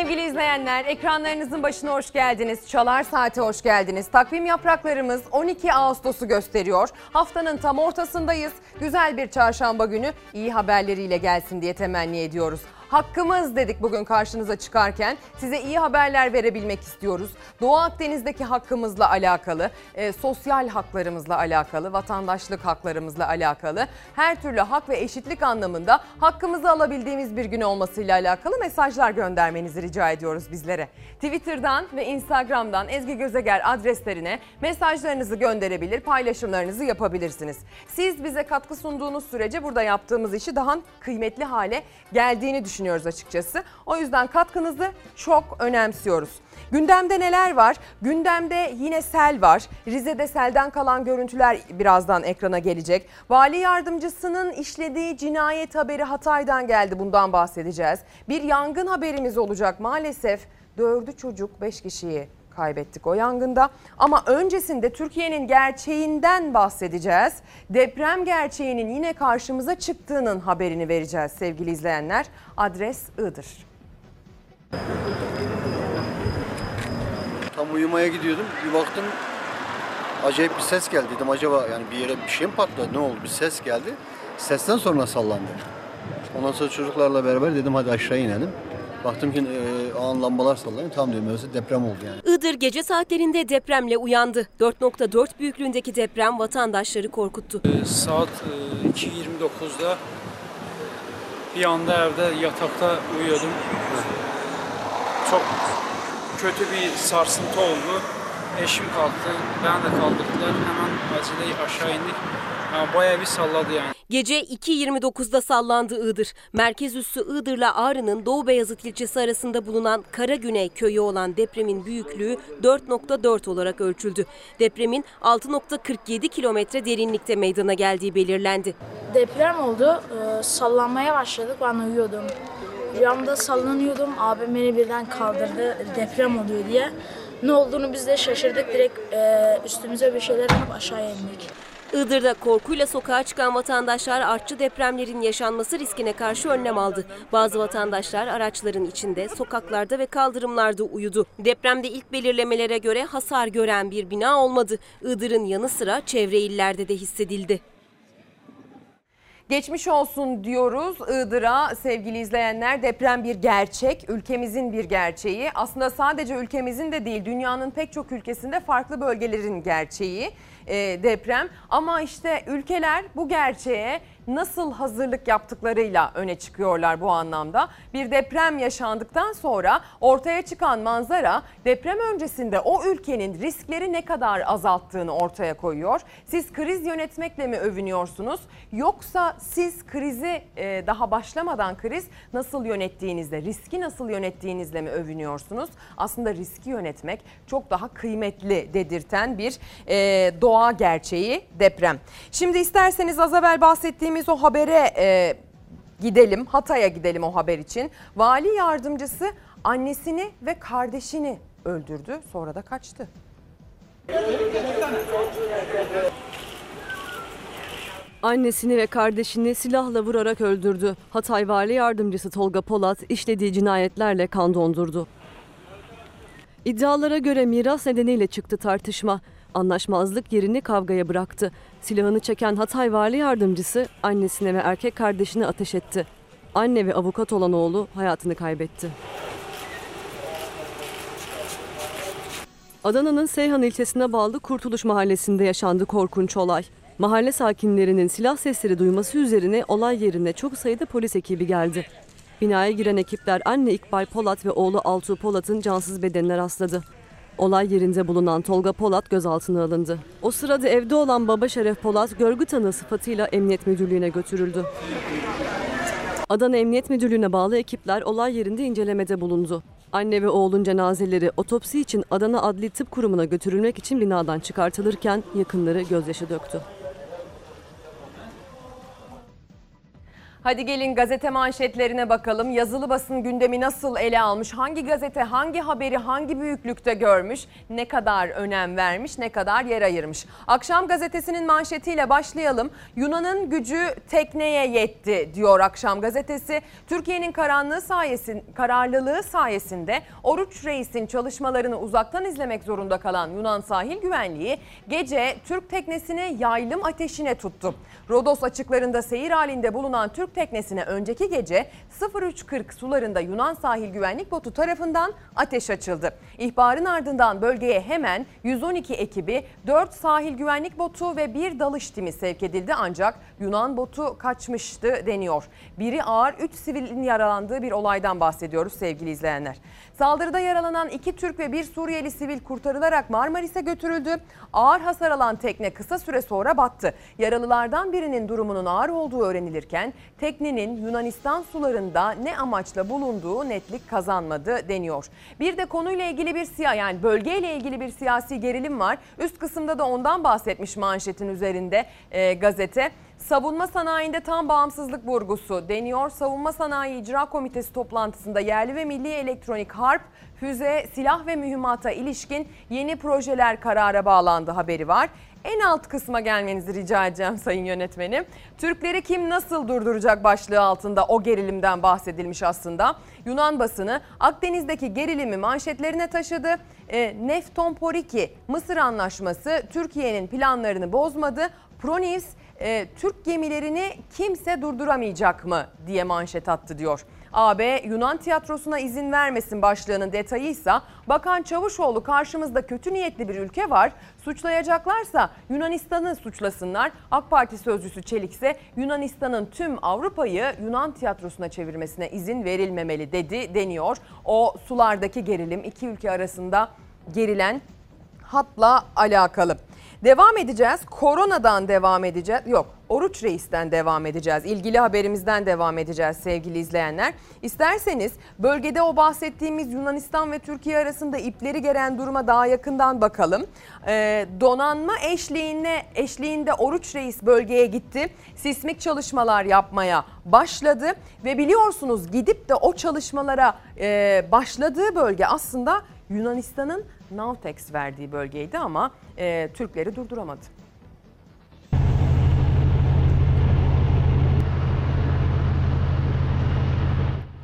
Sevgili izleyenler. Ekranlarınızın başına hoş geldiniz. Çalar Saat'e hoş geldiniz. Takvim yapraklarımız 12 Ağustos'u gösteriyor. Haftanın tam ortasındayız. Güzel bir çarşamba günü iyi haberleriyle gelsin diye temenni ediyoruz. Hakkımız dedik bugün karşınıza çıkarken. Size iyi haberler verebilmek istiyoruz. Doğu Akdeniz'deki hakkımızla alakalı, e, sosyal haklarımızla alakalı, vatandaşlık haklarımızla alakalı, her türlü hak ve eşitlik anlamında hakkımızı alabildiğimiz bir gün olmasıyla alakalı mesajlar göndermenizi rica ediyoruz bizlere. Twitter'dan ve Instagram'dan Ezgi Gözeger adreslerine mesajlarınızı gönderebilir, paylaşımlarınızı yapabilirsiniz. Siz bize katkı sunduğunuz sürece burada yaptığımız işi daha kıymetli hale geldiğini düşünüyoruz açıkçası. O yüzden katkınızı çok önemsiyoruz. Gündemde neler var? Gündemde yine sel var. Rize'de selden kalan görüntüler birazdan ekrana gelecek. Vali yardımcısının işlediği cinayet haberi Hatay'dan geldi. Bundan bahsedeceğiz. Bir yangın haberimiz olacak maalesef. Dördü çocuk, beş kişiyi kaybettik o yangında. Ama öncesinde Türkiye'nin gerçeğinden bahsedeceğiz. Deprem gerçeğinin yine karşımıza çıktığının haberini vereceğiz sevgili izleyenler. Adres Iğdır. Tam uyumaya gidiyordum. Bir baktım acayip bir ses geldi. Dedim acaba yani bir yere bir şey mi patladı? Ne oldu? Bir ses geldi. Sesten sonra sallandı. Ondan sonra çocuklarla beraber dedim hadi aşağı inelim. Baktım ki e, an lambalar sallanıyor. Tamam dedim öyleyse deprem oldu yani. Iğdır gece saatlerinde depremle uyandı. 4.4 büyüklüğündeki deprem vatandaşları korkuttu. Saat e, 2.29'da bir anda evde yatakta uyuyordum. Çok kötü bir sarsıntı oldu. Eşim kalktı, ben de kaldırdılar. Hemen acele aşağı indik. Yani bayağı bir salladı yani. Gece 2.29'da sallandı Iğdır. Merkez üssü Iğdır'la Ağrı'nın Doğu Beyazıt ilçesi arasında bulunan Karagüney köyü olan depremin büyüklüğü 4.4 olarak ölçüldü. Depremin 6.47 kilometre derinlikte meydana geldiği belirlendi. Deprem oldu. Ee, sallanmaya başladık. Ben uyuyordum. Rüyamda sallanıyordum. Abim beni birden kaldırdı. Deprem oluyor diye. Ne olduğunu biz de şaşırdık. Direkt e, üstümüze bir şeyler alıp aşağıya indik. Iğdır'da korkuyla sokağa çıkan vatandaşlar artçı depremlerin yaşanması riskine karşı önlem aldı. Bazı vatandaşlar araçların içinde, sokaklarda ve kaldırımlarda uyudu. Depremde ilk belirlemelere göre hasar gören bir bina olmadı. Iğdır'ın yanı sıra çevre illerde de hissedildi. Geçmiş olsun diyoruz Iğdır'a sevgili izleyenler. Deprem bir gerçek, ülkemizin bir gerçeği. Aslında sadece ülkemizin de değil, dünyanın pek çok ülkesinde farklı bölgelerin gerçeği deprem. Ama işte ülkeler bu gerçeğe nasıl hazırlık yaptıklarıyla öne çıkıyorlar bu anlamda. Bir deprem yaşandıktan sonra ortaya çıkan manzara deprem öncesinde o ülkenin riskleri ne kadar azalttığını ortaya koyuyor. Siz kriz yönetmekle mi övünüyorsunuz yoksa siz krizi e, daha başlamadan kriz nasıl yönettiğinizle, riski nasıl yönettiğinizle mi övünüyorsunuz? Aslında riski yönetmek çok daha kıymetli dedirten bir e, doğa gerçeği deprem. Şimdi isterseniz az evvel bahsettiğimiz o habere e, gidelim. Hatay'a gidelim o haber için. Vali yardımcısı annesini ve kardeşini öldürdü. Sonra da kaçtı. Annesini ve kardeşini silahla vurarak öldürdü. Hatay Vali Yardımcısı Tolga Polat işlediği cinayetlerle kan dondurdu. İddialara göre miras nedeniyle çıktı tartışma. Anlaşmazlık yerini kavgaya bıraktı. Silahını çeken Hatay Vali Yardımcısı annesine ve erkek kardeşine ateş etti. Anne ve avukat olan oğlu hayatını kaybetti. Adana'nın Seyhan ilçesine bağlı Kurtuluş Mahallesi'nde yaşandı korkunç olay. Mahalle sakinlerinin silah sesleri duyması üzerine olay yerine çok sayıda polis ekibi geldi. Binaya giren ekipler anne İkbal Polat ve oğlu Altuğ Polat'ın cansız bedenine rastladı. Olay yerinde bulunan Tolga Polat gözaltına alındı. O sırada evde olan baba Şeref Polat görgü tanığı sıfatıyla Emniyet Müdürlüğü'ne götürüldü. Adana Emniyet Müdürlüğü'ne bağlı ekipler olay yerinde incelemede bulundu. Anne ve oğlun cenazeleri otopsi için Adana Adli Tıp Kurumu'na götürülmek için binadan çıkartılırken yakınları gözyaşı döktü. Hadi gelin gazete manşetlerine bakalım. Yazılı basın gündemi nasıl ele almış? Hangi gazete hangi haberi hangi büyüklükte görmüş? Ne kadar önem vermiş? Ne kadar yer ayırmış? Akşam gazetesinin manşetiyle başlayalım. Yunan'ın gücü tekneye yetti diyor Akşam gazetesi. Türkiye'nin karanlığı sayesin, kararlılığı sayesinde Oruç Reis'in çalışmalarını uzaktan izlemek zorunda kalan Yunan sahil güvenliği gece Türk teknesini yaylım ateşine tuttu. Rodos açıklarında seyir halinde bulunan Türk teknesine önceki gece 03.40 sularında Yunan sahil güvenlik botu tarafından ateş açıldı. İhbarın ardından bölgeye hemen 112 ekibi, 4 sahil güvenlik botu ve bir dalış timi sevk edildi ancak Yunan botu kaçmıştı deniyor. Biri ağır 3 sivilin yaralandığı bir olaydan bahsediyoruz sevgili izleyenler. Saldırıda yaralanan iki Türk ve bir Suriyeli sivil kurtarılarak Marmaris'e götürüldü. Ağır hasar alan tekne kısa süre sonra battı. Yaralılardan birinin durumunun ağır olduğu öğrenilirken teknenin Yunanistan sularında ne amaçla bulunduğu netlik kazanmadı deniyor. Bir de konuyla ilgili bir siyah yani bölgeyle ilgili bir siyasi gerilim var. Üst kısımda da ondan bahsetmiş manşetin üzerinde e, gazete. Savunma sanayinde tam bağımsızlık vurgusu deniyor. Savunma Sanayi İcra Komitesi toplantısında yerli ve milli elektronik harp, füze, silah ve mühimmata ilişkin yeni projeler karara bağlandı haberi var. En alt kısma gelmenizi rica edeceğim sayın yönetmenim. Türkleri kim nasıl durduracak başlığı altında o gerilimden bahsedilmiş aslında. Yunan basını Akdeniz'deki gerilimi manşetlerine taşıdı. E, Nefton Mısır anlaşması Türkiye'nin planlarını bozmadı. Pronews e, Türk gemilerini kimse durduramayacak mı diye manşet attı diyor. AB Yunan tiyatrosuna izin vermesin başlığının detayıysa Bakan Çavuşoğlu karşımızda kötü niyetli bir ülke var. Suçlayacaklarsa Yunanistan'ı suçlasınlar. AK Parti sözcüsü Çelik ise Yunanistan'ın tüm Avrupa'yı Yunan tiyatrosuna çevirmesine izin verilmemeli dedi deniyor. O sulardaki gerilim iki ülke arasında gerilen hatla alakalı. Devam edeceğiz. Koronadan devam edeceğiz. Yok, Oruç Reis'ten devam edeceğiz. İlgili haberimizden devam edeceğiz sevgili izleyenler. İsterseniz bölgede o bahsettiğimiz Yunanistan ve Türkiye arasında ipleri geren duruma daha yakından bakalım. Ee, donanma eşliğinde, eşliğinde Oruç Reis bölgeye gitti. Sismik çalışmalar yapmaya başladı ve biliyorsunuz gidip de o çalışmalara e, başladığı bölge aslında Yunanistan'ın Navtex verdiği bölgeydi ama e, Türkleri durduramadı.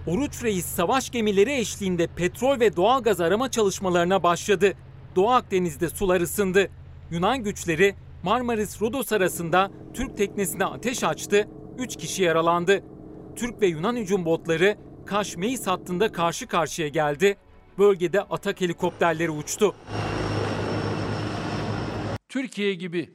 Oruç Reis savaş gemileri eşliğinde petrol ve doğalgaz arama çalışmalarına başladı. Doğu Akdeniz'de sular ısındı. Yunan güçleri Marmaris Rodos arasında Türk teknesine ateş açtı, 3 kişi yaralandı. Türk ve Yunan hücum botları Kaş-Meis hattında karşı karşıya geldi. Bölgede atak helikopterleri uçtu. Türkiye gibi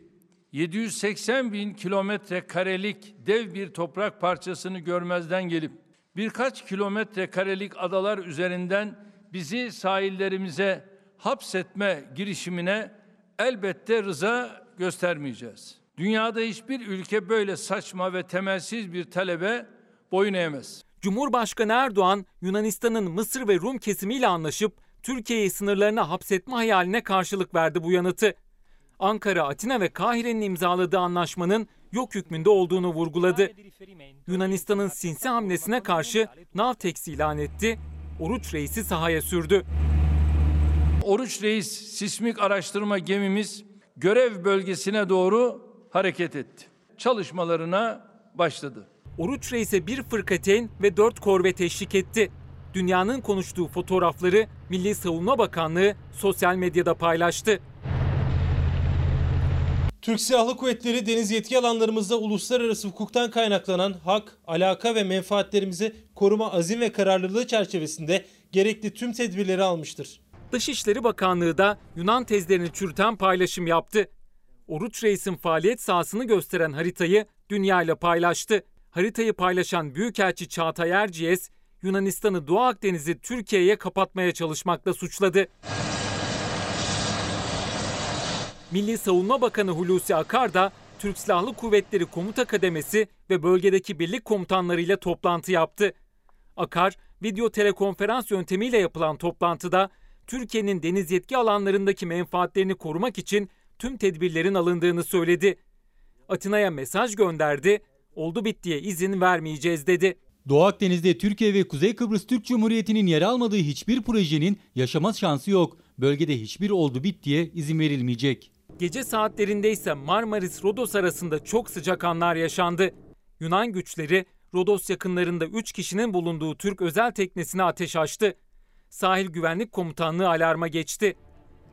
780 bin kilometre karelik dev bir toprak parçasını görmezden gelip birkaç kilometre karelik adalar üzerinden bizi sahillerimize hapsetme girişimine elbette rıza göstermeyeceğiz. Dünyada hiçbir ülke böyle saçma ve temelsiz bir talebe boyun eğmez. Cumhurbaşkanı Erdoğan, Yunanistan'ın Mısır ve Rum kesimiyle anlaşıp Türkiye'yi sınırlarına hapsetme hayaline karşılık verdi bu yanıtı. Ankara, Atina ve Kahire'nin imzaladığı anlaşmanın yok hükmünde olduğunu vurguladı. Yunanistan'ın sinsi hamlesine karşı Navtex ilan etti, Oruç Reis'i sahaya sürdü. Oruç Reis sismik araştırma gemimiz görev bölgesine doğru hareket etti. Çalışmalarına başladı. Oruç Reis'e bir fırkateyn ve dört korvet eşlik etti. Dünyanın konuştuğu fotoğrafları Milli Savunma Bakanlığı sosyal medyada paylaştı. Türk Silahlı Kuvvetleri deniz yetki alanlarımızda uluslararası hukuktan kaynaklanan hak, alaka ve menfaatlerimizi koruma azim ve kararlılığı çerçevesinde gerekli tüm tedbirleri almıştır. Dışişleri Bakanlığı da Yunan tezlerini çürüten paylaşım yaptı. Oruç Reis'in faaliyet sahasını gösteren haritayı dünya ile paylaştı. Haritayı paylaşan Büyükelçi Çağatay Erciyes, Yunanistan'ı Doğu Akdeniz'i Türkiye'ye kapatmaya çalışmakla suçladı. Milli Savunma Bakanı Hulusi Akar da Türk Silahlı Kuvvetleri Komuta Kademesi ve bölgedeki birlik komutanlarıyla toplantı yaptı. Akar, video telekonferans yöntemiyle yapılan toplantıda Türkiye'nin deniz yetki alanlarındaki menfaatlerini korumak için tüm tedbirlerin alındığını söyledi. Atina'ya mesaj gönderdi, oldu bittiye izin vermeyeceğiz dedi. Doğu Akdeniz'de Türkiye ve Kuzey Kıbrıs Türk Cumhuriyeti'nin yer almadığı hiçbir projenin yaşama şansı yok. Bölgede hiçbir oldu bittiye izin verilmeyecek. Gece saatlerinde ise Marmaris-Rodos arasında çok sıcak anlar yaşandı. Yunan güçleri Rodos yakınlarında 3 kişinin bulunduğu Türk özel teknesine ateş açtı. Sahil Güvenlik Komutanlığı alarma geçti.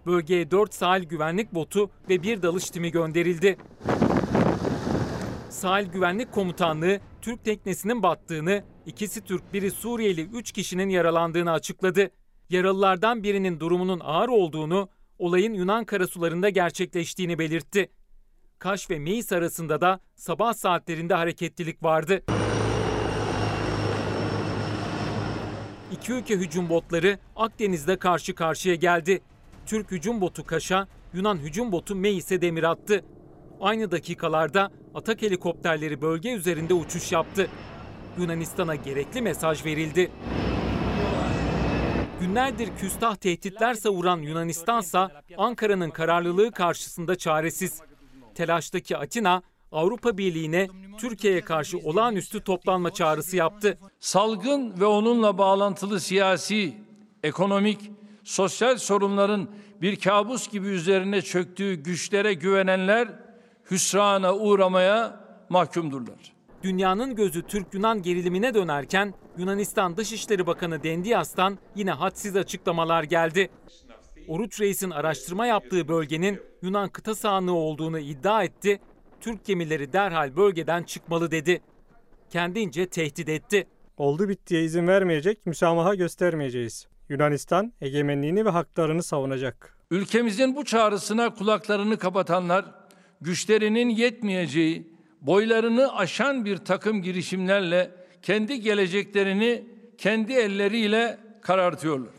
Bölgeye 4 sahil güvenlik botu ve bir dalış timi gönderildi. Sahil Güvenlik Komutanlığı Türk teknesinin battığını, ikisi Türk biri Suriyeli 3 kişinin yaralandığını açıkladı. Yaralılardan birinin durumunun ağır olduğunu, olayın Yunan karasularında gerçekleştiğini belirtti. Kaş ve Meis arasında da sabah saatlerinde hareketlilik vardı. İki ülke hücum botları Akdeniz'de karşı karşıya geldi. Türk hücum botu Kaş'a, Yunan hücum botu Meis'e demir attı. Aynı dakikalarda atak helikopterleri bölge üzerinde uçuş yaptı. Yunanistan'a gerekli mesaj verildi. Günlerdir küstah tehditler savuran Yunanistansa Ankara'nın kararlılığı karşısında çaresiz. Telaştaki Atina, Avrupa Birliği'ne Türkiye'ye karşı olağanüstü toplanma çağrısı yaptı. Salgın ve onunla bağlantılı siyasi, ekonomik, sosyal sorunların bir kabus gibi üzerine çöktüğü güçlere güvenenler hüsrana uğramaya mahkumdurlar. Dünyanın gözü Türk-Yunan gerilimine dönerken Yunanistan Dışişleri Bakanı Dendias'tan yine hadsiz açıklamalar geldi. Oruç Reis'in araştırma yaptığı bölgenin Yunan kıta sahanlığı olduğunu iddia etti. Türk gemileri derhal bölgeden çıkmalı dedi. Kendince tehdit etti. Oldu bittiye izin vermeyecek, müsamaha göstermeyeceğiz. Yunanistan egemenliğini ve haklarını savunacak. Ülkemizin bu çağrısına kulaklarını kapatanlar, güçlerinin yetmeyeceği, boylarını aşan bir takım girişimlerle kendi geleceklerini kendi elleriyle karartıyorlar.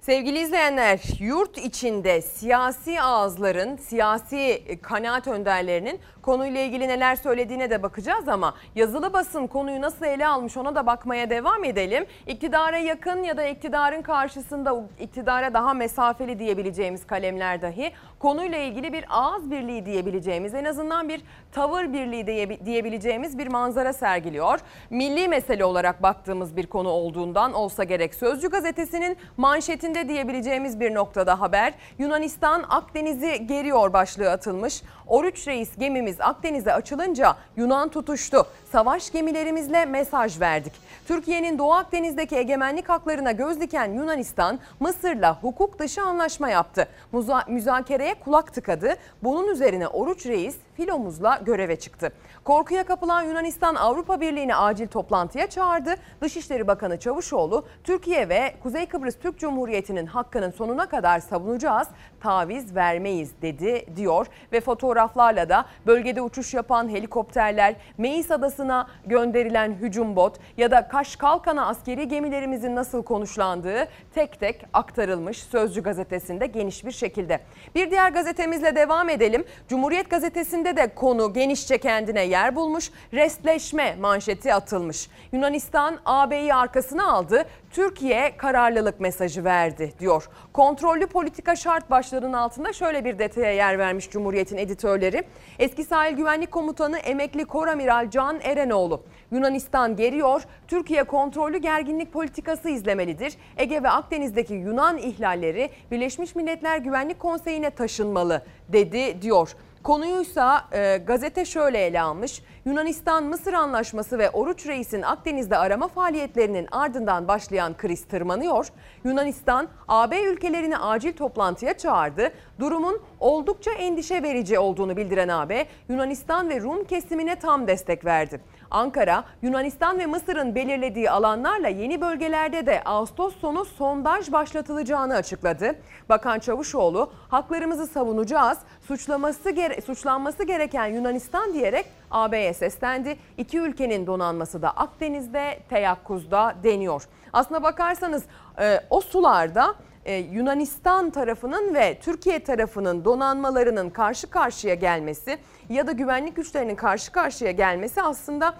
Sevgili izleyenler, yurt içinde siyasi ağızların, siyasi kanaat önderlerinin konuyla ilgili neler söylediğine de bakacağız ama yazılı basın konuyu nasıl ele almış ona da bakmaya devam edelim. İktidara yakın ya da iktidarın karşısında iktidara daha mesafeli diyebileceğimiz kalemler dahi konuyla ilgili bir ağız birliği diyebileceğimiz en azından bir tavır birliği diyebileceğimiz bir manzara sergiliyor. Milli mesele olarak baktığımız bir konu olduğundan olsa gerek Sözcü gazetesinin manşetinde diyebileceğimiz bir noktada haber. Yunanistan Akdeniz'i geriyor başlığı atılmış. Oruç Reis gemimiz Akdeniz'e açılınca Yunan tutuştu. Savaş gemilerimizle mesaj verdik. Türkiye'nin Doğu Akdeniz'deki egemenlik haklarına göz diken Yunanistan, Mısır'la hukuk dışı anlaşma yaptı. Muza müzakereye kulak tıkadı. Bunun üzerine Oruç Reis filomuzla göreve çıktı. Korkuya kapılan Yunanistan Avrupa Birliği'ni acil toplantıya çağırdı. Dışişleri Bakanı Çavuşoğlu, Türkiye ve Kuzey Kıbrıs Türk Cumhuriyeti'nin hakkının sonuna kadar savunacağız, taviz vermeyiz dedi diyor. Ve fotoğraflarla da bölgede uçuş yapan helikopterler, Meis Adası'na gönderilen hücum bot ya da Kaş Kalkan'a askeri gemilerimizin nasıl konuşlandığı tek tek aktarılmış Sözcü gazetesinde geniş bir şekilde. Bir diğer gazetemizle devam edelim. Cumhuriyet gazetesinde de konu genişçe kendine yer bulmuş. Restleşme manşeti atılmış. Yunanistan AB'yi arkasına aldı. Türkiye kararlılık mesajı verdi diyor. Kontrollü politika şart başlığının altında şöyle bir detaya yer vermiş Cumhuriyet'in editörleri. Eski Sahil Güvenlik Komutanı emekli Koramiral Can Erenoğlu. Yunanistan geriyor, Türkiye kontrollü gerginlik politikası izlemelidir. Ege ve Akdeniz'deki Yunan ihlalleri Birleşmiş Milletler Güvenlik Konseyi'ne taşınmalı dedi diyor. Konuyuysa e, gazete şöyle ele almış. Yunanistan-Mısır anlaşması ve Oruç Reis'in Akdeniz'de arama faaliyetlerinin ardından başlayan kriz tırmanıyor. Yunanistan AB ülkelerini acil toplantıya çağırdı. Durumun oldukça endişe verici olduğunu bildiren AB, Yunanistan ve Rum kesimine tam destek verdi. Ankara, Yunanistan ve Mısır'ın belirlediği alanlarla yeni bölgelerde de Ağustos sonu sondaj başlatılacağını açıkladı. Bakan Çavuşoğlu, haklarımızı savunacağız, suçlaması gere suçlanması gereken Yunanistan diyerek AB'ye seslendi. İki ülkenin donanması da Akdeniz'de, teyakkuzda deniyor. Aslına bakarsanız e, o sularda e, Yunanistan tarafının ve Türkiye tarafının donanmalarının karşı karşıya gelmesi ya da güvenlik güçlerinin karşı karşıya gelmesi aslında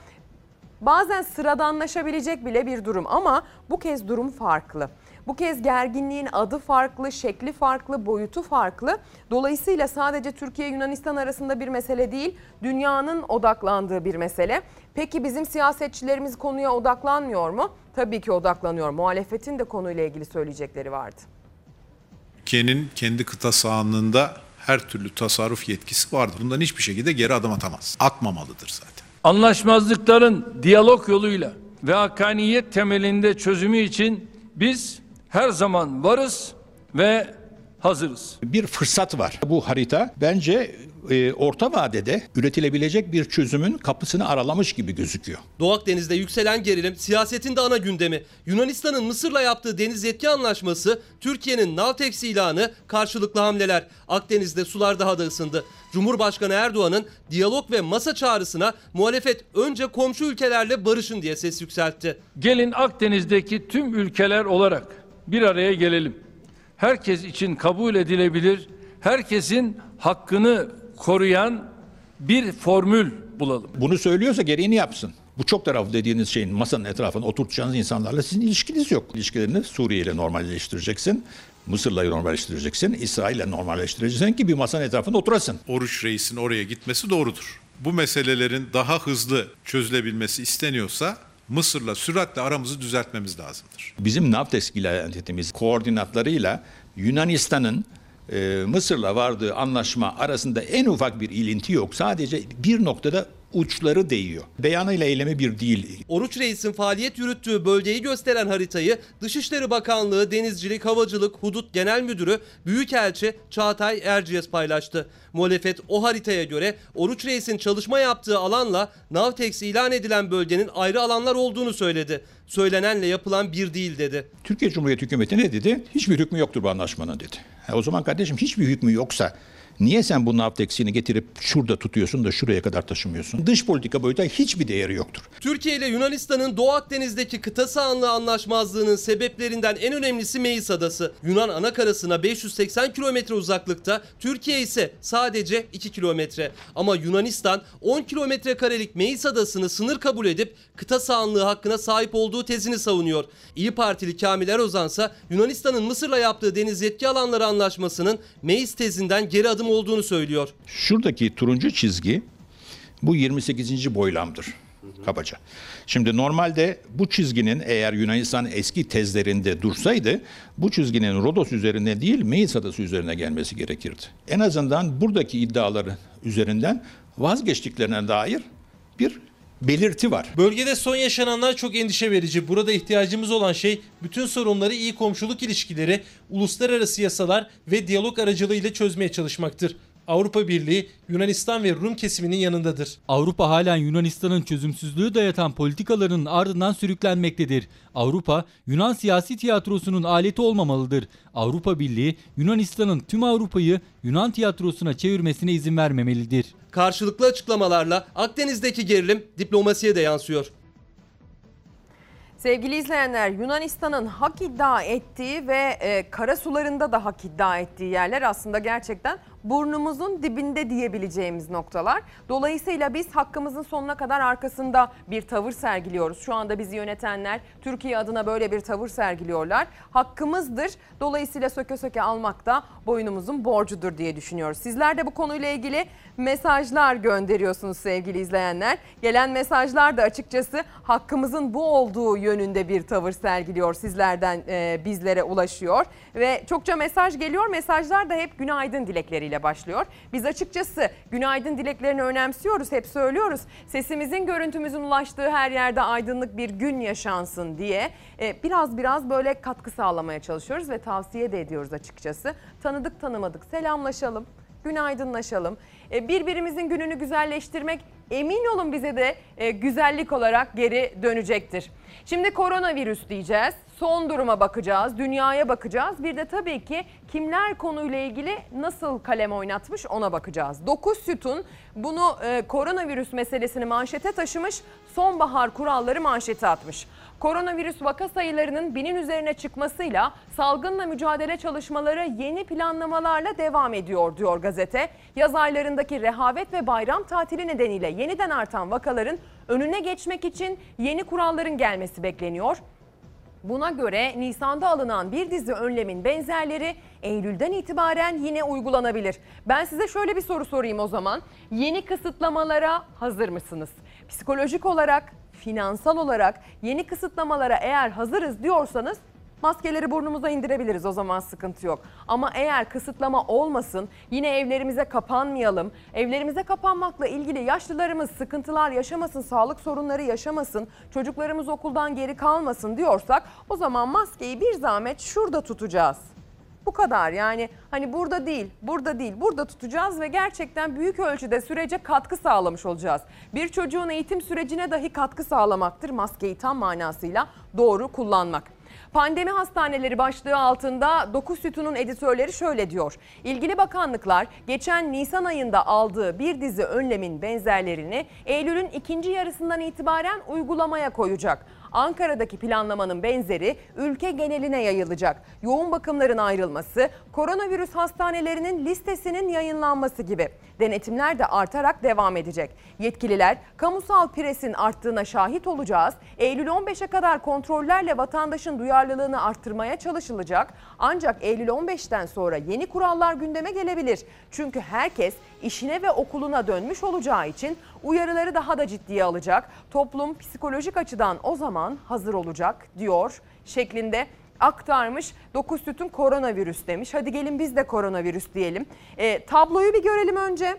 bazen sıradanlaşabilecek bile bir durum ama bu kez durum farklı. Bu kez gerginliğin adı farklı, şekli farklı, boyutu farklı. Dolayısıyla sadece Türkiye Yunanistan arasında bir mesele değil, dünyanın odaklandığı bir mesele. Peki bizim siyasetçilerimiz konuya odaklanmıyor mu? Tabii ki odaklanıyor. Muhalefetin de konuyla ilgili söyleyecekleri vardı. Türkiye'nin kendi kıta sahanlığında her türlü tasarruf yetkisi vardır. Bundan hiçbir şekilde geri adım atamaz. Atmamalıdır zaten. Anlaşmazlıkların diyalog yoluyla ve hakkaniyet temelinde çözümü için biz her zaman varız ve hazırız. Bir fırsat var. Bu harita bence e, orta vadede üretilebilecek bir çözümün kapısını aralamış gibi gözüküyor. Doğu Akdeniz'de yükselen gerilim siyasetin de ana gündemi. Yunanistan'ın Mısır'la yaptığı deniz yetki anlaşması, Türkiye'nin Navtex ilanı, karşılıklı hamleler. Akdeniz'de sular daha da ısındı. Cumhurbaşkanı Erdoğan'ın diyalog ve masa çağrısına muhalefet önce komşu ülkelerle barışın diye ses yükseltti. Gelin Akdeniz'deki tüm ülkeler olarak bir araya gelelim. Herkes için kabul edilebilir, herkesin hakkını koruyan bir formül bulalım. Bunu söylüyorsa gereğini yapsın. Bu çok taraflı dediğiniz şeyin masanın etrafına oturtacağınız insanlarla sizin ilişkiniz yok. İlişkilerini Suriye ile normalleştireceksin. Mısır'la normalleştireceksin. İsrail'le normalleştireceksin ki bir masanın etrafında oturasın. Oruç Reis'in oraya gitmesi doğrudur. Bu meselelerin daha hızlı çözülebilmesi isteniyorsa Mısır'la süratle aramızı düzeltmemiz lazımdır. Bizim Navtex iletişimimiz koordinatlarıyla Yunanistan'ın e, Mısır'la vardığı anlaşma arasında en ufak bir ilinti yok. Sadece bir noktada uçları değiyor. Beyanıyla eylemi bir değil. Oruç Reis'in faaliyet yürüttüğü bölgeyi gösteren haritayı Dışişleri Bakanlığı Denizcilik, Havacılık, Hudut Genel Müdürü Büyükelçi Çağatay Erciyes paylaştı. Muhalefet o haritaya göre Oruç Reis'in çalışma yaptığı alanla Navtex ilan edilen bölgenin ayrı alanlar olduğunu söyledi. Söylenenle yapılan bir değil dedi. Türkiye Cumhuriyeti hükümeti ne dedi? Hiçbir hükmü yoktur bu anlaşmanın dedi. Ha, o zaman kardeşim hiçbir hükmü yoksa Niye sen bu Navtex'ini getirip şurada tutuyorsun da şuraya kadar taşımıyorsun? Dış politika boyutta hiçbir değeri yoktur. Türkiye ile Yunanistan'ın Doğu Akdeniz'deki kıta sahanlığı anlaşmazlığının sebeplerinden en önemlisi Meis Adası. Yunan anakarasına 580 kilometre uzaklıkta, Türkiye ise sadece 2 kilometre. Ama Yunanistan 10 kilometre karelik Meis Adası'nı sınır kabul edip kıta sahanlığı hakkına sahip olduğu tezini savunuyor. İyi Partili Kamil Erozan ise Yunanistan'ın Mısır'la yaptığı deniz yetki alanları anlaşmasının Meis tezinden geri adım olduğunu söylüyor. Şuradaki turuncu çizgi bu 28. boylamdır kabaca. Şimdi normalde bu çizginin eğer Yunanistan eski tezlerinde dursaydı bu çizginin Rodos üzerine değil Meis Adası üzerine gelmesi gerekirdi. En azından buradaki iddiaları üzerinden vazgeçtiklerine dair bir belirti var. Bölgede son yaşananlar çok endişe verici. Burada ihtiyacımız olan şey bütün sorunları iyi komşuluk ilişkileri, uluslararası yasalar ve diyalog aracılığıyla çözmeye çalışmaktır. Avrupa Birliği Yunanistan ve Rum kesiminin yanındadır. Avrupa halen Yunanistan'ın çözümsüzlüğü dayatan politikalarının ardından sürüklenmektedir. Avrupa, Yunan siyasi tiyatrosunun aleti olmamalıdır. Avrupa Birliği, Yunanistan'ın tüm Avrupa'yı Yunan tiyatrosuna çevirmesine izin vermemelidir. Karşılıklı açıklamalarla Akdeniz'deki gerilim diplomasiye de yansıyor. Sevgili izleyenler Yunanistan'ın hak iddia ettiği ve e, kara sularında da hak iddia ettiği yerler aslında gerçekten burnumuzun dibinde diyebileceğimiz noktalar. Dolayısıyla biz hakkımızın sonuna kadar arkasında bir tavır sergiliyoruz. Şu anda bizi yönetenler Türkiye adına böyle bir tavır sergiliyorlar. Hakkımızdır. Dolayısıyla söke söke almak da boynumuzun borcudur diye düşünüyoruz. Sizler de bu konuyla ilgili mesajlar gönderiyorsunuz sevgili izleyenler. Gelen mesajlar da açıkçası hakkımızın bu olduğu yönünde bir tavır sergiliyor. Sizlerden e, bizlere ulaşıyor ve çokça mesaj geliyor. Mesajlar da hep günaydın dilekleriyle başlıyor. Biz açıkçası günaydın dileklerini önemsiyoruz. Hep söylüyoruz. Sesimizin, görüntümüzün ulaştığı her yerde aydınlık bir gün yaşansın diye e, biraz biraz böyle katkı sağlamaya çalışıyoruz ve tavsiye de ediyoruz açıkçası. Tanıdık tanımadık selamlaşalım, günaydınlaşalım. E, birbirimizin gününü güzelleştirmek emin olun bize de e, güzellik olarak geri dönecektir. Şimdi koronavirüs diyeceğiz. Son duruma bakacağız, dünyaya bakacağız. Bir de tabii ki kimler konuyla ilgili nasıl kalem oynatmış ona bakacağız. 9 sütun bunu e, koronavirüs meselesini manşete taşımış, sonbahar kuralları manşete atmış. Koronavirüs vaka sayılarının binin üzerine çıkmasıyla salgınla mücadele çalışmaları yeni planlamalarla devam ediyor diyor gazete. Yaz aylarındaki rehavet ve bayram tatili nedeniyle yeniden artan vakaların önüne geçmek için yeni kuralların gelmesi bekleniyor. Buna göre Nisan'da alınan bir dizi önlemin benzerleri Eylül'den itibaren yine uygulanabilir. Ben size şöyle bir soru sorayım o zaman. Yeni kısıtlamalara hazır mısınız? Psikolojik olarak, finansal olarak yeni kısıtlamalara eğer hazırız diyorsanız Maskeleri burnumuza indirebiliriz o zaman sıkıntı yok. Ama eğer kısıtlama olmasın yine evlerimize kapanmayalım. Evlerimize kapanmakla ilgili yaşlılarımız sıkıntılar yaşamasın, sağlık sorunları yaşamasın, çocuklarımız okuldan geri kalmasın diyorsak o zaman maskeyi bir zahmet şurada tutacağız. Bu kadar yani hani burada değil, burada değil, burada tutacağız ve gerçekten büyük ölçüde sürece katkı sağlamış olacağız. Bir çocuğun eğitim sürecine dahi katkı sağlamaktır maskeyi tam manasıyla doğru kullanmak. Pandemi hastaneleri başlığı altında 9 sütunun editörleri şöyle diyor. İlgili bakanlıklar geçen Nisan ayında aldığı bir dizi önlemin benzerlerini Eylül'ün ikinci yarısından itibaren uygulamaya koyacak. Ankara'daki planlamanın benzeri ülke geneline yayılacak. Yoğun bakımların ayrılması, koronavirüs hastanelerinin listesinin yayınlanması gibi. Denetimler de artarak devam edecek. Yetkililer kamusal presin arttığına şahit olacağız. Eylül 15'e kadar kontrollerle vatandaşın duyarlılığını arttırmaya çalışılacak. Ancak Eylül 15'ten sonra yeni kurallar gündeme gelebilir. Çünkü herkes işine ve okuluna dönmüş olacağı için uyarıları daha da ciddiye alacak. Toplum psikolojik açıdan o zaman hazır olacak diyor şeklinde aktarmış. 9 sütun koronavirüs demiş. Hadi gelin biz de koronavirüs diyelim. E, tabloyu bir görelim önce.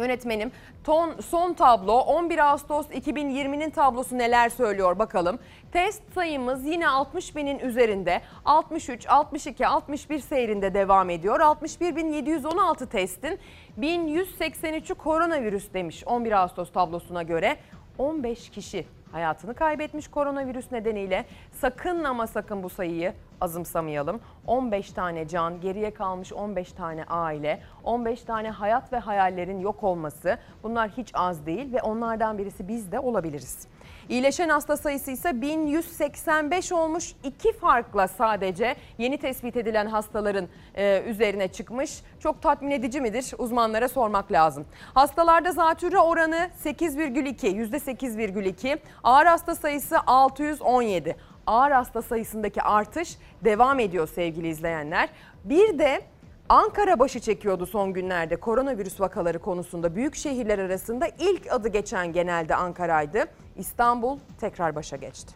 Yönetmenim ton, son tablo 11 Ağustos 2020'nin tablosu neler söylüyor bakalım. Test sayımız yine 60 binin üzerinde 63, 62, 61 seyrinde devam ediyor. 61.716 testin 1183'ü koronavirüs demiş 11 Ağustos tablosuna göre. 15 kişi hayatını kaybetmiş koronavirüs nedeniyle. Sakın ama sakın bu sayıyı azımsamayalım. 15 tane can, geriye kalmış 15 tane aile, 15 tane hayat ve hayallerin yok olması bunlar hiç az değil ve onlardan birisi biz de olabiliriz. İyileşen hasta sayısı ise 1185 olmuş. İki farkla sadece yeni tespit edilen hastaların e, üzerine çıkmış. Çok tatmin edici midir? Uzmanlara sormak lazım. Hastalarda zatürre oranı 8,2, %8,2. Ağır hasta sayısı 617. Ağır hasta sayısındaki artış devam ediyor sevgili izleyenler. Bir de Ankara başı çekiyordu son günlerde koronavirüs vakaları konusunda büyük şehirler arasında ilk adı geçen genelde Ankara'ydı. İstanbul tekrar başa geçti.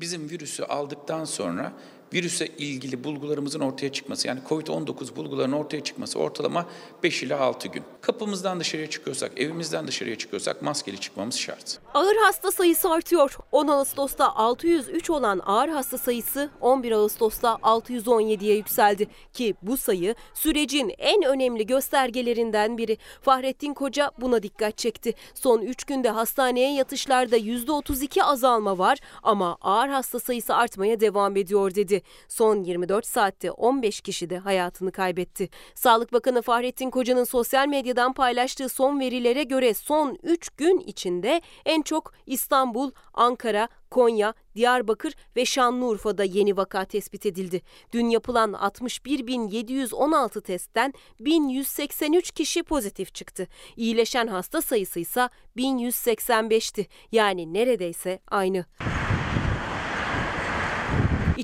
Bizim virüsü aldıktan sonra virüse ilgili bulgularımızın ortaya çıkması yani COVID-19 bulgularının ortaya çıkması ortalama 5 ile 6 gün. Kapımızdan dışarıya çıkıyorsak, evimizden dışarıya çıkıyorsak maskeli çıkmamız şart. Ağır hasta sayısı artıyor. 10 Ağustos'ta 603 olan ağır hasta sayısı 11 Ağustos'ta 617'ye yükseldi. Ki bu sayı sürecin en önemli göstergelerinden biri. Fahrettin Koca buna dikkat çekti. Son 3 günde hastaneye yatışlarda %32 azalma var ama ağır hasta sayısı artmaya devam ediyor dedi. Son 24 saatte 15 kişi de hayatını kaybetti. Sağlık Bakanı Fahrettin Koca'nın sosyal medyadan paylaştığı son verilere göre son 3 gün içinde en çok İstanbul, Ankara, Konya, Diyarbakır ve Şanlıurfa'da yeni vaka tespit edildi. Dün yapılan 61.716 testten 1183 kişi pozitif çıktı. İyileşen hasta sayısı ise 1185'ti. Yani neredeyse aynı.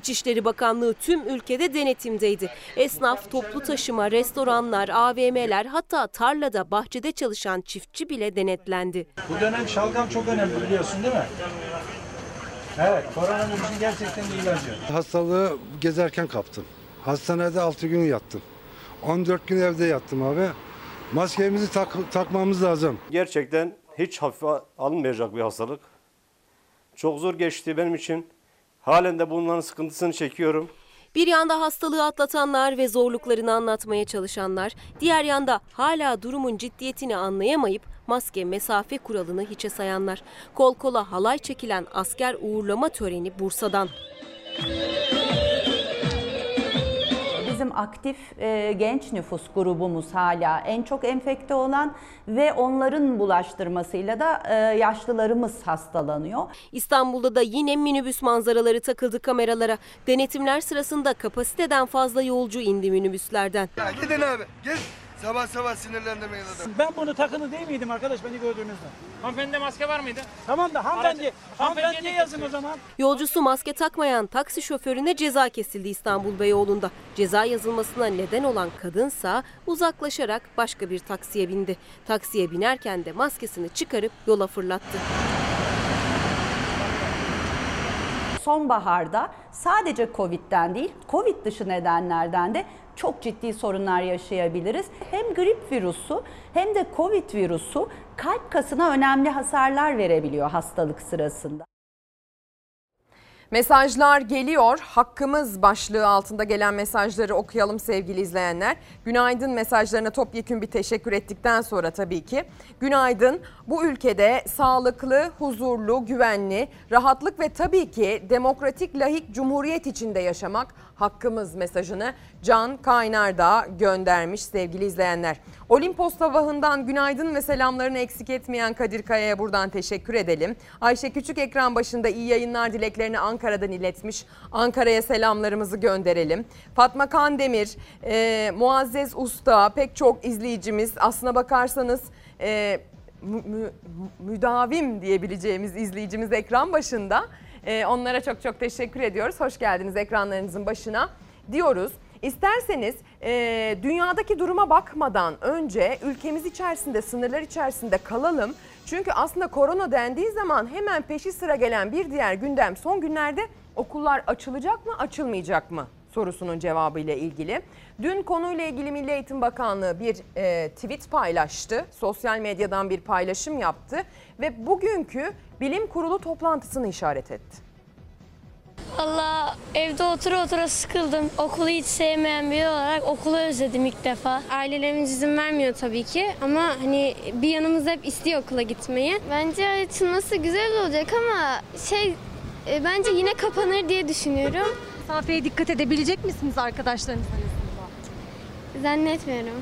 İçişleri Bakanlığı tüm ülkede denetimdeydi. Esnaf, toplu taşıma, restoranlar, AVM'ler hatta tarlada, bahçede çalışan çiftçi bile denetlendi. Bu dönem şalgam çok önemli biliyorsun değil mi? Evet, koronavirüsün gerçekten bir ilacı. Hastalığı gezerken kaptım. Hastanede 6 gün yattım. 14 gün evde yattım abi. Maskemizi tak- takmamız lazım. Gerçekten hiç hafife alınmayacak bir hastalık. Çok zor geçti benim için. Halen de bunların sıkıntısını çekiyorum. Bir yanda hastalığı atlatanlar ve zorluklarını anlatmaya çalışanlar, diğer yanda hala durumun ciddiyetini anlayamayıp maske mesafe kuralını hiçe sayanlar. Kol kola halay çekilen asker uğurlama töreni Bursa'dan. Aktif e, genç nüfus grubumuz hala en çok enfekte olan ve onların bulaştırmasıyla da e, yaşlılarımız hastalanıyor. İstanbul'da da yine minibüs manzaraları takıldı kameralara. Denetimler sırasında kapasiteden fazla yolcu indi minibüslerden. Ya gidin abi. Git. Sabah sabah sinirlendirmeyin adamı. Ben bunu takılı değil miydim arkadaş beni gördüğünüzde? Hanımefendide maske var mıydı? Tamam da hanımefendi, hanımefendiye yazın o zaman. Yolcusu maske takmayan taksi şoförüne ceza kesildi İstanbul Beyoğlu'nda. Ceza yazılmasına neden olan kadınsa uzaklaşarak başka bir taksiye bindi. Taksiye binerken de maskesini çıkarıp yola fırlattı. Sonbaharda sadece Covid'den değil, Covid dışı nedenlerden de çok ciddi sorunlar yaşayabiliriz. Hem grip virüsü hem de Covid virüsü kalp kasına önemli hasarlar verebiliyor hastalık sırasında. Mesajlar geliyor. Hakkımız başlığı altında gelen mesajları okuyalım sevgili izleyenler. Günaydın mesajlarına topyekün bir teşekkür ettikten sonra tabii ki. Günaydın. Bu ülkede sağlıklı, huzurlu, güvenli, rahatlık ve tabii ki demokratik lahik cumhuriyet içinde yaşamak hakkımız mesajını Can Kaynardağ göndermiş sevgili izleyenler. Olimpos Tavahı'ndan günaydın ve selamlarını eksik etmeyen Kadir Kaya'ya buradan teşekkür edelim. Ayşe Küçük ekran başında iyi yayınlar dileklerini Ankara'dan iletmiş. Ankara'ya selamlarımızı gönderelim. Fatma Kandemir, e, Muazzez Usta pek çok izleyicimiz aslına bakarsanız... E, mü- mü- müdavim diyebileceğimiz izleyicimiz ekran başında. Ee, onlara çok çok teşekkür ediyoruz. Hoş geldiniz ekranlarınızın başına diyoruz. İsterseniz e, dünyadaki duruma bakmadan önce ülkemiz içerisinde, sınırlar içerisinde kalalım. Çünkü aslında korona dendiği zaman hemen peşi sıra gelen bir diğer gündem son günlerde okullar açılacak mı, açılmayacak mı? Sorusunun cevabıyla ilgili. Dün konuyla ilgili Milli Eğitim Bakanlığı bir e, tweet paylaştı. Sosyal medyadan bir paylaşım yaptı ve bugünkü bilim kurulu toplantısını işaret etti. Valla evde otura otura sıkıldım. Okulu hiç sevmeyen biri olarak okulu özledim ilk defa. Ailelerimiz izin vermiyor tabii ki ama hani bir yanımız hep istiyor okula gitmeyi. Bence açılması güzel olacak ama şey e, bence yine kapanır diye düşünüyorum. Mesafeye dikkat edebilecek misiniz arkadaşlarınızla? Zannetmiyorum.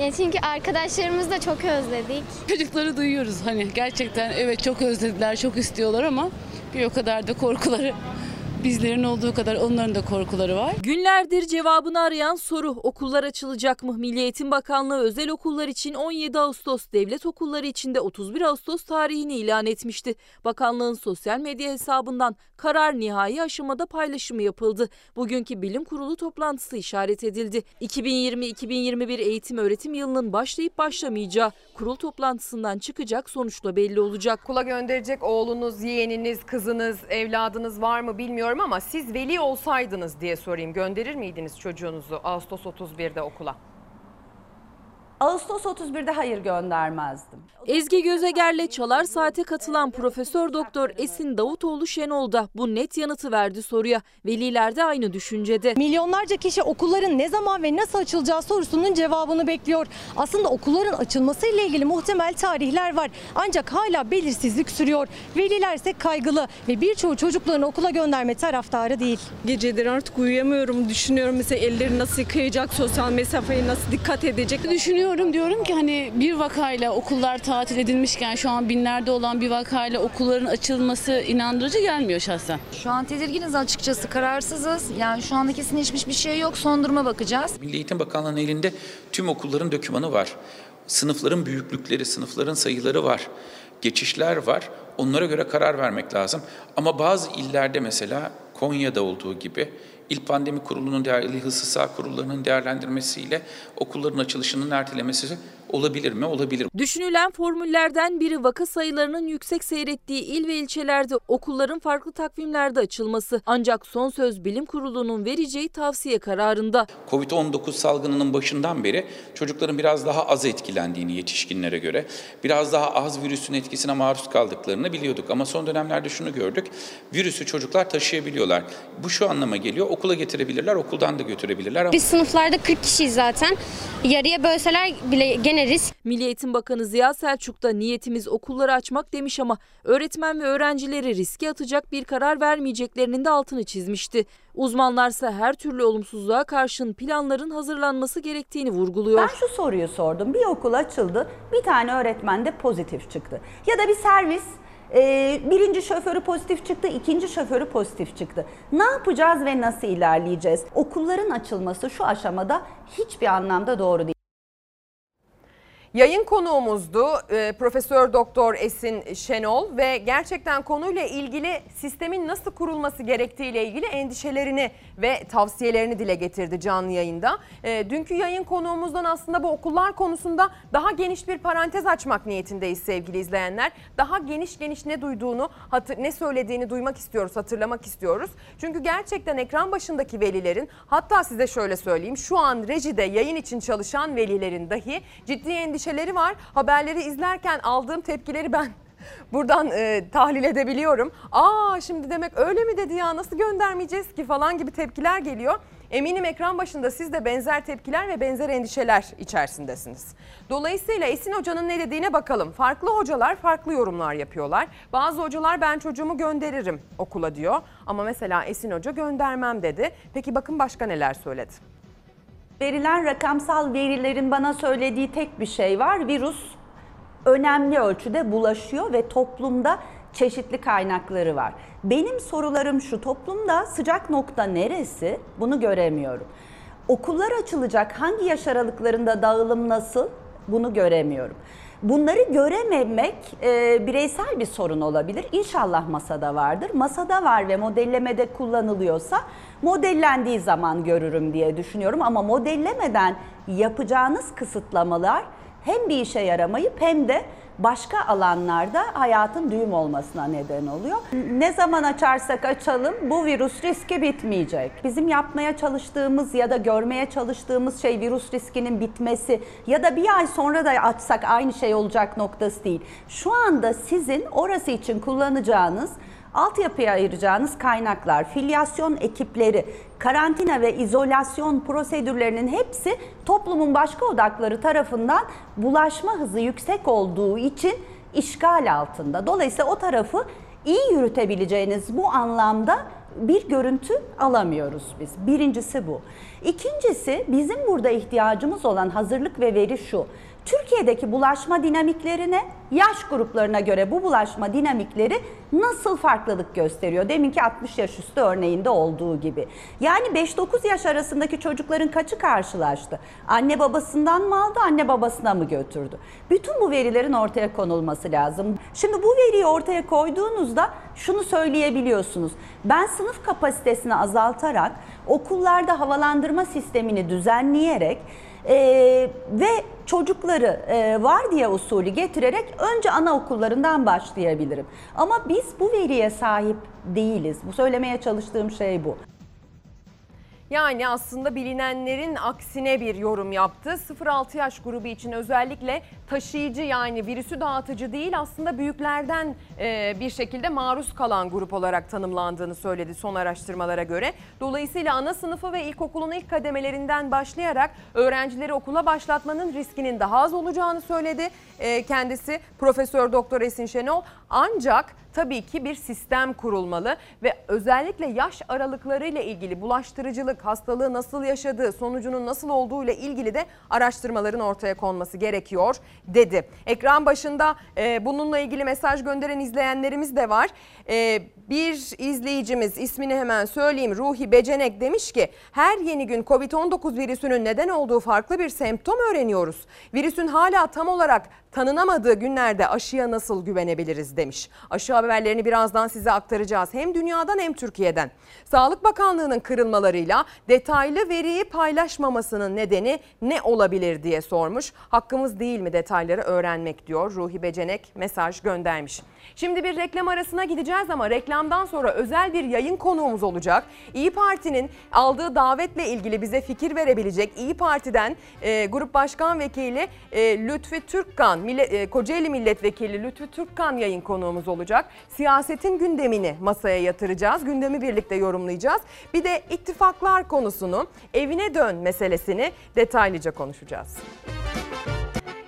Yani çünkü arkadaşlarımızı da çok özledik. Çocukları duyuyoruz hani gerçekten evet çok özlediler, çok istiyorlar ama bir o kadar da korkuları bizlerin olduğu kadar onların da korkuları var. Günlerdir cevabını arayan soru okullar açılacak mı? Milli Eğitim Bakanlığı özel okullar için 17 Ağustos, devlet okulları için de 31 Ağustos tarihini ilan etmişti. Bakanlığın sosyal medya hesabından karar nihai aşamada paylaşımı yapıldı. Bugünkü bilim kurulu toplantısı işaret edildi. 2020-2021 eğitim öğretim yılının başlayıp başlamayacağı kurul toplantısından çıkacak sonuçla belli olacak. Okula gönderecek oğlunuz, yeğeniniz, kızınız, evladınız var mı bilmiyorum ama siz veli olsaydınız diye sorayım. Gönderir miydiniz çocuğunuzu Ağustos 31'de okula? Ağustos 31'de hayır göndermezdim. Ezgi Gözeger'le Çalar Saat'e katılan Profesör Doktor Esin Davutoğlu Şenol da bu net yanıtı verdi soruya. Veliler de aynı düşüncede. Milyonlarca kişi okulların ne zaman ve nasıl açılacağı sorusunun cevabını bekliyor. Aslında okulların açılması ile ilgili muhtemel tarihler var. Ancak hala belirsizlik sürüyor. Veliler ise kaygılı ve birçoğu çocuklarını okula gönderme taraftarı değil. Geceleri artık uyuyamıyorum. Düşünüyorum mesela elleri nasıl yıkayacak, sosyal mesafeye nasıl dikkat edecek. Düşünüyorum diyorum ki hani bir vakayla okullar tatil edilmişken şu an binlerde olan bir vakayla okulların açılması inandırıcı gelmiyor şahsen. Şu an tedirginiz açıkçası kararsızız. Yani şu anda kesinleşmiş bir şey yok. Son duruma bakacağız. Milli Eğitim Bakanlığı'nın elinde tüm okulların dokümanı var. Sınıfların büyüklükleri, sınıfların sayıları var. Geçişler var. Onlara göre karar vermek lazım. Ama bazı illerde mesela Konya'da olduğu gibi İl Pandemi Kurulu'nun, değer, İl Hızlı Kurullarının değerlendirmesiyle okulların açılışının ertelemesi olabilir mi? Olabilir. Düşünülen formüllerden biri vaka sayılarının yüksek seyrettiği il ve ilçelerde okulların farklı takvimlerde açılması. Ancak son söz bilim kurulunun vereceği tavsiye kararında. Covid-19 salgınının başından beri çocukların biraz daha az etkilendiğini yetişkinlere göre, biraz daha az virüsün etkisine maruz kaldıklarını biliyorduk. Ama son dönemlerde şunu gördük, virüsü çocuklar taşıyabiliyorlar. Bu şu anlama geliyor, okula getirebilirler, okuldan da götürebilirler. Biz sınıflarda 40 kişiyiz zaten. Yarıya bölseler bile gene risk. Milli Eğitim Bakanı Ziya Selçuk da niyetimiz okulları açmak demiş ama öğretmen ve öğrencileri riske atacak bir karar vermeyeceklerinin de altını çizmişti. Uzmanlarsa her türlü olumsuzluğa karşın planların hazırlanması gerektiğini vurguluyor. Ben şu soruyu sordum. Bir okul açıldı, bir tane öğretmen de pozitif çıktı. Ya da bir servis e, birinci şoförü pozitif çıktı, ikinci şoförü pozitif çıktı. Ne yapacağız ve nasıl ilerleyeceğiz? Okulların açılması şu aşamada hiçbir anlamda doğru değil. Yayın konuğumuzdu e, Profesör Doktor Esin Şenol ve gerçekten konuyla ilgili sistemin nasıl kurulması gerektiğiyle ilgili endişelerini ve tavsiyelerini dile getirdi canlı yayında. E, dünkü yayın konuğumuzdan aslında bu okullar konusunda daha geniş bir parantez açmak niyetindeyiz sevgili izleyenler. Daha geniş geniş ne duyduğunu, ne söylediğini duymak istiyoruz, hatırlamak istiyoruz. Çünkü gerçekten ekran başındaki velilerin hatta size şöyle söyleyeyim şu an rejide yayın için çalışan velilerin dahi ciddi endişeleri var. Haberleri izlerken aldığım tepkileri ben buradan e, tahlil edebiliyorum. Aa şimdi demek öyle mi dedi ya nasıl göndermeyeceğiz ki falan gibi tepkiler geliyor. Eminim ekran başında siz de benzer tepkiler ve benzer endişeler içerisindesiniz. Dolayısıyla Esin Hoca'nın ne dediğine bakalım. Farklı hocalar farklı yorumlar yapıyorlar. Bazı hocalar ben çocuğumu gönderirim okula diyor. Ama mesela Esin Hoca göndermem dedi. Peki bakın başka neler söyledi. Verilen rakamsal verilerin bana söylediği tek bir şey var. Virüs önemli ölçüde bulaşıyor ve toplumda çeşitli kaynakları var. Benim sorularım şu toplumda sıcak nokta neresi? Bunu göremiyorum. Okullar açılacak hangi yaş aralıklarında dağılım nasıl? Bunu göremiyorum. Bunları görememek e, bireysel bir sorun olabilir. İnşallah masada vardır. Masada var ve modellemede kullanılıyorsa modellendiği zaman görürüm diye düşünüyorum. Ama modellemeden yapacağınız kısıtlamalar hem bir işe yaramayıp hem de başka alanlarda hayatın düğüm olmasına neden oluyor. Ne zaman açarsak açalım bu virüs riski bitmeyecek. Bizim yapmaya çalıştığımız ya da görmeye çalıştığımız şey virüs riskinin bitmesi ya da bir ay sonra da açsak aynı şey olacak noktası değil. Şu anda sizin orası için kullanacağınız altyapıya ayıracağınız kaynaklar, filyasyon ekipleri, karantina ve izolasyon prosedürlerinin hepsi toplumun başka odakları tarafından bulaşma hızı yüksek olduğu için işgal altında. Dolayısıyla o tarafı iyi yürütebileceğiniz bu anlamda bir görüntü alamıyoruz biz. Birincisi bu. İkincisi bizim burada ihtiyacımız olan hazırlık ve veri şu. Türkiye'deki bulaşma dinamiklerine, yaş gruplarına göre bu bulaşma dinamikleri nasıl farklılık gösteriyor? Deminki 60 yaş üstü örneğinde olduğu gibi. Yani 5-9 yaş arasındaki çocukların kaçı karşılaştı? Anne babasından mı aldı, anne babasına mı götürdü? Bütün bu verilerin ortaya konulması lazım. Şimdi bu veriyi ortaya koyduğunuzda şunu söyleyebiliyorsunuz. Ben sınıf kapasitesini azaltarak, okullarda havalandırma sistemini düzenleyerek e, ve çocukları e, vardiya usulü getirerek önce anaokullarından başlayabilirim. Ama biz bu veriye sahip değiliz. Bu söylemeye çalıştığım şey bu. Yani aslında bilinenlerin aksine bir yorum yaptı. 0-6 yaş grubu için özellikle taşıyıcı yani virüsü dağıtıcı değil aslında büyüklerden e, bir şekilde maruz kalan grup olarak tanımlandığını söyledi son araştırmalara göre. Dolayısıyla ana sınıfı ve ilkokulun ilk kademelerinden başlayarak öğrencileri okula başlatmanın riskinin daha az olacağını söyledi. E, kendisi Profesör Doktor Esin Şenol ancak tabii ki bir sistem kurulmalı ve özellikle yaş aralıklarıyla ilgili bulaştırıcılık, hastalığı nasıl yaşadığı, sonucunun nasıl olduğu ile ilgili de araştırmaların ortaya konması gerekiyor dedi. Ekran başında e, bununla ilgili mesaj gönderen izleyenlerimiz de var. E, bir izleyicimiz ismini hemen söyleyeyim Ruhi Becenek demiş ki her yeni gün Covid-19 virüsünün neden olduğu farklı bir semptom öğreniyoruz. Virüsün hala tam olarak tanınamadığı günlerde aşıya nasıl güvenebiliriz demiş. Aşı haberlerini birazdan size aktaracağız. Hem dünyadan hem Türkiye'den. Sağlık Bakanlığı'nın kırılmalarıyla detaylı veriyi paylaşmamasının nedeni ne olabilir diye sormuş. Hakkımız değil mi detayları öğrenmek diyor Ruhi Becenek mesaj göndermiş. Şimdi bir reklam arasına gideceğiz ama reklamdan sonra özel bir yayın konuğumuz olacak. İyi Parti'nin aldığı davetle ilgili bize fikir verebilecek İyi Parti'den e, Grup Başkan Vekili e, Lütfi Türkkan, Millet, e, Kocaeli Milletvekili Lütfi Türkkan yayın konuğumuz olacak. Siyasetin gündemini masaya yatıracağız. Gündemi birlikte yorumlayacağız. Bir de ittifaklar konusunu, evine dön meselesini detaylıca konuşacağız.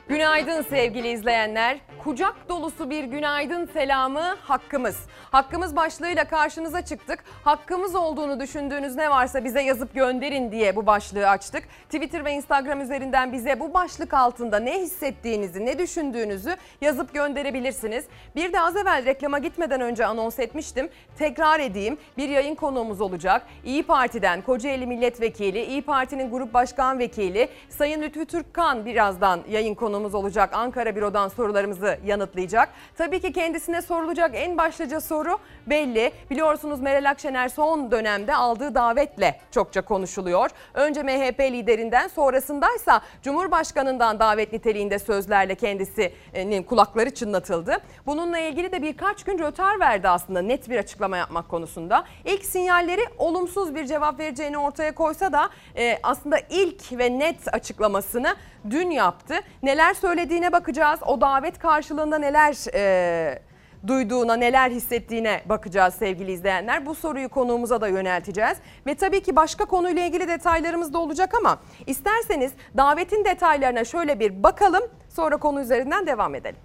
Günaydın sevgili izleyenler. Kucak dolusu bir günaydın selamı hakkımız. Hakkımız başlığıyla karşınıza çıktık. Hakkımız olduğunu düşündüğünüz ne varsa bize yazıp gönderin diye bu başlığı açtık. Twitter ve Instagram üzerinden bize bu başlık altında ne hissettiğinizi, ne düşündüğünüzü yazıp gönderebilirsiniz. Bir de az evvel reklama gitmeden önce anons etmiştim. Tekrar edeyim. Bir yayın konuğumuz olacak. İyi Parti'den Kocaeli Milletvekili, İyi Parti'nin Grup Başkan Vekili Sayın Lütfü Türkkan birazdan yayın konuğumuz olacak. Ankara Büro'dan sorularımızı yanıtlayacak. Tabii ki kendisine sorulacak en başlıca soru belli. Biliyorsunuz Meral Akşener son dönemde aldığı davetle çokça konuşuluyor. Önce MHP liderinden sonrasındaysa Cumhurbaşkanından davet niteliğinde sözlerle kendisinin kulakları çınlatıldı. Bununla ilgili de birkaç gün rötar verdi aslında net bir açıklama yapmak konusunda. İlk sinyalleri olumsuz bir cevap vereceğini ortaya koysa da e, aslında ilk ve net açıklamasını dün yaptı. Neler söylediğine bakacağız. O davet karşılığında neler e, duyduğuna, neler hissettiğine bakacağız sevgili izleyenler. Bu soruyu konuğumuza da yönelteceğiz. Ve tabii ki başka konuyla ilgili detaylarımız da olacak ama isterseniz davetin detaylarına şöyle bir bakalım. Sonra konu üzerinden devam edelim.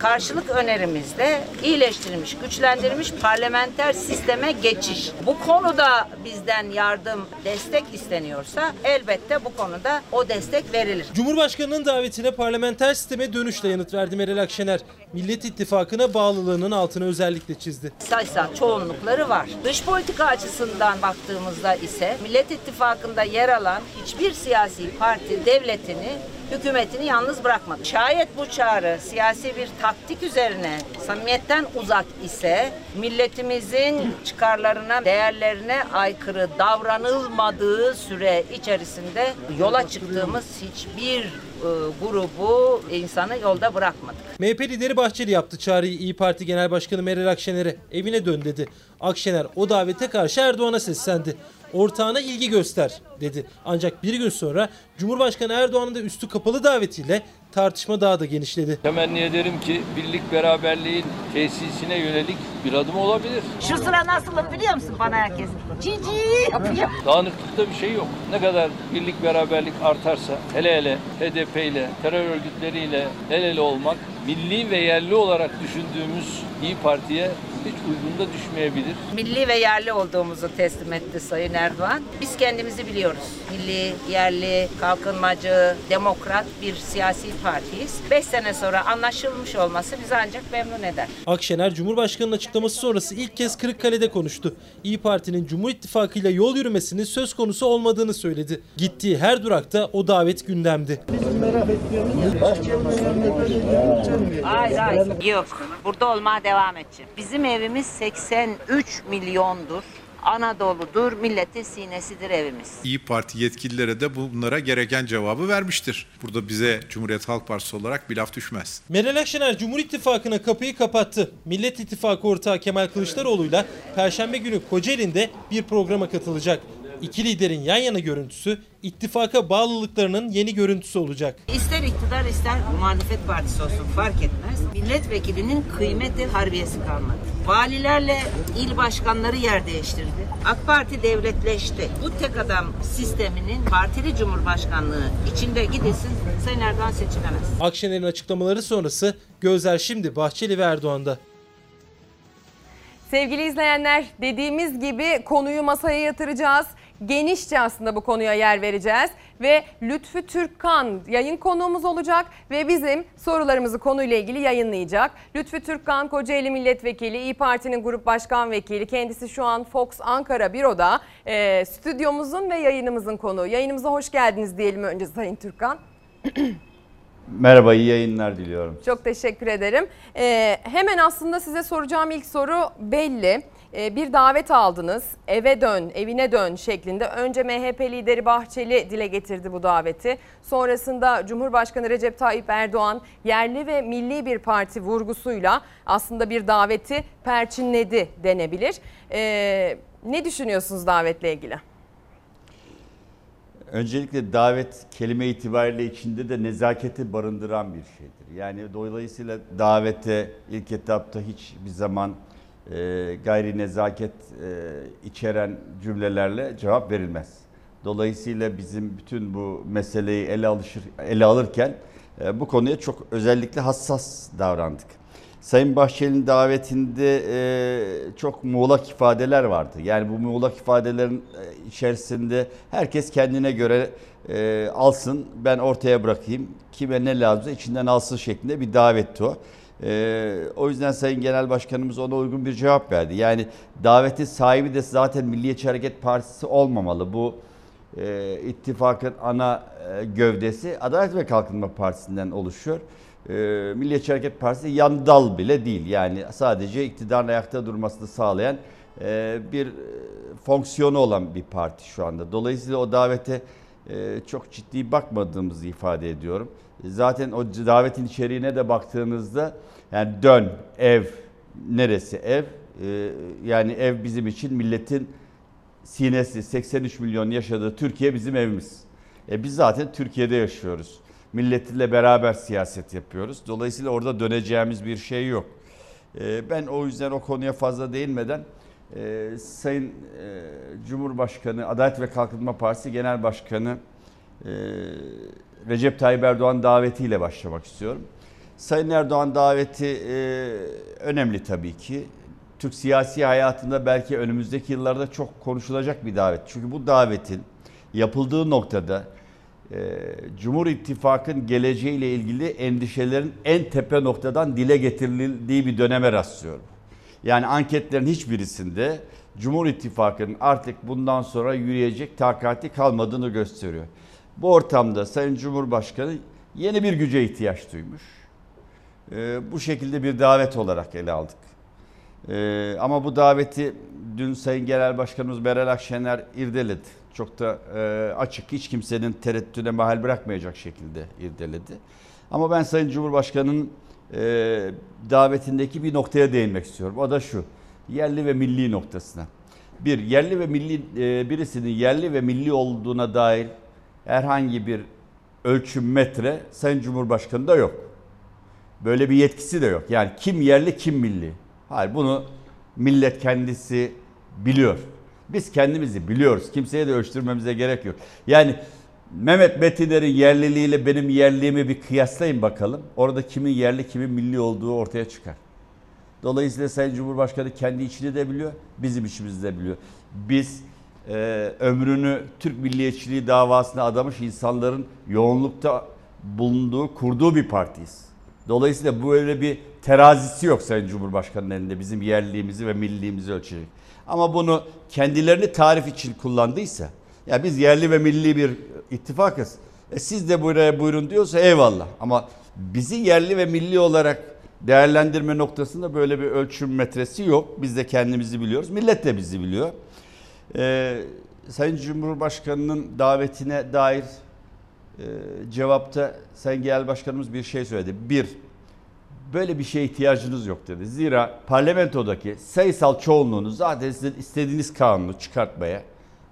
Karşılık önerimizde iyileştirilmiş, güçlendirilmiş parlamenter sisteme geçiş. Bu konuda bizden yardım, destek isteniyorsa elbette bu konuda o destek verilir. Cumhurbaşkanının davetine parlamenter sisteme dönüşle yanıt verdi Meral Akşener. Millet İttifakı'na bağlılığının altını özellikle çizdi. Sayısal çoğunlukları var. Dış politika açısından baktığımızda ise Millet İttifakı'nda yer alan hiçbir siyasi parti devletini hükümetini yalnız bırakmadı. Şayet bu çağrı siyasi bir taktik üzerine samimiyetten uzak ise milletimizin çıkarlarına, değerlerine aykırı davranılmadığı süre içerisinde yola çıktığımız hiçbir e, grubu insanı yolda bırakmadık. MHP lideri Bahçeli yaptı çağrıyı İyi Parti Genel Başkanı Meral Akşener'e. Evine dön dedi. Akşener o davete karşı Erdoğan'a seslendi. Ortağına ilgi göster dedi. Ancak bir gün sonra Cumhurbaşkanı Erdoğan'ın da üstü kapalı davetiyle tartışma daha da genişledi. Temenni ederim ki birlik beraberliğin tesisine yönelik bir adım olabilir. Şu sıra nasılım biliyor musun bana herkes? Cici yapıyor. Dağınıklıkta bir şey yok. Ne kadar birlik beraberlik artarsa hele hele HDP ile terör örgütleriyle el ele olmak milli ve yerli olarak düşündüğümüz İyi Parti'ye hiç uygun da düşmeyebilir. Milli ve yerli olduğumuzu teslim etti Sayın Erdoğan. Biz kendimizi biliyoruz. Milli, yerli, kalkınmacı, demokrat bir siyasi partiyiz. Beş sene sonra anlaşılmış olması bizi ancak memnun eder. Akşener Cumhurbaşkanı'nın açıklaması sonrası ilk kez Kırıkkale'de konuştu. İyi Parti'nin Cumhur İttifakı ile yol yürümesinin söz konusu olmadığını söyledi. Gittiği her durakta o davet gündemdi. Hayır hayır. Yok. Burada olmaya devam edeceğim. Bizim evimiz 83 milyondur. Anadolu'dur, milletin sinesidir evimiz. İyi Parti yetkililere de bunlara gereken cevabı vermiştir. Burada bize Cumhuriyet Halk Partisi olarak bir laf düşmez. Meral Akşener Cumhur İttifakı'na kapıyı kapattı. Millet İttifakı ortağı Kemal Kılıçdaroğlu'yla Perşembe günü Kocaeli'nde bir programa katılacak. İki liderin yan yana görüntüsü ittifaka bağlılıklarının yeni görüntüsü olacak. İster iktidar ister muhalefet partisi olsun fark etmez. Milletvekilinin kıymeti harbiyesi kalmadı. Valilerle il başkanları yer değiştirdi. AK Parti devletleşti. Bu tek adam sisteminin partili cumhurbaşkanlığı içinde gidilsin Sayın Erdoğan seçilemez. Akşener'in açıklamaları sonrası gözler şimdi Bahçeli ve Erdoğan'da. Sevgili izleyenler dediğimiz gibi konuyu masaya yatıracağız. Genişçe aslında bu konuya yer vereceğiz ve Lütfü Türkkan yayın konuğumuz olacak ve bizim sorularımızı konuyla ilgili yayınlayacak. Lütfü Türkkan Kocaeli Milletvekili, İyi Parti'nin Grup Başkan Vekili. Kendisi şu an Fox Ankara Büro'da e, stüdyomuzun ve yayınımızın konuğu. Yayınımıza hoş geldiniz diyelim önce Sayın Türkkan. Merhaba, iyi yayınlar diliyorum. Çok teşekkür ederim. Ee, hemen aslında size soracağım ilk soru belli. Ee, bir davet aldınız, eve dön, evine dön şeklinde. Önce MHP lideri Bahçeli dile getirdi bu daveti. Sonrasında Cumhurbaşkanı Recep Tayyip Erdoğan yerli ve milli bir parti vurgusuyla aslında bir daveti perçinledi denebilir. Ee, ne düşünüyorsunuz davetle ilgili? Öncelikle davet kelime itibariyle içinde de nezaketi barındıran bir şeydir. Yani dolayısıyla davete ilk etapta hiçbir zaman e, gayri nezaket e, içeren cümlelerle cevap verilmez. Dolayısıyla bizim bütün bu meseleyi ele alışır ele alırken e, bu konuya çok özellikle hassas davrandık. Sayın Bahçeli'nin davetinde e, çok muğlak ifadeler vardı. Yani bu muğlak ifadelerin e, içerisinde herkes kendine göre e, alsın, ben ortaya bırakayım. Kime ne lazımsa içinden alsın şeklinde bir davetti o. E, o yüzden Sayın Genel Başkanımız ona uygun bir cevap verdi. Yani davetin sahibi de zaten Milliyetçi Hareket Partisi olmamalı. Bu e, ittifakın ana e, gövdesi Adalet ve Kalkınma Partisi'nden oluşuyor. E, Milliyetçi Hareket Partisi yan dal bile değil. Yani sadece iktidarın ayakta durmasını sağlayan e, bir e, fonksiyonu olan bir parti şu anda. Dolayısıyla o davete e, çok ciddi bakmadığımızı ifade ediyorum. Zaten o davetin içeriğine de baktığınızda yani dön, ev, neresi ev? E, yani ev bizim için milletin sinesi 83 milyon yaşadığı Türkiye bizim evimiz. E biz zaten Türkiye'de yaşıyoruz. Milletle beraber siyaset yapıyoruz. Dolayısıyla orada döneceğimiz bir şey yok. E, ben o yüzden o konuya fazla değinmeden e, Sayın e, Cumhurbaşkanı, Adalet ve Kalkınma Partisi Genel Başkanı e, Recep Tayyip Erdoğan davetiyle başlamak istiyorum. Sayın Erdoğan daveti e, önemli tabii ki. Türk siyasi hayatında belki önümüzdeki yıllarda çok konuşulacak bir davet. Çünkü bu davetin yapıldığı noktada e, Cumhur İttifakı'nın geleceğiyle ilgili endişelerin en tepe noktadan dile getirildiği bir döneme rastlıyorum. Yani anketlerin hiçbirisinde Cumhur İttifakı'nın artık bundan sonra yürüyecek takati kalmadığını gösteriyor. Bu ortamda Sayın Cumhurbaşkanı yeni bir güce ihtiyaç duymuş. E, bu şekilde bir davet olarak ele aldık. Ee, ama bu daveti dün Sayın Genel Başkanımız Meral Akşener irdeledi. Çok da e, açık, hiç kimsenin tereddütüne mahal bırakmayacak şekilde irdeledi. Ama ben Sayın Cumhurbaşkanı'nın e, davetindeki bir noktaya değinmek istiyorum. O da şu, yerli ve milli noktasına. Bir, yerli ve milli e, birisinin yerli ve milli olduğuna dair herhangi bir ölçüm metre Sayın Cumhurbaşkanı'nda yok. Böyle bir yetkisi de yok. Yani kim yerli kim milli. Hayır bunu millet kendisi biliyor. Biz kendimizi biliyoruz. Kimseye de ölçtürmemize gerek yok. Yani Mehmet Metiner'in yerliliğiyle benim yerliğimi bir kıyaslayın bakalım. Orada kimin yerli kimin milli olduğu ortaya çıkar. Dolayısıyla Sayın Cumhurbaşkanı kendi içini de biliyor, bizim içimizi de biliyor. Biz e, ömrünü Türk milliyetçiliği davasına adamış insanların yoğunlukta bulunduğu, kurduğu bir partiyiz. Dolayısıyla bu öyle bir terazisi yok Sayın Cumhurbaşkanı'nın elinde bizim yerliğimizi ve milliğimizi ölçecek. Ama bunu kendilerini tarif için kullandıysa, ya biz yerli ve milli bir ittifakız. E siz de buraya buyurun diyorsa eyvallah. Ama bizi yerli ve milli olarak değerlendirme noktasında böyle bir ölçüm metresi yok. Biz de kendimizi biliyoruz. Millet de bizi biliyor. Ee, Sayın Cumhurbaşkanı'nın davetine dair e, cevapta Sayın Genel Başkanımız bir şey söyledi. Bir, böyle bir şeye ihtiyacınız yok dedi. Zira parlamentodaki sayısal çoğunluğunuz zaten sizin istediğiniz kanunu çıkartmaya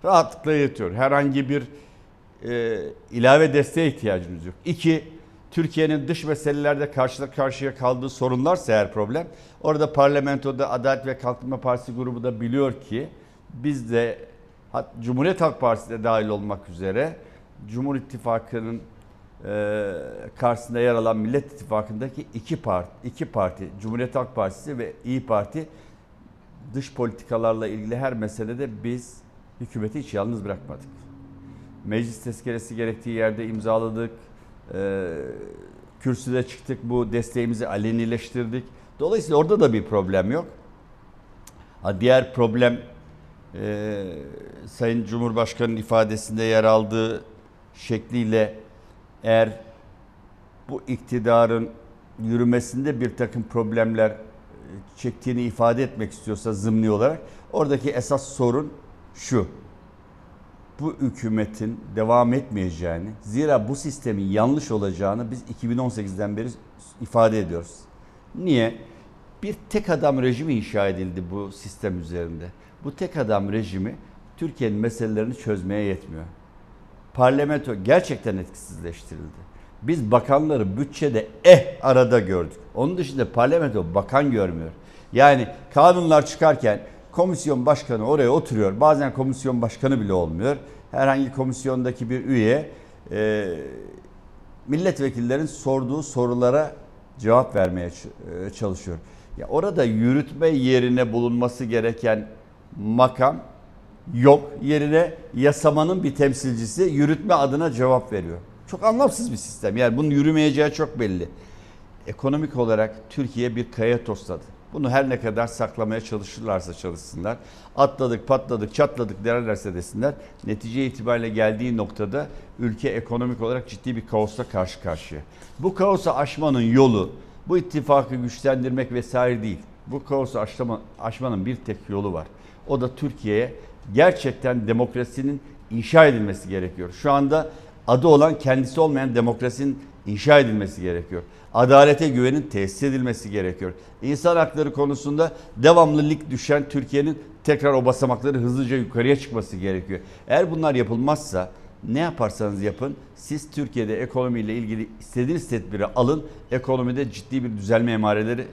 rahatlıkla yetiyor. Herhangi bir e, ilave desteğe ihtiyacınız yok. İki, Türkiye'nin dış meselelerde karşı karşıya kaldığı sorunlarsa eğer problem, orada parlamentoda Adalet ve Kalkınma Partisi grubu da biliyor ki biz de Cumhuriyet Halk Partisi de dahil olmak üzere Cumhur İttifakı'nın e, karşısında yer alan Millet İttifakı'ndaki iki parti, iki parti, Cumhuriyet Halk Partisi ve İyi Parti dış politikalarla ilgili her meselede biz hükümeti hiç yalnız bırakmadık. Meclis tezkeresi gerektiği yerde imzaladık. E, kürsüde çıktık. Bu desteğimizi alenileştirdik. Dolayısıyla orada da bir problem yok. Ha, diğer problem e, Sayın Cumhurbaşkanı'nın ifadesinde yer aldığı şekliyle eğer bu iktidarın yürümesinde bir takım problemler çektiğini ifade etmek istiyorsa zımni olarak oradaki esas sorun şu. Bu hükümetin devam etmeyeceğini, zira bu sistemin yanlış olacağını biz 2018'den beri ifade ediyoruz. Niye? Bir tek adam rejimi inşa edildi bu sistem üzerinde. Bu tek adam rejimi Türkiye'nin meselelerini çözmeye yetmiyor. Parlamento gerçekten etkisizleştirildi. Biz bakanları bütçede eh arada gördük. Onun dışında parlamento bakan görmüyor. Yani kanunlar çıkarken komisyon başkanı oraya oturuyor. Bazen komisyon başkanı bile olmuyor. Herhangi komisyondaki bir üye e, milletvekillerin sorduğu sorulara cevap vermeye e, çalışıyor. Ya orada yürütme yerine bulunması gereken makam yok. Yerine yasamanın bir temsilcisi yürütme adına cevap veriyor. Çok anlamsız bir sistem. Yani bunun yürümeyeceği çok belli. Ekonomik olarak Türkiye bir kaya tosladı. Bunu her ne kadar saklamaya çalışırlarsa çalışsınlar. Atladık, patladık, çatladık derlerse desinler. Netice itibariyle geldiği noktada ülke ekonomik olarak ciddi bir kaosla karşı karşıya. Bu kaosu aşmanın yolu bu ittifakı güçlendirmek vesaire değil. Bu kaosu aşma, aşmanın bir tek yolu var. O da Türkiye'ye gerçekten demokrasinin inşa edilmesi gerekiyor. Şu anda adı olan kendisi olmayan demokrasinin inşa edilmesi gerekiyor. Adalete güvenin tesis edilmesi gerekiyor. İnsan hakları konusunda devamlı lig düşen Türkiye'nin tekrar o basamakları hızlıca yukarıya çıkması gerekiyor. Eğer bunlar yapılmazsa ne yaparsanız yapın siz Türkiye'de ekonomiyle ilgili istediğiniz tedbiri alın. Ekonomide ciddi bir düzelme emareleri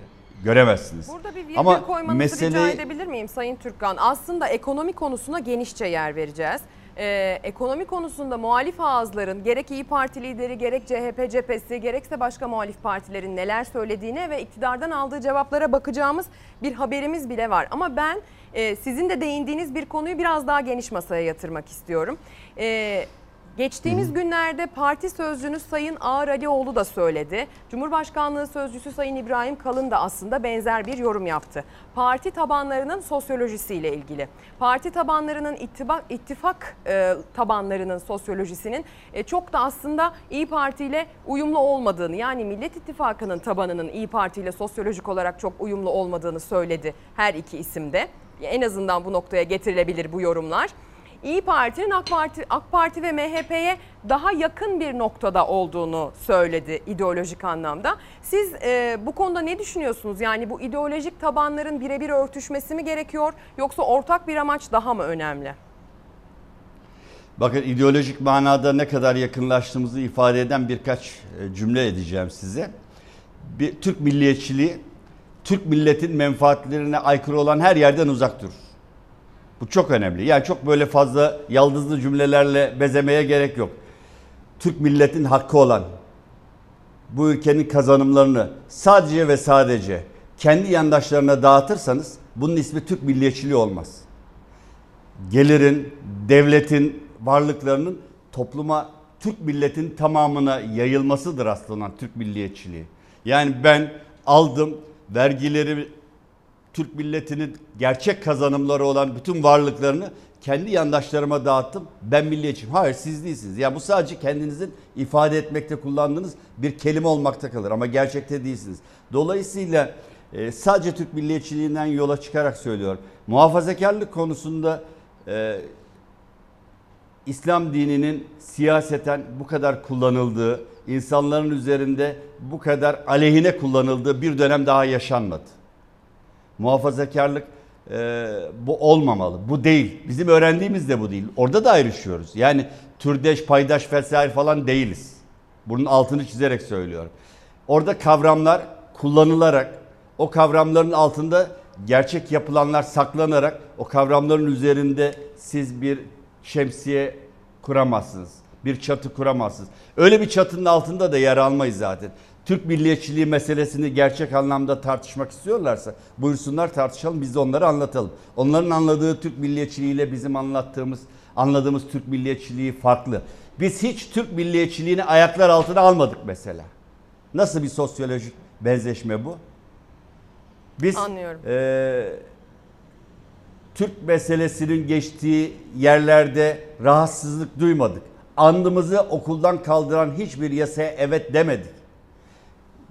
göremezsiniz. Burada bir virgül Ama koymanızı rica meseleyi edebilir miyim Sayın Türkkan? Aslında ekonomi konusuna genişçe yer vereceğiz. Ee, ekonomi konusunda muhalif ağızların gerek İyi Parti lideri gerek CHP cephesi gerekse başka muhalif partilerin neler söylediğine ve iktidardan aldığı cevaplara bakacağımız bir haberimiz bile var. Ama ben e, sizin de değindiğiniz bir konuyu biraz daha geniş masaya yatırmak istiyorum. Ee, Geçtiğimiz günlerde parti sözcünüz Sayın Ağar Alioğlu da söyledi. Cumhurbaşkanlığı sözcüsü Sayın İbrahim Kalın da aslında benzer bir yorum yaptı. Parti tabanlarının sosyolojisiyle ilgili. Parti tabanlarının ittifak, ittifak e, tabanlarının sosyolojisinin e, çok da aslında İyi Parti ile uyumlu olmadığını yani Millet İttifakı'nın tabanının İyi Parti ile sosyolojik olarak çok uyumlu olmadığını söyledi her iki isimde. En azından bu noktaya getirilebilir bu yorumlar. İyi Parti'nin AK Parti, AK Parti ve MHP'ye daha yakın bir noktada olduğunu söyledi ideolojik anlamda. Siz e, bu konuda ne düşünüyorsunuz? Yani bu ideolojik tabanların birebir örtüşmesi mi gerekiyor yoksa ortak bir amaç daha mı önemli? Bakın ideolojik manada ne kadar yakınlaştığımızı ifade eden birkaç e, cümle edeceğim size. Bir Türk milliyetçiliği Türk milletin menfaatlerine aykırı olan her yerden uzak durur. Bu çok önemli. Yani çok böyle fazla yaldızlı cümlelerle bezemeye gerek yok. Türk milletin hakkı olan bu ülkenin kazanımlarını sadece ve sadece kendi yandaşlarına dağıtırsanız bunun ismi Türk milliyetçiliği olmaz. Gelirin, devletin varlıklarının topluma Türk milletin tamamına yayılmasıdır aslında Türk milliyetçiliği. Yani ben aldım vergileri Türk milletinin gerçek kazanımları olan bütün varlıklarını kendi yandaşlarıma dağıttım. Ben milliyetçiyim. Hayır siz değilsiniz. Ya bu sadece kendinizin ifade etmekte kullandığınız bir kelime olmakta kalır ama gerçekte değilsiniz. Dolayısıyla e, sadece Türk milliyetçiliğinden yola çıkarak söylüyorum. Muhafazakarlık konusunda e, İslam dininin siyaseten bu kadar kullanıldığı, insanların üzerinde bu kadar aleyhine kullanıldığı bir dönem daha yaşanmadı. Muhafazakarlık e, bu olmamalı. Bu değil. Bizim öğrendiğimiz de bu değil. Orada da ayrışıyoruz. Yani türdeş, paydaş vesaire falan değiliz. Bunun altını çizerek söylüyorum. Orada kavramlar kullanılarak o kavramların altında gerçek yapılanlar saklanarak o kavramların üzerinde siz bir şemsiye kuramazsınız. Bir çatı kuramazsınız. Öyle bir çatının altında da yer almayız zaten. Türk milliyetçiliği meselesini gerçek anlamda tartışmak istiyorlarsa buyursunlar tartışalım biz de onları anlatalım. Onların anladığı Türk milliyetçiliğiyle bizim anlattığımız anladığımız Türk milliyetçiliği farklı. Biz hiç Türk milliyetçiliğini ayaklar altına almadık mesela. Nasıl bir sosyolojik benzeşme bu? Biz Anlıyorum. E, Türk meselesinin geçtiği yerlerde rahatsızlık duymadık. Andımızı okuldan kaldıran hiçbir yasaya evet demedik.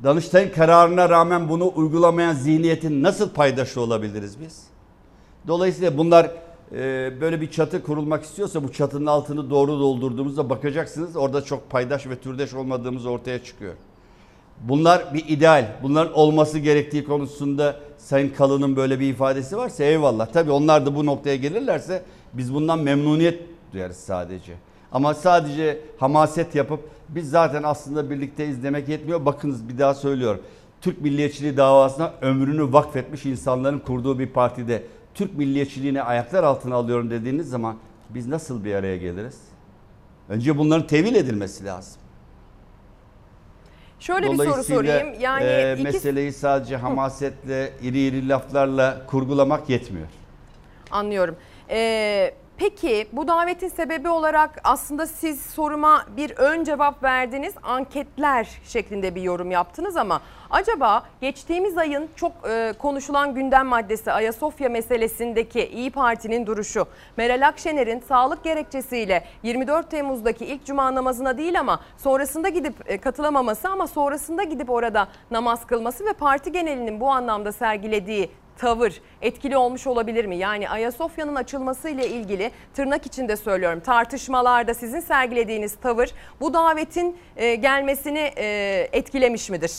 Danıştay'ın kararına rağmen bunu uygulamayan zihniyetin nasıl paydaşı olabiliriz biz? Dolayısıyla bunlar e, böyle bir çatı kurulmak istiyorsa bu çatının altını doğru doldurduğumuzda bakacaksınız orada çok paydaş ve türdeş olmadığımız ortaya çıkıyor. Bunlar bir ideal. Bunların olması gerektiği konusunda Sayın Kalın'ın böyle bir ifadesi varsa eyvallah. Tabii onlar da bu noktaya gelirlerse biz bundan memnuniyet duyarız sadece. Ama sadece hamaset yapıp biz zaten aslında birlikte izlemek yetmiyor. Bakınız bir daha söylüyorum. Türk milliyetçiliği davasına ömrünü vakfetmiş insanların kurduğu bir partide Türk milliyetçiliğini ayaklar altına alıyorum dediğiniz zaman biz nasıl bir araya geliriz? Önce bunların tevil edilmesi lazım. Şöyle bir soru sorayım. Yani e, iki- meseleyi sadece hamasetle, iri iri laflarla kurgulamak yetmiyor. Anlıyorum. Ee, peki bu davetin sebebi olarak aslında siz soruma bir ön cevap verdiniz. Anketler şeklinde bir yorum yaptınız ama acaba geçtiğimiz ayın çok e, konuşulan gündem maddesi Ayasofya meselesindeki İyi Parti'nin duruşu, Meral Akşener'in sağlık gerekçesiyle 24 Temmuz'daki ilk cuma namazına değil ama sonrasında gidip e, katılamaması ama sonrasında gidip orada namaz kılması ve parti genelinin bu anlamda sergilediği tavır etkili olmuş olabilir mi? Yani Ayasofya'nın açılması ile ilgili tırnak içinde söylüyorum tartışmalarda sizin sergilediğiniz tavır bu davetin e, gelmesini e, etkilemiş midir?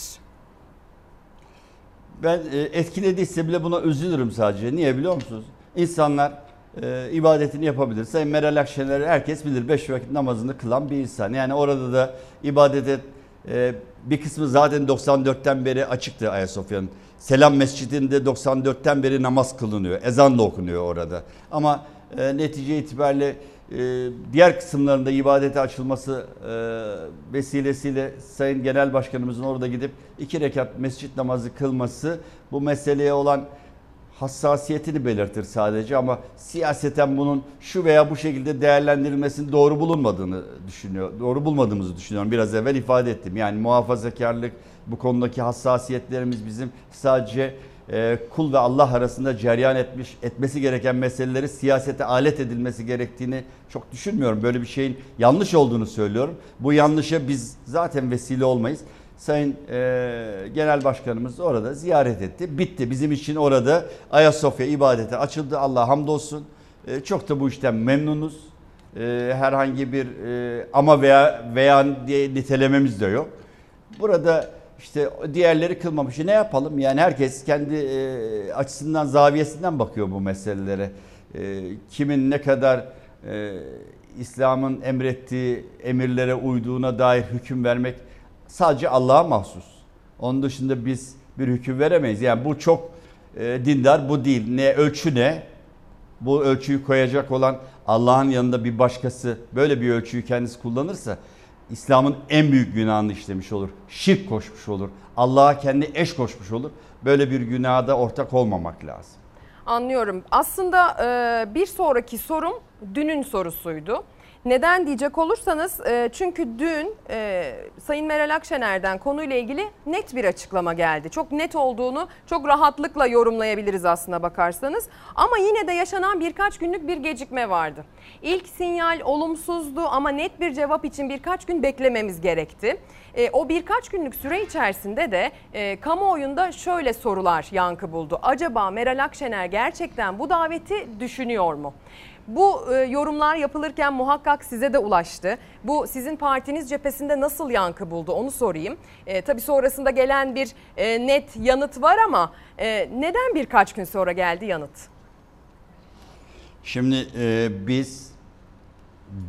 Ben e, etkilediyse bile buna üzülürüm sadece. Niye biliyor musunuz? İnsanlar e, ibadetini yapabilir. Sayın Meral Akşener herkes bilir. Beş vakit namazını kılan bir insan. Yani orada da ibadete e, bir kısmı zaten 94'ten beri açıktı Ayasofya'nın. Selam Mescidi'nde 94'ten beri namaz kılınıyor. Ezan da okunuyor orada. Ama e, netice itibariyle e, diğer kısımlarında ibadete açılması e, vesilesiyle Sayın Genel Başkanımızın orada gidip iki rekat mescit namazı kılması bu meseleye olan hassasiyetini belirtir sadece ama siyaseten bunun şu veya bu şekilde değerlendirilmesinin doğru bulunmadığını düşünüyor. Doğru bulmadığımızı düşünüyorum. Biraz evvel ifade ettim. Yani muhafazakarlık bu konudaki hassasiyetlerimiz bizim sadece e, kul ve Allah arasında ceryan etmiş etmesi gereken meseleleri siyasete alet edilmesi gerektiğini çok düşünmüyorum. Böyle bir şeyin yanlış olduğunu söylüyorum. Bu yanlışa biz zaten vesile olmayız. Sayın e, Genel Başkanımız orada ziyaret etti. Bitti. Bizim için orada Ayasofya ibadeti açıldı. Allah hamdolsun. E, çok da bu işten memnunuz. E, herhangi bir e, ama veya veya diye nitelememiz de yok. Burada işte diğerleri kılmamış. Ne yapalım? Yani herkes kendi e, açısından, zaviyesinden bakıyor bu meselelere. E, kimin ne kadar e, İslam'ın emrettiği emirlere uyduğuna dair hüküm vermek sadece Allah'a mahsus. Onun dışında biz bir hüküm veremeyiz. Yani bu çok e, dindar, bu değil. Ne ölçü ne? Bu ölçüyü koyacak olan Allah'ın yanında bir başkası böyle bir ölçüyü kendisi kullanırsa İslam'ın en büyük günahını işlemiş olur. Şirk koşmuş olur. Allah'a kendi eş koşmuş olur. Böyle bir günahda ortak olmamak lazım. Anlıyorum. Aslında e, bir sonraki sorum dünün sorusuydu. Neden diyecek olursanız e, çünkü dün e, Sayın Meral Akşener'den konuyla ilgili net bir açıklama geldi. Çok net olduğunu çok rahatlıkla yorumlayabiliriz aslına bakarsanız. Ama yine de yaşanan birkaç günlük bir gecikme vardı. İlk sinyal olumsuzdu ama net bir cevap için birkaç gün beklememiz gerekti. E, o birkaç günlük süre içerisinde de e, kamuoyunda şöyle sorular yankı buldu. Acaba Meral Akşener gerçekten bu daveti düşünüyor mu? Bu e, yorumlar yapılırken muhakkak size de ulaştı. Bu sizin partiniz cephesinde nasıl yankı buldu onu sorayım. E, tabii sonrasında gelen bir e, net yanıt var ama e, neden birkaç gün sonra geldi yanıt? Şimdi e, biz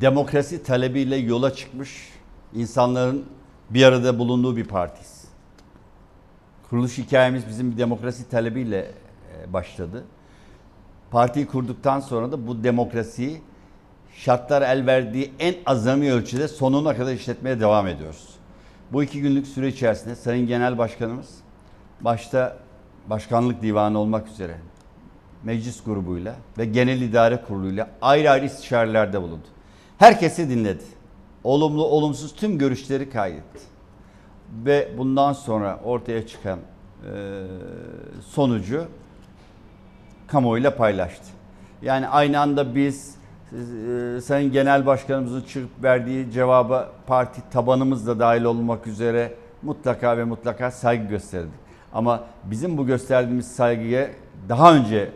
demokrasi talebiyle yola çıkmış insanların bir arada bulunduğu bir partiyiz. Kuruluş hikayemiz bizim bir demokrasi talebiyle e, başladı. Partiyi kurduktan sonra da bu demokrasiyi şartlar el verdiği en azami ölçüde sonuna kadar işletmeye devam ediyoruz. Bu iki günlük süre içerisinde Sayın Genel Başkanımız başta Başkanlık Divanı olmak üzere meclis grubuyla ve genel idare kuruluyla ayrı ayrı istişarelerde bulundu. Herkesi dinledi. Olumlu olumsuz tüm görüşleri kaydetti. Ve bundan sonra ortaya çıkan e, sonucu kamuoyuyla paylaştı. Yani aynı anda biz e, Sayın Genel Başkanımızın çıkıp verdiği cevaba parti tabanımız da dahil olmak üzere mutlaka ve mutlaka saygı gösterdik. Ama bizim bu gösterdiğimiz saygıya daha önce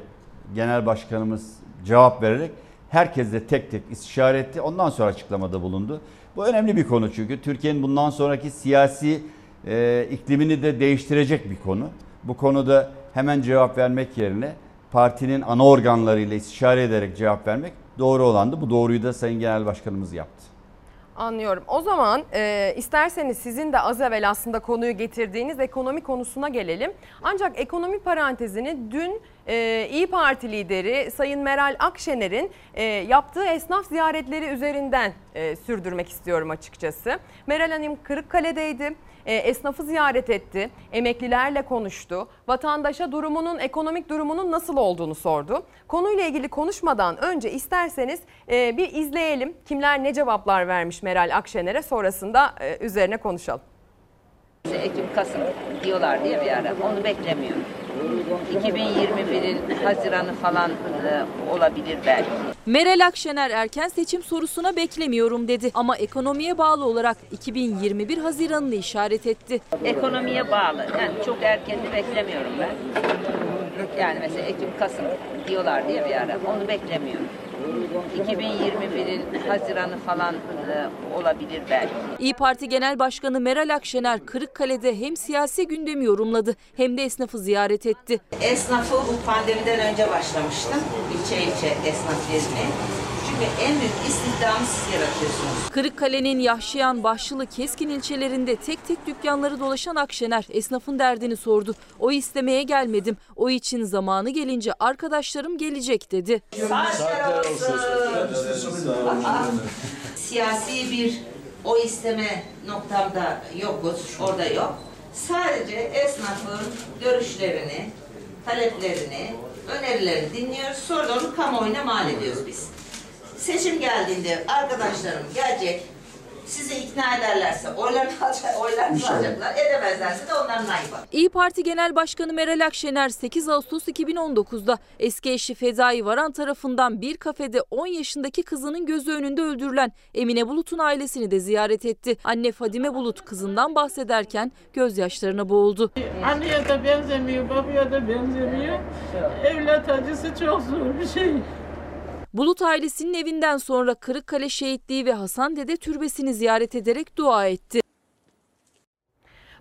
Genel Başkanımız cevap vererek herkesle tek tek istişare etti. Ondan sonra açıklamada bulundu. Bu önemli bir konu çünkü Türkiye'nin bundan sonraki siyasi e, iklimini de değiştirecek bir konu. Bu konuda hemen cevap vermek yerine partinin ana organlarıyla istişare ederek cevap vermek doğru olandı. Bu doğruyu da Sayın Genel Başkanımız yaptı. Anlıyorum. O zaman e, isterseniz sizin de az evvel aslında konuyu getirdiğiniz ekonomi konusuna gelelim. Ancak ekonomi parantezini dün e, İyi Parti lideri Sayın Meral Akşener'in e, yaptığı esnaf ziyaretleri üzerinden e, sürdürmek istiyorum açıkçası. Meral Hanım Kırıkkale'deydi. E, esnafı ziyaret etti, emeklilerle konuştu, vatandaşa durumunun, ekonomik durumunun nasıl olduğunu sordu. Konuyla ilgili konuşmadan önce isterseniz e, bir izleyelim. Kimler ne cevaplar vermiş Meral Akşener'e sonrasında e, üzerine konuşalım. Ekim, Kasım diyorlar diye bir ara. Onu beklemiyorum. 2021'in Haziran'ı falan e, olabilir belki. Meral Akşener erken seçim sorusuna beklemiyorum dedi ama ekonomiye bağlı olarak 2021 Haziran'ını işaret etti. Ekonomiye bağlı. Yani çok erkenini beklemiyorum ben. Yani mesela Ekim, Kasım diyorlar diye bir ara. Onu beklemiyorum. 2021'in Haziran'ı falan e, olabilir belki. İyi Parti Genel Başkanı Meral Akşener Kırıkkale'de hem siyasi gündemi yorumladı hem de esnafı ziyaret etti. Esnafı bu pandemiden önce başlamıştım. İlçe ilçe esnaf gezmeye. Çünkü en büyük istihdamı siz yaratıyorsunuz. Kırıkkale'nin Yahşiyan, Başlılı, Keskin ilçelerinde tek tek dükkanları dolaşan Akşener esnafın derdini sordu. O istemeye gelmedim. O için zamanı gelince arkadaşlarım gelecek dedi. Saatler olsun. Siyasi bir o isteme noktamda yokuz, orada yok. Sadece esnafın görüşlerini, taleplerini, önerilerini dinliyoruz. Sonra onu kamuoyuna mal ediyoruz biz. Seçim geldiğinde arkadaşlarım gelecek, sizi ikna ederlerse oylarını, alacak, oylarını alacaklar, edemezlerse de onların ayıbı. İyi Parti Genel Başkanı Meral Akşener 8 Ağustos 2019'da eski eşi Fezai Varan tarafından bir kafede 10 yaşındaki kızının gözü önünde öldürülen Emine Bulut'un ailesini de ziyaret etti. Anne Fadime Bulut kızından bahsederken gözyaşlarına boğuldu. Anneye de benzemiyor, babaya da benzemiyor. Evlat acısı çok zor bir şey. Bulut ailesinin evinden sonra Kırıkkale Şehitliği ve Hasan Dede Türbesi'ni ziyaret ederek dua etti.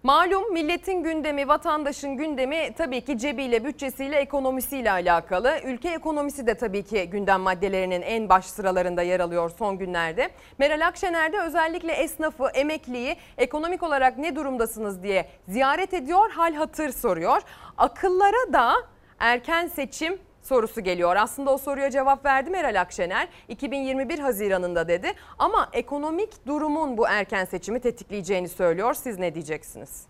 Malum milletin gündemi, vatandaşın gündemi tabii ki cebiyle, bütçesiyle, ekonomisiyle alakalı. Ülke ekonomisi de tabii ki gündem maddelerinin en baş sıralarında yer alıyor son günlerde. Meral Akşener de özellikle esnafı, emekliyi ekonomik olarak ne durumdasınız diye ziyaret ediyor, hal hatır soruyor. Akıllara da erken seçim sorusu geliyor. Aslında o soruya cevap verdi Meral Akşener. 2021 Haziran'ında dedi. Ama ekonomik durumun bu erken seçimi tetikleyeceğini söylüyor. Siz ne diyeceksiniz?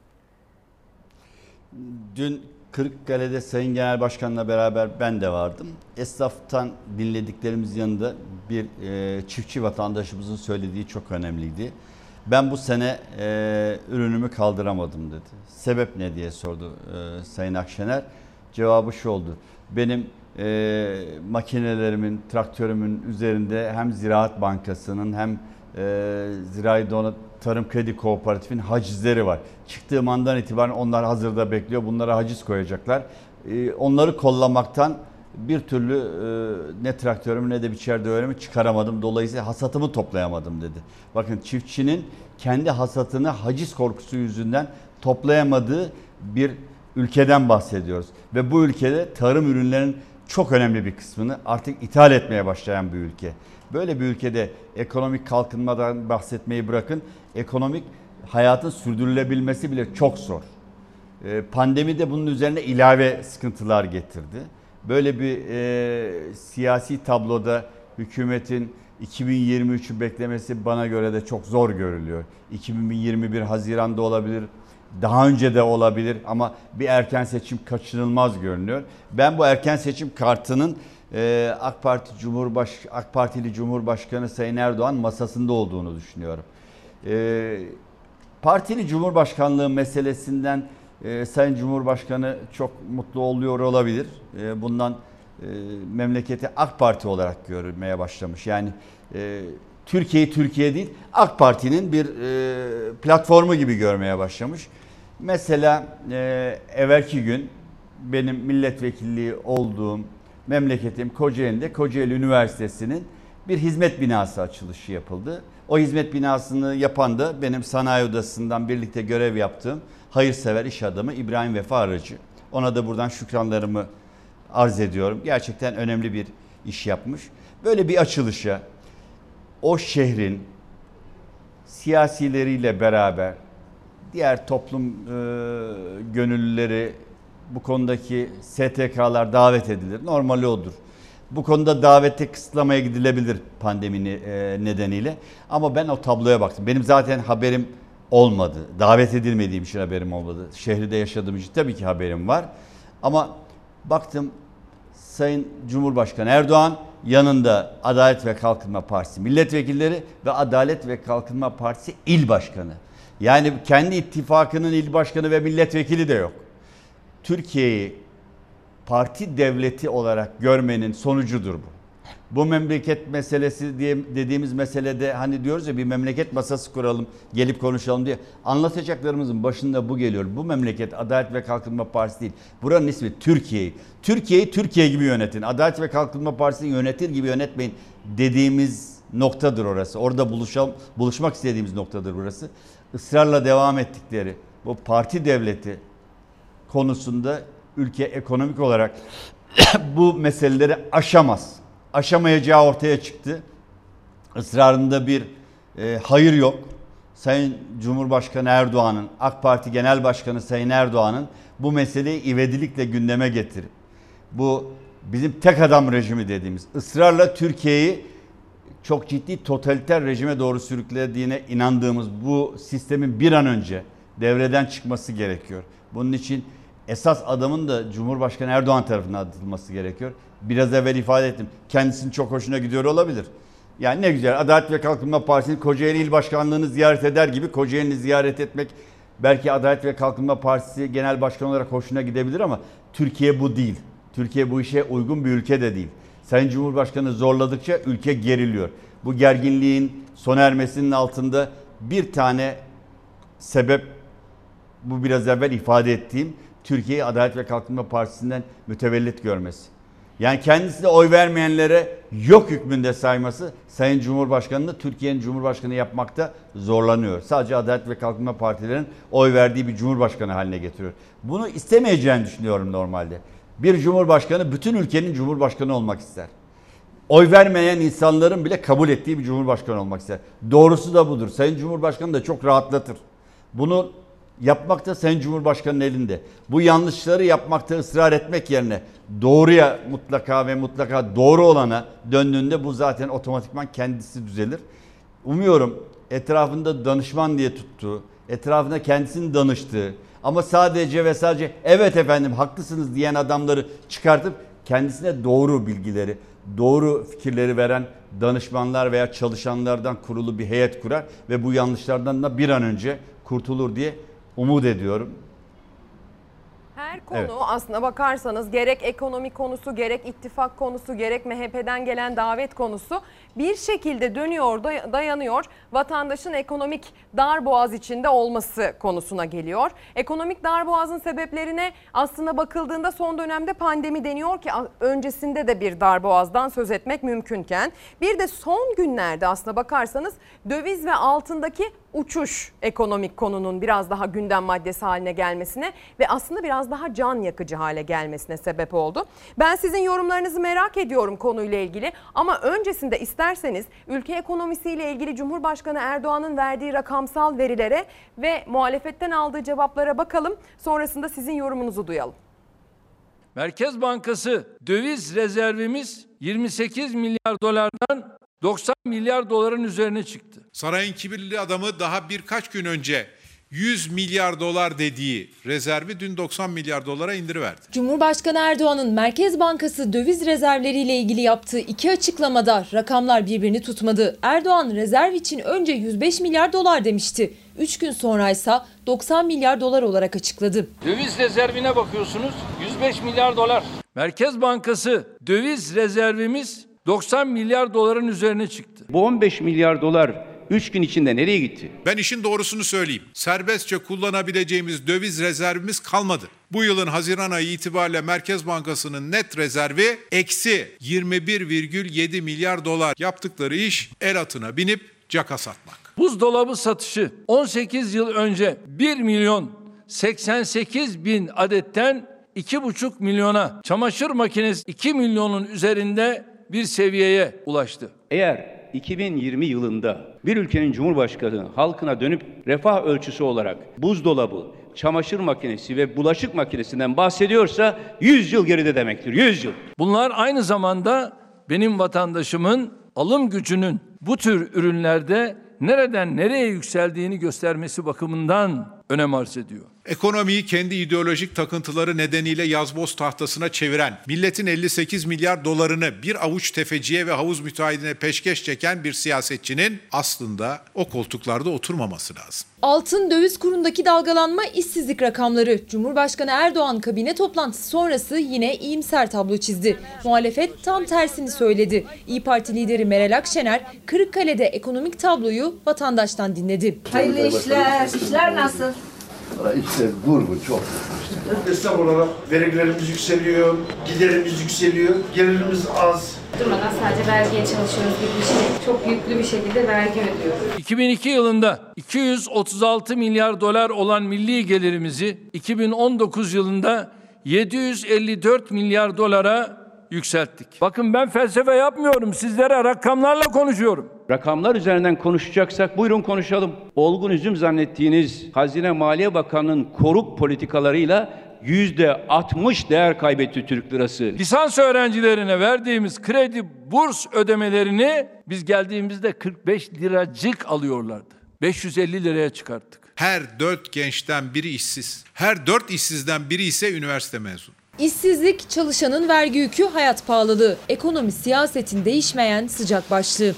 Dün Kırıkkale'de Sayın Genel Başkan'la beraber ben de vardım. Esnaftan dinlediklerimiz yanında bir e, çiftçi vatandaşımızın söylediği çok önemliydi. Ben bu sene e, ürünümü kaldıramadım dedi. Sebep ne diye sordu e, Sayın Akşener. Cevabı şu oldu. Benim e, makinelerimin, traktörümün üzerinde hem Ziraat Bankası'nın hem e, Zirai Donat Tarım Kredi Kooperatif'in hacizleri var. Çıktığım andan itibaren onlar hazırda bekliyor. Bunlara haciz koyacaklar. E, onları kollamaktan bir türlü e, ne traktörümü ne de biçer döverimi çıkaramadım. Dolayısıyla hasatımı toplayamadım dedi. Bakın çiftçinin kendi hasatını haciz korkusu yüzünden toplayamadığı bir ülkeden bahsediyoruz. Ve bu ülkede tarım ürünlerinin çok önemli bir kısmını artık ithal etmeye başlayan bir ülke. Böyle bir ülkede ekonomik kalkınmadan bahsetmeyi bırakın, ekonomik hayatın sürdürülebilmesi bile çok zor. Pandemi de bunun üzerine ilave sıkıntılar getirdi. Böyle bir e, siyasi tabloda hükümetin 2023'ü beklemesi bana göre de çok zor görülüyor. 2021 Haziran'da olabilir, daha önce de olabilir ama bir erken seçim kaçınılmaz görünüyor. Ben bu erken seçim kartının e, AK Parti Cumhurbaş AK Partili Cumhurbaşkanı Sayın Erdoğan masasında olduğunu düşünüyorum. E, partili Cumhurbaşkanlığı meselesinden e, Sayın Cumhurbaşkanı çok mutlu oluyor olabilir. E, bundan e, memleketi AK Parti olarak görmeye başlamış. Yani e, Türkiye'yi Türkiye değil AK Parti'nin bir e, platformu gibi görmeye başlamış. Mesela e, evvelki gün benim milletvekilliği olduğum memleketim Kocaeli'nde Kocaeli Üniversitesi'nin bir hizmet binası açılışı yapıldı. O hizmet binasını yapan da benim sanayi odasından birlikte görev yaptığım hayırsever iş adamı İbrahim Vefa Aracı. Ona da buradan şükranlarımı arz ediyorum. Gerçekten önemli bir iş yapmış. Böyle bir açılışa o şehrin siyasileriyle beraber diğer toplum e, gönüllüleri bu konudaki STK'lar davet edilir. Normali odur. Bu konuda davete kısıtlamaya gidilebilir pandemi e, nedeniyle. Ama ben o tabloya baktım. Benim zaten haberim olmadı. Davet edilmediğim için haberim olmadı. Şehirde yaşadığım için tabii ki haberim var. Ama baktım Sayın Cumhurbaşkanı Erdoğan yanında Adalet ve Kalkınma Partisi milletvekilleri ve Adalet ve Kalkınma Partisi il başkanı. Yani kendi ittifakının il başkanı ve milletvekili de yok. Türkiye'yi parti devleti olarak görmenin sonucudur bu. Bu memleket meselesi diye dediğimiz meselede hani diyoruz ya bir memleket masası kuralım, gelip konuşalım diye. Anlatacaklarımızın başında bu geliyor. Bu memleket Adalet ve Kalkınma Partisi değil. Buranın ismi Türkiye. Türkiye'yi Türkiye gibi yönetin. Adalet ve Kalkınma Partisi'ni yönetir gibi yönetmeyin dediğimiz noktadır orası. Orada buluşalım, buluşmak istediğimiz noktadır burası. Israrla devam ettikleri bu parti devleti konusunda ülke ekonomik olarak bu meseleleri aşamaz. Aşamayacağı ortaya çıktı. Israrında bir e, hayır yok. Sayın Cumhurbaşkanı Erdoğan'ın, AK Parti Genel Başkanı Sayın Erdoğan'ın bu meseleyi ivedilikle gündeme getirip bu bizim tek adam rejimi dediğimiz ısrarla Türkiye'yi çok ciddi totaliter rejime doğru sürüklediğine inandığımız bu sistemin bir an önce devreden çıkması gerekiyor. Bunun için esas adamın da Cumhurbaşkanı Erdoğan tarafından atılması gerekiyor. Biraz evvel ifade ettim. Kendisinin çok hoşuna gidiyor olabilir. Yani ne güzel Adalet ve Kalkınma Partisi'nin Kocaeli İl Başkanlığı'nı ziyaret eder gibi Kocaeli'ni ziyaret etmek belki Adalet ve Kalkınma Partisi Genel Başkanı olarak hoşuna gidebilir ama Türkiye bu değil. Türkiye bu işe uygun bir ülke de değil. Sayın Cumhurbaşkanı zorladıkça ülke geriliyor. Bu gerginliğin sona ermesinin altında bir tane sebep bu biraz evvel ifade ettiğim Türkiye'yi Adalet ve Kalkınma Partisi'nden mütevellit görmesi. Yani kendisine oy vermeyenlere yok hükmünde sayması Sayın Cumhurbaşkanı'nı Türkiye'nin Cumhurbaşkanı yapmakta zorlanıyor. Sadece Adalet ve Kalkınma Partilerin oy verdiği bir Cumhurbaşkanı haline getiriyor. Bunu istemeyeceğini düşünüyorum normalde. Bir Cumhurbaşkanı bütün ülkenin Cumhurbaşkanı olmak ister. Oy vermeyen insanların bile kabul ettiği bir Cumhurbaşkanı olmak ister. Doğrusu da budur. Sayın Cumhurbaşkanı da çok rahatlatır. Bunu yapmak da Sayın Cumhurbaşkanı'nın elinde. Bu yanlışları yapmakta ısrar etmek yerine doğruya mutlaka ve mutlaka doğru olana döndüğünde bu zaten otomatikman kendisi düzelir. Umuyorum etrafında danışman diye tuttuğu, etrafında kendisinin danıştığı ama sadece ve sadece evet efendim haklısınız diyen adamları çıkartıp kendisine doğru bilgileri, doğru fikirleri veren danışmanlar veya çalışanlardan kurulu bir heyet kurar ve bu yanlışlardan da bir an önce kurtulur diye umut ediyorum. Her konu Evet. aslına bakarsanız gerek ekonomi konusu, gerek ittifak konusu, gerek MHP'den gelen davet konusu bir şekilde dönüyor, day- dayanıyor. Vatandaşın ekonomik darboğaz içinde olması konusuna geliyor. Ekonomik darboğazın sebeplerine aslında bakıldığında son dönemde pandemi deniyor ki öncesinde de bir darboğazdan söz etmek mümkünken bir de son günlerde aslına bakarsanız döviz ve altındaki uçuş ekonomik konunun biraz daha gündem maddesi haline gelmesine ve aslında biraz daha can yakıcı hale gelmesine sebep oldu. Ben sizin yorumlarınızı merak ediyorum konuyla ilgili ama öncesinde isterseniz ülke ekonomisiyle ilgili Cumhurbaşkanı Erdoğan'ın verdiği rakamsal verilere ve muhalefetten aldığı cevaplara bakalım. Sonrasında sizin yorumunuzu duyalım. Merkez Bankası döviz rezervimiz 28 milyar dolardan 90 milyar doların üzerine çıktı. Sarayın kibirli adamı daha birkaç gün önce 100 milyar dolar dediği rezervi dün 90 milyar dolara indiriverdi. Cumhurbaşkanı Erdoğan'ın Merkez Bankası döviz rezervleriyle ilgili yaptığı iki açıklamada rakamlar birbirini tutmadı. Erdoğan rezerv için önce 105 milyar dolar demişti. 3 gün sonra ise 90 milyar dolar olarak açıkladı. Döviz rezervine bakıyorsunuz 105 milyar dolar. Merkez Bankası döviz rezervimiz 90 milyar doların üzerine çıktı. Bu 15 milyar dolar 3 gün içinde nereye gitti? Ben işin doğrusunu söyleyeyim. Serbestçe kullanabileceğimiz döviz rezervimiz kalmadı. Bu yılın Haziran ayı itibariyle Merkez Bankası'nın net rezervi eksi 21,7 milyar dolar. Yaptıkları iş el atına binip caka satmak. Buzdolabı satışı 18 yıl önce 1 milyon 88 bin adetten 2,5 milyona, çamaşır makinesi 2 milyonun üzerinde bir seviyeye ulaştı. Eğer 2020 yılında bir ülkenin cumhurbaşkanı halkına dönüp refah ölçüsü olarak buzdolabı, çamaşır makinesi ve bulaşık makinesinden bahsediyorsa 100 yıl geride demektir. 100 yıl. Bunlar aynı zamanda benim vatandaşımın alım gücünün bu tür ürünlerde nereden nereye yükseldiğini göstermesi bakımından önem arz ediyor. Ekonomiyi kendi ideolojik takıntıları nedeniyle yazboz tahtasına çeviren, milletin 58 milyar dolarını bir avuç tefeciye ve havuz müteahhidine peşkeş çeken bir siyasetçinin aslında o koltuklarda oturmaması lazım. Altın döviz kurundaki dalgalanma işsizlik rakamları. Cumhurbaşkanı Erdoğan kabine toplantısı sonrası yine iyimser tablo çizdi. Muhalefet tam tersini söyledi. İyi Parti lideri Meral Akşener Kırıkkale'de ekonomik tabloyu vatandaştan dinledi. Hayırlı işler. İşler nasıl? İşte durgun çok. Esnaf olarak vergilerimiz yükseliyor, giderimiz yükseliyor, gelirimiz az. Durmadan sadece vergiye çalışıyoruz gibi bir şey. Çok yüklü bir şekilde vergi ödüyoruz. 2002 yılında 236 milyar dolar olan milli gelirimizi 2019 yılında 754 milyar dolara yükselttik. Bakın ben felsefe yapmıyorum. Sizlere rakamlarla konuşuyorum. Rakamlar üzerinden konuşacaksak buyurun konuşalım. Olgun üzüm zannettiğiniz Hazine Maliye Bakanı'nın koruk politikalarıyla yüzde 60 değer kaybetti Türk lirası. Lisans öğrencilerine verdiğimiz kredi burs ödemelerini biz geldiğimizde 45 liracık alıyorlardı. 550 liraya çıkarttık. Her dört gençten biri işsiz. Her dört işsizden biri ise üniversite mezunu. İşsizlik, çalışanın vergi yükü, hayat pahalılığı. Ekonomi siyasetin değişmeyen sıcak başlığı.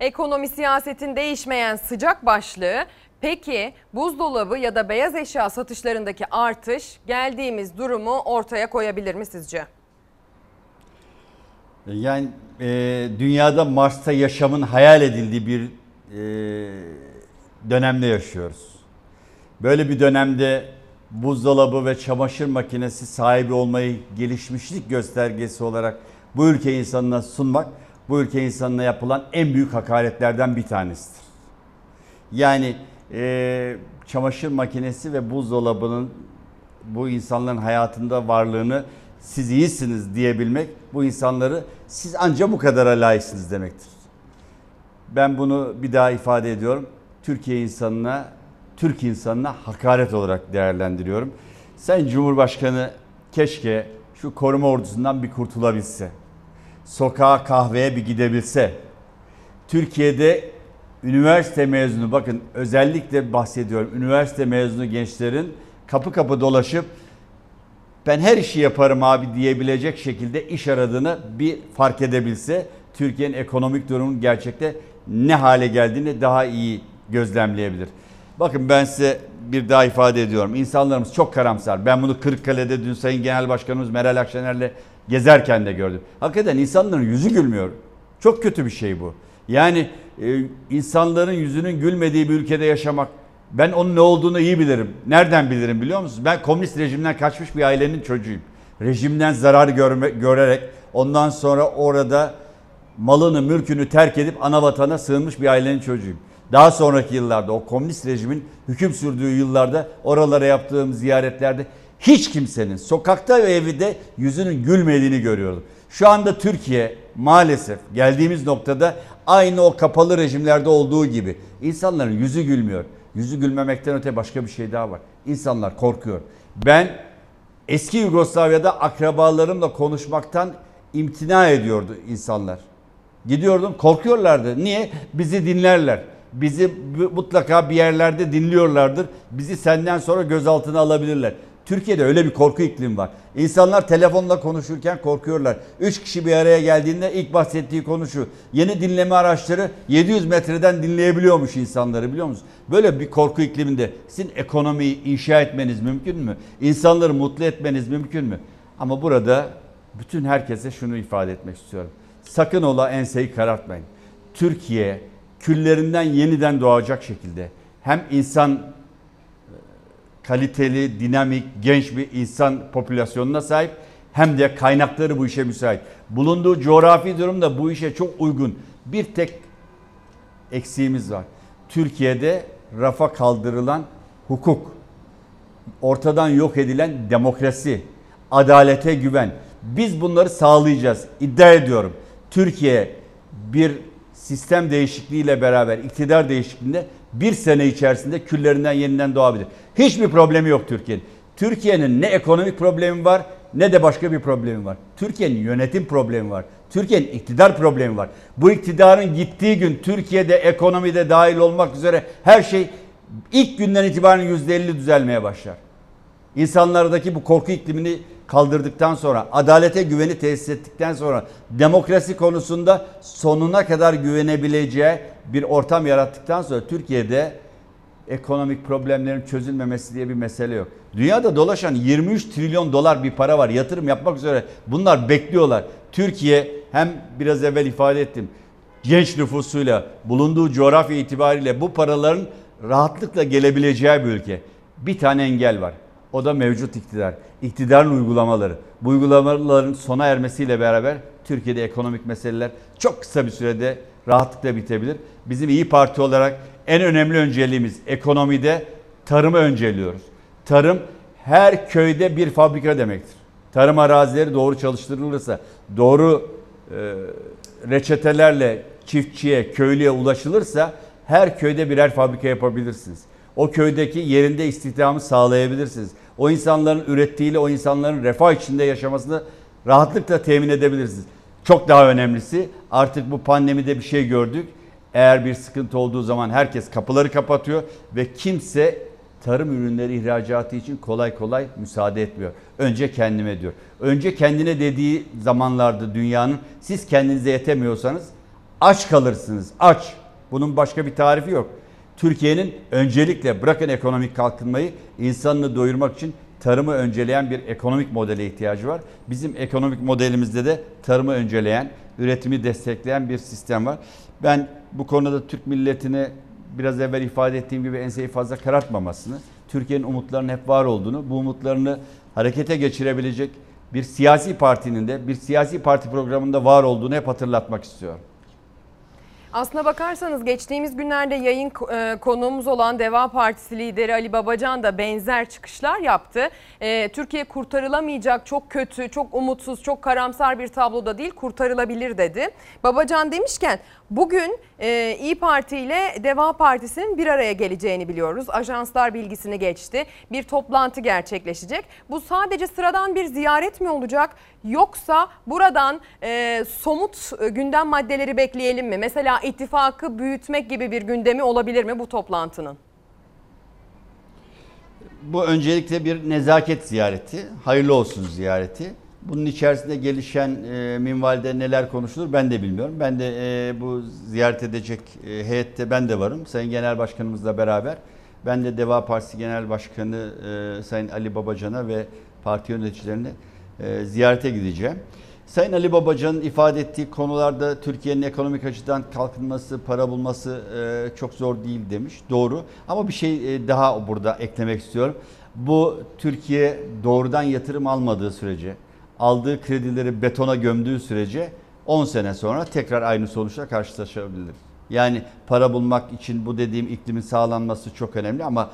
Ekonomi siyasetin değişmeyen sıcak başlığı. Peki buzdolabı ya da beyaz eşya satışlarındaki artış geldiğimiz durumu ortaya koyabilir mi sizce? Yani e, dünyada Mars'ta yaşamın hayal edildiği bir e, dönemde yaşıyoruz. Böyle bir dönemde buzdolabı ve çamaşır makinesi sahibi olmayı gelişmişlik göstergesi olarak bu ülke insanına sunmak bu ülke insanına yapılan en büyük hakaretlerden bir tanesidir. Yani e, çamaşır makinesi ve buzdolabının bu insanların hayatında varlığını siz iyisiniz diyebilmek bu insanları siz ancak bu kadara layıksınız demektir. Ben bunu bir daha ifade ediyorum. Türkiye insanına, Türk insanına hakaret olarak değerlendiriyorum. Sen Cumhurbaşkanı keşke şu koruma ordusundan bir kurtulabilse. Sokağa kahveye bir gidebilse. Türkiye'de üniversite mezunu bakın özellikle bahsediyorum. Üniversite mezunu gençlerin kapı kapı dolaşıp ben her işi yaparım abi diyebilecek şekilde iş aradığını bir fark edebilse Türkiye'nin ekonomik durumunun gerçekte ne hale geldiğini daha iyi gözlemleyebilir. Bakın ben size bir daha ifade ediyorum. İnsanlarımız çok karamsar. Ben bunu Kırıkkale'de dün Sayın Genel Başkanımız Meral Akşener'le gezerken de gördüm. Hakikaten insanların yüzü gülmüyor. Çok kötü bir şey bu. Yani e, insanların yüzünün gülmediği bir ülkede yaşamak ben onun ne olduğunu iyi bilirim. Nereden bilirim biliyor musunuz? Ben komünist rejimden kaçmış bir ailenin çocuğuyum. Rejimden zarar görme, görerek ondan sonra orada malını, mülkünü terk edip ana vatana sığınmış bir ailenin çocuğuyum. Daha sonraki yıllarda o komünist rejimin hüküm sürdüğü yıllarda oralara yaptığım ziyaretlerde hiç kimsenin sokakta ve evde yüzünün gülmediğini görüyordum. Şu anda Türkiye maalesef geldiğimiz noktada aynı o kapalı rejimlerde olduğu gibi insanların yüzü gülmüyor. Yüzü gülmemekten öte başka bir şey daha var. İnsanlar korkuyor. Ben eski Yugoslavya'da akrabalarımla konuşmaktan imtina ediyordu insanlar. Gidiyordum korkuyorlardı. Niye? Bizi dinlerler. Bizi mutlaka bir yerlerde dinliyorlardır. Bizi senden sonra gözaltına alabilirler. Türkiye'de öyle bir korku iklimi var. İnsanlar telefonla konuşurken korkuyorlar. Üç kişi bir araya geldiğinde ilk bahsettiği konu şu. Yeni dinleme araçları 700 metreden dinleyebiliyormuş insanları biliyor musunuz? Böyle bir korku ikliminde sizin ekonomiyi inşa etmeniz mümkün mü? İnsanları mutlu etmeniz mümkün mü? Ama burada bütün herkese şunu ifade etmek istiyorum. Sakın ola enseyi karartmayın. Türkiye küllerinden yeniden doğacak şekilde hem insan kaliteli, dinamik, genç bir insan popülasyonuna sahip hem de kaynakları bu işe müsait. Bulunduğu coğrafi durum da bu işe çok uygun. Bir tek eksiğimiz var. Türkiye'de rafa kaldırılan hukuk, ortadan yok edilen demokrasi, adalete güven. Biz bunları sağlayacağız. İddia ediyorum. Türkiye bir sistem değişikliğiyle beraber iktidar değişikliğinde bir sene içerisinde küllerinden yeniden doğabilir. Hiçbir problemi yok Türkiye'nin. Türkiye'nin ne ekonomik problemi var ne de başka bir problemi var. Türkiye'nin yönetim problemi var. Türkiye'nin iktidar problemi var. Bu iktidarın gittiği gün Türkiye'de ekonomide dahil olmak üzere her şey ilk günden itibaren %50 düzelmeye başlar. İnsanlardaki bu korku iklimini kaldırdıktan sonra, adalete güveni tesis ettikten sonra, demokrasi konusunda sonuna kadar güvenebileceği bir ortam yarattıktan sonra Türkiye'de ekonomik problemlerin çözülmemesi diye bir mesele yok. Dünyada dolaşan 23 trilyon dolar bir para var. Yatırım yapmak üzere bunlar bekliyorlar. Türkiye hem biraz evvel ifade ettim genç nüfusuyla bulunduğu coğrafya itibariyle bu paraların rahatlıkla gelebileceği bir ülke. Bir tane engel var. O da mevcut iktidar. İktidarın uygulamaları. Bu uygulamaların sona ermesiyle beraber Türkiye'de ekonomik meseleler çok kısa bir sürede rahatlıkla bitebilir. Bizim İyi Parti olarak en önemli önceliğimiz ekonomide tarımı önceliyoruz. Tarım her köyde bir fabrika demektir. Tarım arazileri doğru çalıştırılırsa, doğru e, reçetelerle çiftçiye, köylüye ulaşılırsa her köyde birer fabrika yapabilirsiniz. O köydeki yerinde istihdamı sağlayabilirsiniz. O insanların ürettiğiyle o insanların refah içinde yaşamasını rahatlıkla temin edebilirsiniz. Çok daha önemlisi artık bu pandemide bir şey gördük. Eğer bir sıkıntı olduğu zaman herkes kapıları kapatıyor ve kimse tarım ürünleri ihracatı için kolay kolay müsaade etmiyor. Önce kendime diyor. Önce kendine dediği zamanlarda dünyanın siz kendinize yetemiyorsanız aç kalırsınız. Aç. Bunun başka bir tarifi yok. Türkiye'nin öncelikle bırakın ekonomik kalkınmayı insanını doyurmak için tarımı önceleyen bir ekonomik modele ihtiyacı var. Bizim ekonomik modelimizde de tarımı önceleyen, üretimi destekleyen bir sistem var. Ben bu konuda Türk milletine biraz evvel ifade ettiğim gibi enseyi fazla karartmamasını, Türkiye'nin umutlarının hep var olduğunu, bu umutlarını harekete geçirebilecek bir siyasi partinin de bir siyasi parti programında var olduğunu hep hatırlatmak istiyorum. Aslına bakarsanız geçtiğimiz günlerde yayın e, konuğumuz olan Deva Partisi lideri Ali Babacan da benzer çıkışlar yaptı. E, Türkiye kurtarılamayacak, çok kötü, çok umutsuz, çok karamsar bir tabloda değil kurtarılabilir dedi. Babacan demişken bugün e, İyi Parti ile Deva Partisi'nin bir araya geleceğini biliyoruz. Ajanslar bilgisini geçti. Bir toplantı gerçekleşecek. Bu sadece sıradan bir ziyaret mi olacak yoksa buradan e, somut e, gündem maddeleri bekleyelim mi? Mesela ittifakı büyütmek gibi bir gündemi olabilir mi bu toplantının? Bu öncelikle bir nezaket ziyareti, hayırlı olsun ziyareti. Bunun içerisinde gelişen e, minvalde neler konuşulur ben de bilmiyorum. Ben de e, bu ziyaret edecek e, heyette ben de varım. Sayın Genel Başkanımızla beraber. Ben de Deva Partisi Genel Başkanı e, Sayın Ali Babacan'a ve parti yöneticilerine e, ziyarete gideceğim. Sayın Ali Babacan'ın ifade ettiği konularda Türkiye'nin ekonomik açıdan kalkınması, para bulması e, çok zor değil demiş. Doğru. Ama bir şey e, daha burada eklemek istiyorum. Bu Türkiye doğrudan yatırım almadığı sürece, aldığı kredileri betona gömdüğü sürece 10 sene sonra tekrar aynı sonuçla karşılaşabilir. Yani para bulmak için bu dediğim iklimin sağlanması çok önemli ama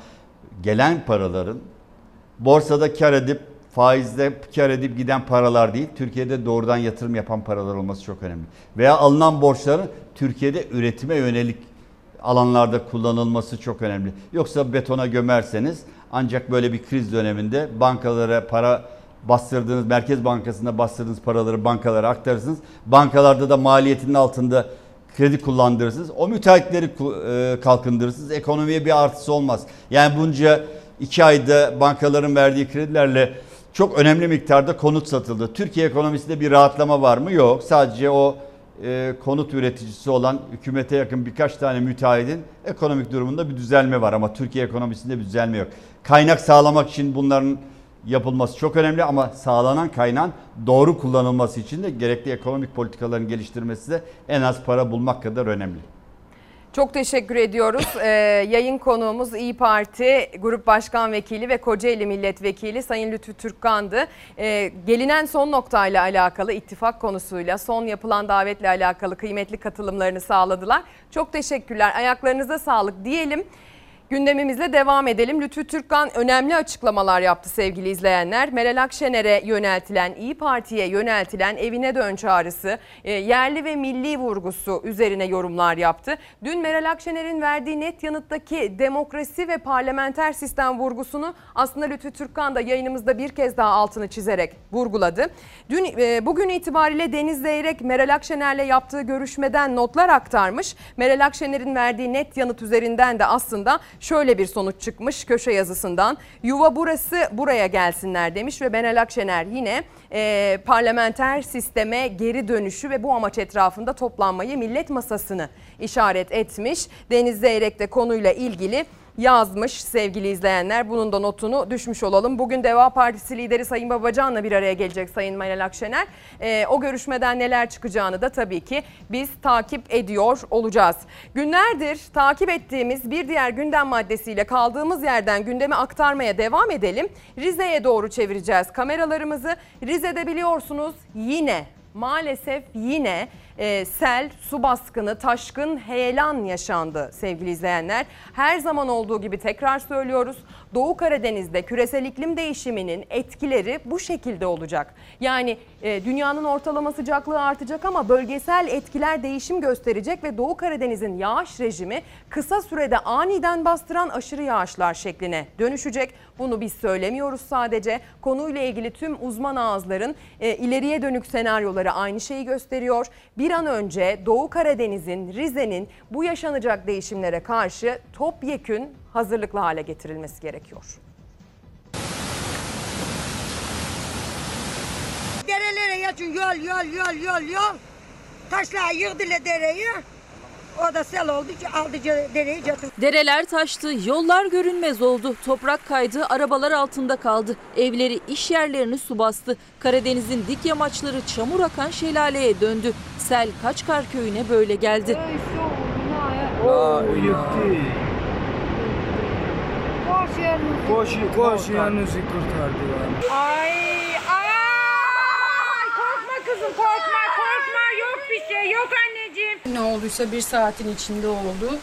gelen paraların borsada kar edip faizde kar edip giden paralar değil, Türkiye'de doğrudan yatırım yapan paralar olması çok önemli. Veya alınan borçların Türkiye'de üretime yönelik alanlarda kullanılması çok önemli. Yoksa betona gömerseniz ancak böyle bir kriz döneminde bankalara para bastırdığınız, Merkez Bankası'nda bastırdığınız paraları bankalara aktarırsınız. Bankalarda da maliyetinin altında kredi kullandırırsınız. O müteahhitleri e, kalkındırırsınız. Ekonomiye bir artısı olmaz. Yani bunca iki ayda bankaların verdiği kredilerle çok önemli miktarda konut satıldı. Türkiye ekonomisinde bir rahatlama var mı? Yok. Sadece o e, konut üreticisi olan hükümete yakın birkaç tane müteahhidin ekonomik durumunda bir düzelme var ama Türkiye ekonomisinde bir düzelme yok. Kaynak sağlamak için bunların yapılması çok önemli ama sağlanan kaynağın doğru kullanılması için de gerekli ekonomik politikaların geliştirmesi de en az para bulmak kadar önemli. Çok teşekkür ediyoruz. Ee, yayın konuğumuz İyi Parti Grup Başkan Vekili ve Kocaeli Milletvekili Sayın Lütfü Türkkan'dı. Ee, gelinen son noktayla alakalı ittifak konusuyla son yapılan davetle alakalı kıymetli katılımlarını sağladılar. Çok teşekkürler. Ayaklarınıza sağlık diyelim. Gündemimizle devam edelim. Lütfü Türkkan önemli açıklamalar yaptı sevgili izleyenler. Meral Akşener'e yöneltilen, İyi Parti'ye yöneltilen evine dön çağrısı, e, yerli ve milli vurgusu üzerine yorumlar yaptı. Dün Meral Akşener'in verdiği net yanıttaki demokrasi ve parlamenter sistem vurgusunu aslında Lütfü Türkkan da yayınımızda bir kez daha altını çizerek vurguladı. Dün e, bugün itibariyle Deniz Zeyrek Meral Akşener'le yaptığı görüşmeden notlar aktarmış. Meral Akşener'in verdiği net yanıt üzerinden de aslında şöyle bir sonuç çıkmış köşe yazısından. Yuva burası buraya gelsinler demiş ve Meral Akşener yine e, parlamenter sisteme geri dönüşü ve bu amaç etrafında toplanmayı millet masasını işaret etmiş. Deniz Zeyrek de konuyla ilgili yazmış sevgili izleyenler. Bunun da notunu düşmüş olalım. Bugün Deva Partisi lideri Sayın Babacan'la bir araya gelecek Sayın Meral Akşener. Ee, o görüşmeden neler çıkacağını da tabii ki biz takip ediyor olacağız. Günlerdir takip ettiğimiz bir diğer gündem maddesiyle kaldığımız yerden gündemi aktarmaya devam edelim. Rize'ye doğru çevireceğiz kameralarımızı. Rize'de biliyorsunuz yine maalesef yine e, sel, su baskını, taşkın, heyelan yaşandı sevgili izleyenler. Her zaman olduğu gibi tekrar söylüyoruz. Doğu Karadeniz'de küresel iklim değişiminin etkileri bu şekilde olacak. Yani e, dünyanın ortalama sıcaklığı artacak ama bölgesel etkiler değişim gösterecek ve Doğu Karadeniz'in yağış rejimi kısa sürede aniden bastıran aşırı yağışlar şekline dönüşecek. Bunu biz söylemiyoruz sadece. Konuyla ilgili tüm uzman ağızların e, ileriye dönük senaryoları aynı şeyi gösteriyor. Bir an önce Doğu Karadeniz'in, Rize'nin bu yaşanacak değişimlere karşı topyekün hazırlıklı hale getirilmesi gerekiyor. Derelere geçin yol yol yol yol yol. Taşlar yığdılar dereye. O da sel oldu aldı dereyi götürdü. Dereler taştı, yollar görünmez oldu. Toprak kaydı, arabalar altında kaldı. Evleri, iş yerlerini su bastı. Karadeniz'in dik yamaçları çamur akan şelaleye döndü. Sel Kaçkar köyüne böyle geldi. Koş Koş yanınızı kurtardı. Ay ay korkma kızım korkma korkma yok bir şey yok anneciğim. Ne olduysa bir saatin içinde oldu.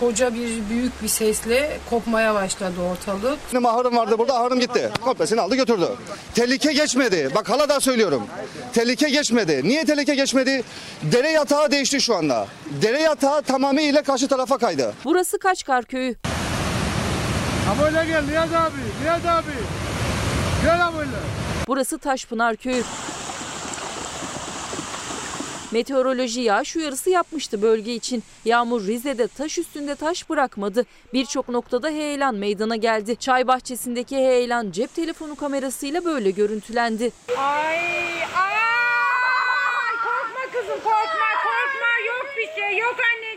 Koca bir büyük bir sesle kopmaya başladı ortalık. Benim ahırım vardı burada ahırım gitti. Komplesini aldı götürdü. Tehlike geçmedi. Bak hala da söylüyorum. Tehlike geçmedi. Niye tehlike geçmedi? Dere yatağı değişti şu anda. Dere yatağı tamamıyla karşı tarafa kaydı. Burası Kaçkar köyü. Ha böyle gel Nihat abi. Nihat abi. Gel ha böyle. Burası Taşpınar köyü. Meteoroloji yağış uyarısı yapmıştı bölge için. Yağmur Rize'de taş üstünde taş bırakmadı. Birçok noktada heyelan meydana geldi. Çay bahçesindeki heyelan cep telefonu kamerasıyla böyle görüntülendi. Ay ay korkma kızım korkma korkma yok bir şey yok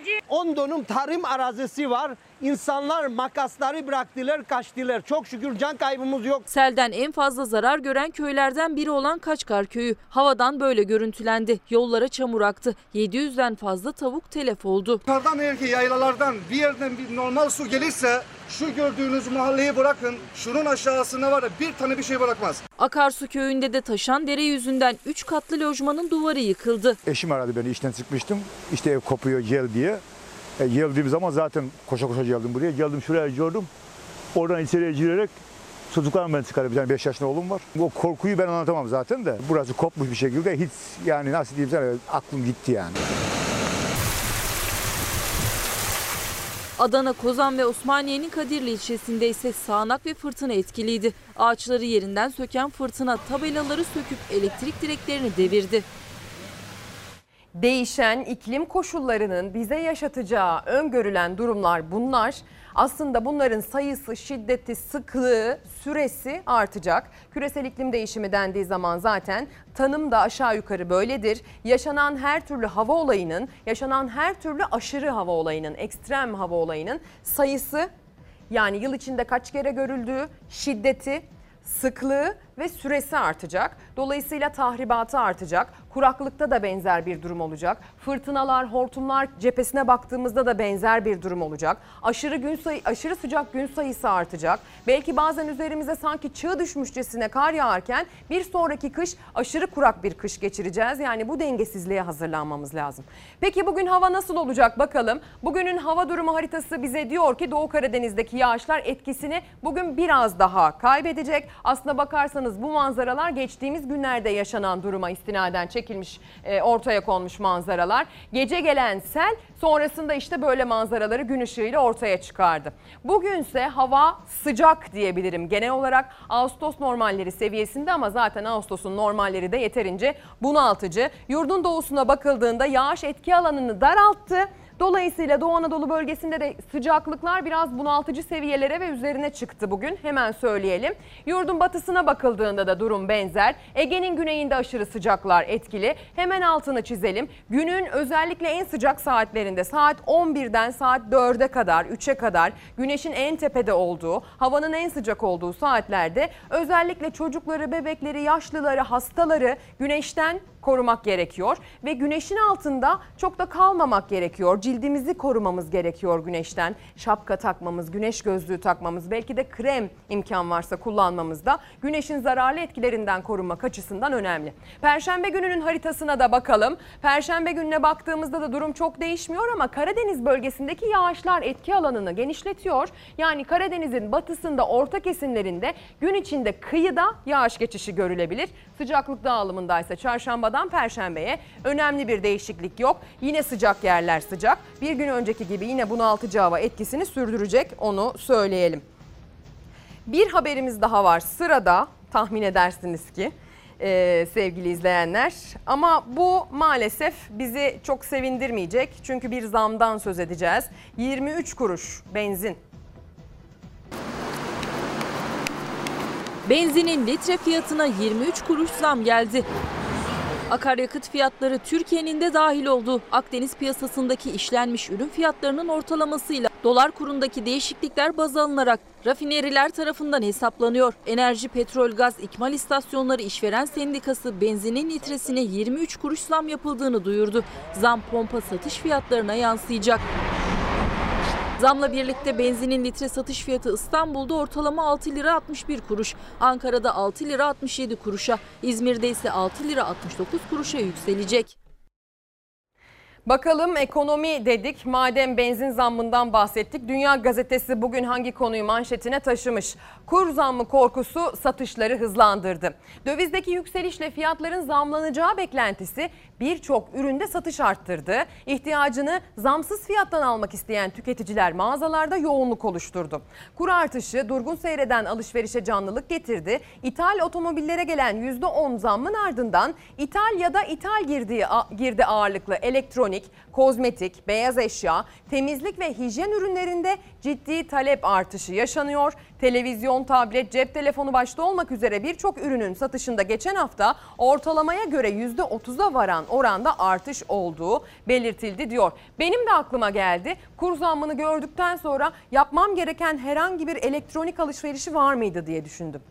anneciğim. 10 dönüm tarım arazisi var. İnsanlar makasları bıraktılar, kaçtılar. Çok şükür can kaybımız yok. Selden en fazla zarar gören köylerden biri olan Kaçkar köyü. Havadan böyle görüntülendi. Yollara çamur aktı. 700'den fazla tavuk telef oldu. Yukarıdan eğer ki yaylalardan bir yerden bir normal su gelirse şu gördüğünüz mahalleyi bırakın. Şunun aşağısına var ya bir tane bir şey bırakmaz. Akarsu köyünde de taşan dere yüzünden 3 katlı lojmanın duvarı yıkıldı. Eşim aradı beni işten çıkmıştım. İşte ev kopuyor gel diye. E, geldiğim zaman zaten koşa koşa geldim buraya. Geldim şuraya gördüm. Oradan içeriye girerek çocuklarımı ben çıkarıp bir tane 5 yaşında oğlum var. O korkuyu ben anlatamam zaten de. Burası kopmuş bir şekilde hiç yani nasıl diyeyim sana aklım gitti yani. Adana, Kozan ve Osmaniye'nin Kadirli ilçesinde ise sağanak ve fırtına etkiliydi. Ağaçları yerinden söken fırtına tabelaları söküp elektrik direklerini devirdi. Değişen iklim koşullarının bize yaşatacağı öngörülen durumlar bunlar. Aslında bunların sayısı, şiddeti, sıklığı, süresi artacak. Küresel iklim değişimi dendiği zaman zaten tanım da aşağı yukarı böyledir. Yaşanan her türlü hava olayının, yaşanan her türlü aşırı hava olayının, ekstrem hava olayının sayısı yani yıl içinde kaç kere görüldüğü, şiddeti, sıklığı ve süresi artacak. Dolayısıyla tahribatı artacak. Kuraklıkta da benzer bir durum olacak. Fırtınalar, hortumlar cephesine baktığımızda da benzer bir durum olacak. Aşırı gün sayı, aşırı sıcak gün sayısı artacak. Belki bazen üzerimize sanki çığ düşmüşçesine kar yağarken bir sonraki kış aşırı kurak bir kış geçireceğiz. Yani bu dengesizliğe hazırlanmamız lazım. Peki bugün hava nasıl olacak bakalım. Bugünün hava durumu haritası bize diyor ki Doğu Karadeniz'deki yağışlar etkisini bugün biraz daha kaybedecek. Aslına bakarsanız bu manzaralar geçtiğimiz günlerde yaşanan duruma istinaden çekilmiş, e, ortaya konmuş manzaralar. Gece gelen sel sonrasında işte böyle manzaraları gün ışığıyla ortaya çıkardı. Bugünse hava sıcak diyebilirim. Genel olarak Ağustos normalleri seviyesinde ama zaten Ağustos'un normalleri de yeterince bunaltıcı. Yurdun doğusuna bakıldığında yağış etki alanını daralttı. Dolayısıyla Doğu Anadolu bölgesinde de sıcaklıklar biraz bunaltıcı seviyelere ve üzerine çıktı bugün. Hemen söyleyelim. Yurdun batısına bakıldığında da durum benzer. Ege'nin güneyinde aşırı sıcaklar etkili. Hemen altını çizelim. Günün özellikle en sıcak saatlerinde saat 11'den saat 4'e kadar, 3'e kadar güneşin en tepede olduğu, havanın en sıcak olduğu saatlerde özellikle çocukları, bebekleri, yaşlıları, hastaları güneşten korumak gerekiyor ve güneşin altında çok da kalmamak gerekiyor. Cildimizi korumamız gerekiyor güneşten. Şapka takmamız, güneş gözlüğü takmamız, belki de krem imkan varsa kullanmamız da güneşin zararlı etkilerinden korunmak açısından önemli. Perşembe gününün haritasına da bakalım. Perşembe gününe baktığımızda da durum çok değişmiyor ama Karadeniz bölgesindeki yağışlar etki alanını genişletiyor. Yani Karadeniz'in batısında, orta kesimlerinde gün içinde kıyıda yağış geçişi görülebilir. Sıcaklık dağılımında ise çarşambadan perşembeye önemli bir değişiklik yok. Yine sıcak yerler sıcak. Bir gün önceki gibi yine bunaltıcı hava etkisini sürdürecek onu söyleyelim. Bir haberimiz daha var sırada tahmin edersiniz ki e, sevgili izleyenler. Ama bu maalesef bizi çok sevindirmeyecek. Çünkü bir zamdan söz edeceğiz. 23 kuruş benzin Benzinin litre fiyatına 23 kuruş zam geldi. Akaryakıt fiyatları Türkiye'nin de dahil oldu. Akdeniz piyasasındaki işlenmiş ürün fiyatlarının ortalamasıyla dolar kurundaki değişiklikler baz alınarak rafineriler tarafından hesaplanıyor. Enerji, petrol, gaz ikmal istasyonları işveren sendikası benzinin litresine 23 kuruş zam yapıldığını duyurdu. Zam pompa satış fiyatlarına yansıyacak. Zamla birlikte benzinin litre satış fiyatı İstanbul'da ortalama 6 lira 61 kuruş, Ankara'da 6 lira 67 kuruşa, İzmir'de ise 6 lira 69 kuruşa yükselecek. Bakalım ekonomi dedik. Madem benzin zammından bahsettik. Dünya Gazetesi bugün hangi konuyu manşetine taşımış? Kur zammı korkusu satışları hızlandırdı. Dövizdeki yükselişle fiyatların zamlanacağı beklentisi birçok üründe satış arttırdı. İhtiyacını zamsız fiyattan almak isteyen tüketiciler mağazalarda yoğunluk oluşturdu. Kur artışı durgun seyreden alışverişe canlılık getirdi. İthal otomobillere gelen %10 zammın ardından ithal ya da ithal girdiği girdi ağırlıklı elektronik, kozmetik, beyaz eşya, temizlik ve hijyen ürünlerinde ciddi talep artışı yaşanıyor. Televizyon, tablet, cep telefonu başta olmak üzere birçok ürünün satışında geçen hafta ortalamaya göre %30'a varan oranda artış olduğu belirtildi diyor. Benim de aklıma geldi. Kur zammını gördükten sonra yapmam gereken herhangi bir elektronik alışverişi var mıydı diye düşündüm.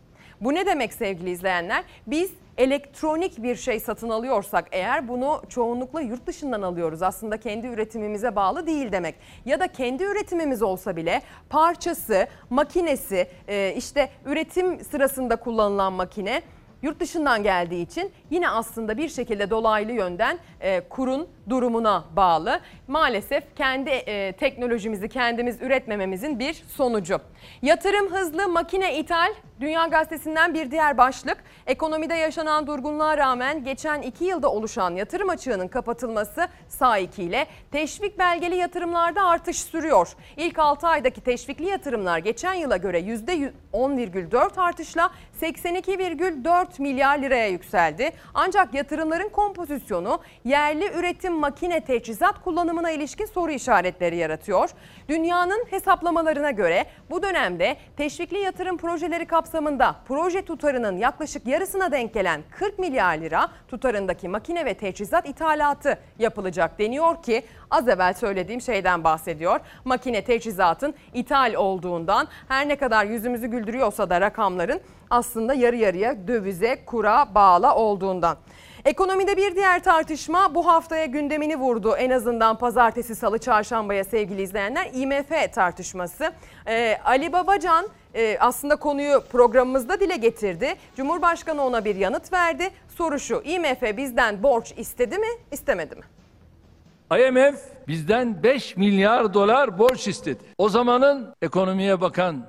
Bu ne demek sevgili izleyenler? Biz elektronik bir şey satın alıyorsak eğer bunu çoğunlukla yurt dışından alıyoruz. Aslında kendi üretimimize bağlı değil demek. Ya da kendi üretimimiz olsa bile parçası, makinesi, e, işte üretim sırasında kullanılan makine yurt dışından geldiği için yine aslında bir şekilde dolaylı yönden e, kurun durumuna bağlı. Maalesef kendi e, teknolojimizi kendimiz üretmememizin bir sonucu. Yatırım hızlı makine ithal Dünya Gazetesi'nden bir diğer başlık. Ekonomide yaşanan durgunluğa rağmen geçen iki yılda oluşan yatırım açığının kapatılması SAİK ile teşvik belgeli yatırımlarda artış sürüyor. İlk 6 aydaki teşvikli yatırımlar geçen yıla göre %10,4 artışla 82,4 milyar liraya yükseldi. Ancak yatırımların kompozisyonu yerli üretim makine teçhizat kullanımına ilişkin soru işaretleri yaratıyor. Dünyanın hesaplamalarına göre bu dönemde teşvikli yatırım projeleri kapsamında proje tutarının yaklaşık yarısına denk gelen 40 milyar lira tutarındaki makine ve teçhizat ithalatı yapılacak deniyor ki az evvel söylediğim şeyden bahsediyor. Makine teçhizatın ithal olduğundan her ne kadar yüzümüzü güldürüyorsa da rakamların aslında yarı yarıya dövize, kura bağlı olduğundan. Ekonomide bir diğer tartışma bu haftaya gündemini vurdu. En azından pazartesi, salı, çarşambaya sevgili izleyenler IMF tartışması. Ee, Ali Babacan e, aslında konuyu programımızda dile getirdi. Cumhurbaşkanı ona bir yanıt verdi. Soru şu IMF bizden borç istedi mi istemedi mi? IMF bizden 5 milyar dolar borç istedi. O zamanın ekonomiye bakan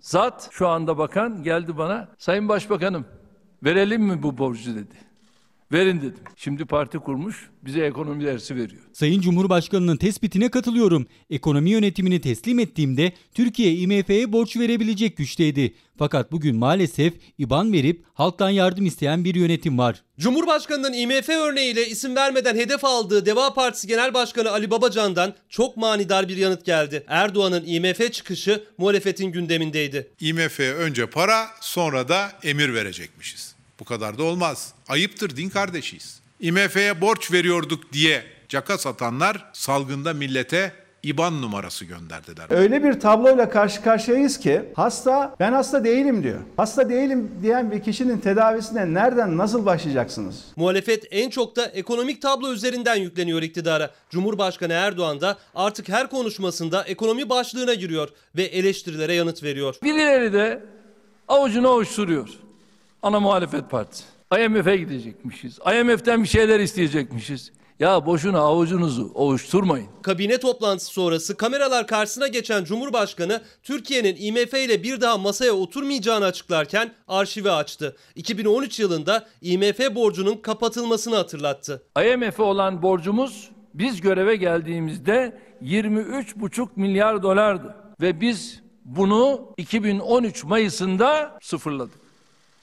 zat şu anda bakan geldi bana. Sayın Başbakanım verelim mi bu borcu dedi. Verin dedim. Şimdi parti kurmuş bize ekonomi dersi veriyor. Sayın Cumhurbaşkanı'nın tespitine katılıyorum. Ekonomi yönetimini teslim ettiğimde Türkiye IMF'ye borç verebilecek güçteydi. Fakat bugün maalesef IBAN verip halktan yardım isteyen bir yönetim var. Cumhurbaşkanının IMF örneğiyle isim vermeden hedef aldığı Deva Partisi Genel Başkanı Ali Babacan'dan çok manidar bir yanıt geldi. Erdoğan'ın IMF çıkışı muhalefetin gündemindeydi. IMF'ye önce para sonra da emir verecekmişiz. Bu kadar da olmaz. Ayıptır din kardeşiyiz. IMF'ye borç veriyorduk diye caka satanlar salgında millete IBAN numarası gönderdiler. Öyle bir tabloyla karşı karşıyayız ki hasta ben hasta değilim diyor. Hasta değilim diyen bir kişinin tedavisine nereden nasıl başlayacaksınız? Muhalefet en çok da ekonomik tablo üzerinden yükleniyor iktidara. Cumhurbaşkanı Erdoğan da artık her konuşmasında ekonomi başlığına giriyor ve eleştirilere yanıt veriyor. Birileri de avucunu ovuşturuyor. Ana muhalefet partisi. IMF'e gidecekmişiz. IMF'den bir şeyler isteyecekmişiz. Ya boşuna avucunuzu ovuşturmayın. Kabine toplantısı sonrası kameralar karşısına geçen Cumhurbaşkanı Türkiye'nin IMF ile bir daha masaya oturmayacağını açıklarken arşivi açtı. 2013 yılında IMF borcunun kapatılmasını hatırlattı. IMF'e olan borcumuz biz göreve geldiğimizde 23,5 milyar dolardı ve biz bunu 2013 Mayıs'ında sıfırladık.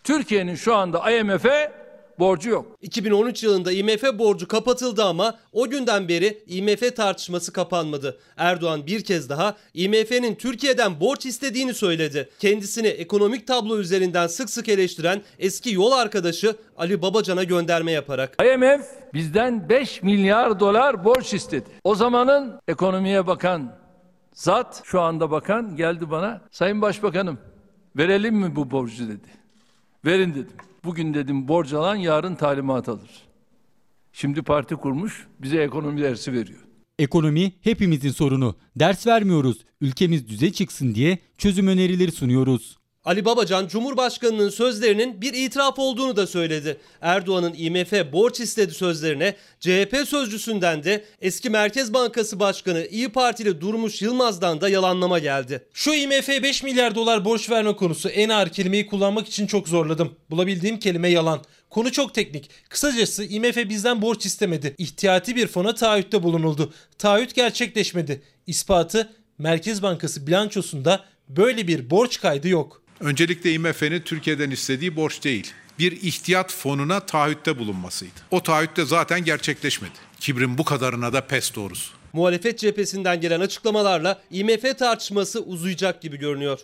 Türkiye'nin şu anda IMF'e borcu yok. 2013 yılında IMF borcu kapatıldı ama o günden beri IMF tartışması kapanmadı. Erdoğan bir kez daha IMF'nin Türkiye'den borç istediğini söyledi. Kendisini ekonomik tablo üzerinden sık sık eleştiren eski yol arkadaşı Ali Babacan'a gönderme yaparak. IMF bizden 5 milyar dolar borç istedi. O zamanın ekonomiye bakan zat şu anda bakan geldi bana. Sayın Başbakanım verelim mi bu borcu dedi. Verin dedim. Bugün dedim borç alan yarın talimat alır. Şimdi parti kurmuş bize ekonomi dersi veriyor. Ekonomi hepimizin sorunu. Ders vermiyoruz. Ülkemiz düze çıksın diye çözüm önerileri sunuyoruz. Ali Babacan Cumhurbaşkanının sözlerinin bir itiraf olduğunu da söyledi. Erdoğan'ın IMF borç istedi sözlerine CHP sözcüsünden de eski Merkez Bankası Başkanı İyi Partili Durmuş Yılmaz'dan da yalanlama geldi. Şu IMF 5 milyar dolar borç verme konusu en ağır kelimeyi kullanmak için çok zorladım. Bulabildiğim kelime yalan. Konu çok teknik. Kısacası IMF bizden borç istemedi. İhtiyati bir fona taahhütte bulunuldu. Taahhüt gerçekleşmedi. İspatı Merkez Bankası bilançosunda böyle bir borç kaydı yok. Öncelikle IMF'nin Türkiye'den istediği borç değil. Bir ihtiyat fonuna taahhütte bulunmasıydı. O taahhütte zaten gerçekleşmedi. Kibrin bu kadarına da pes doğrusu. Muhalefet cephesinden gelen açıklamalarla IMF tartışması uzayacak gibi görünüyor.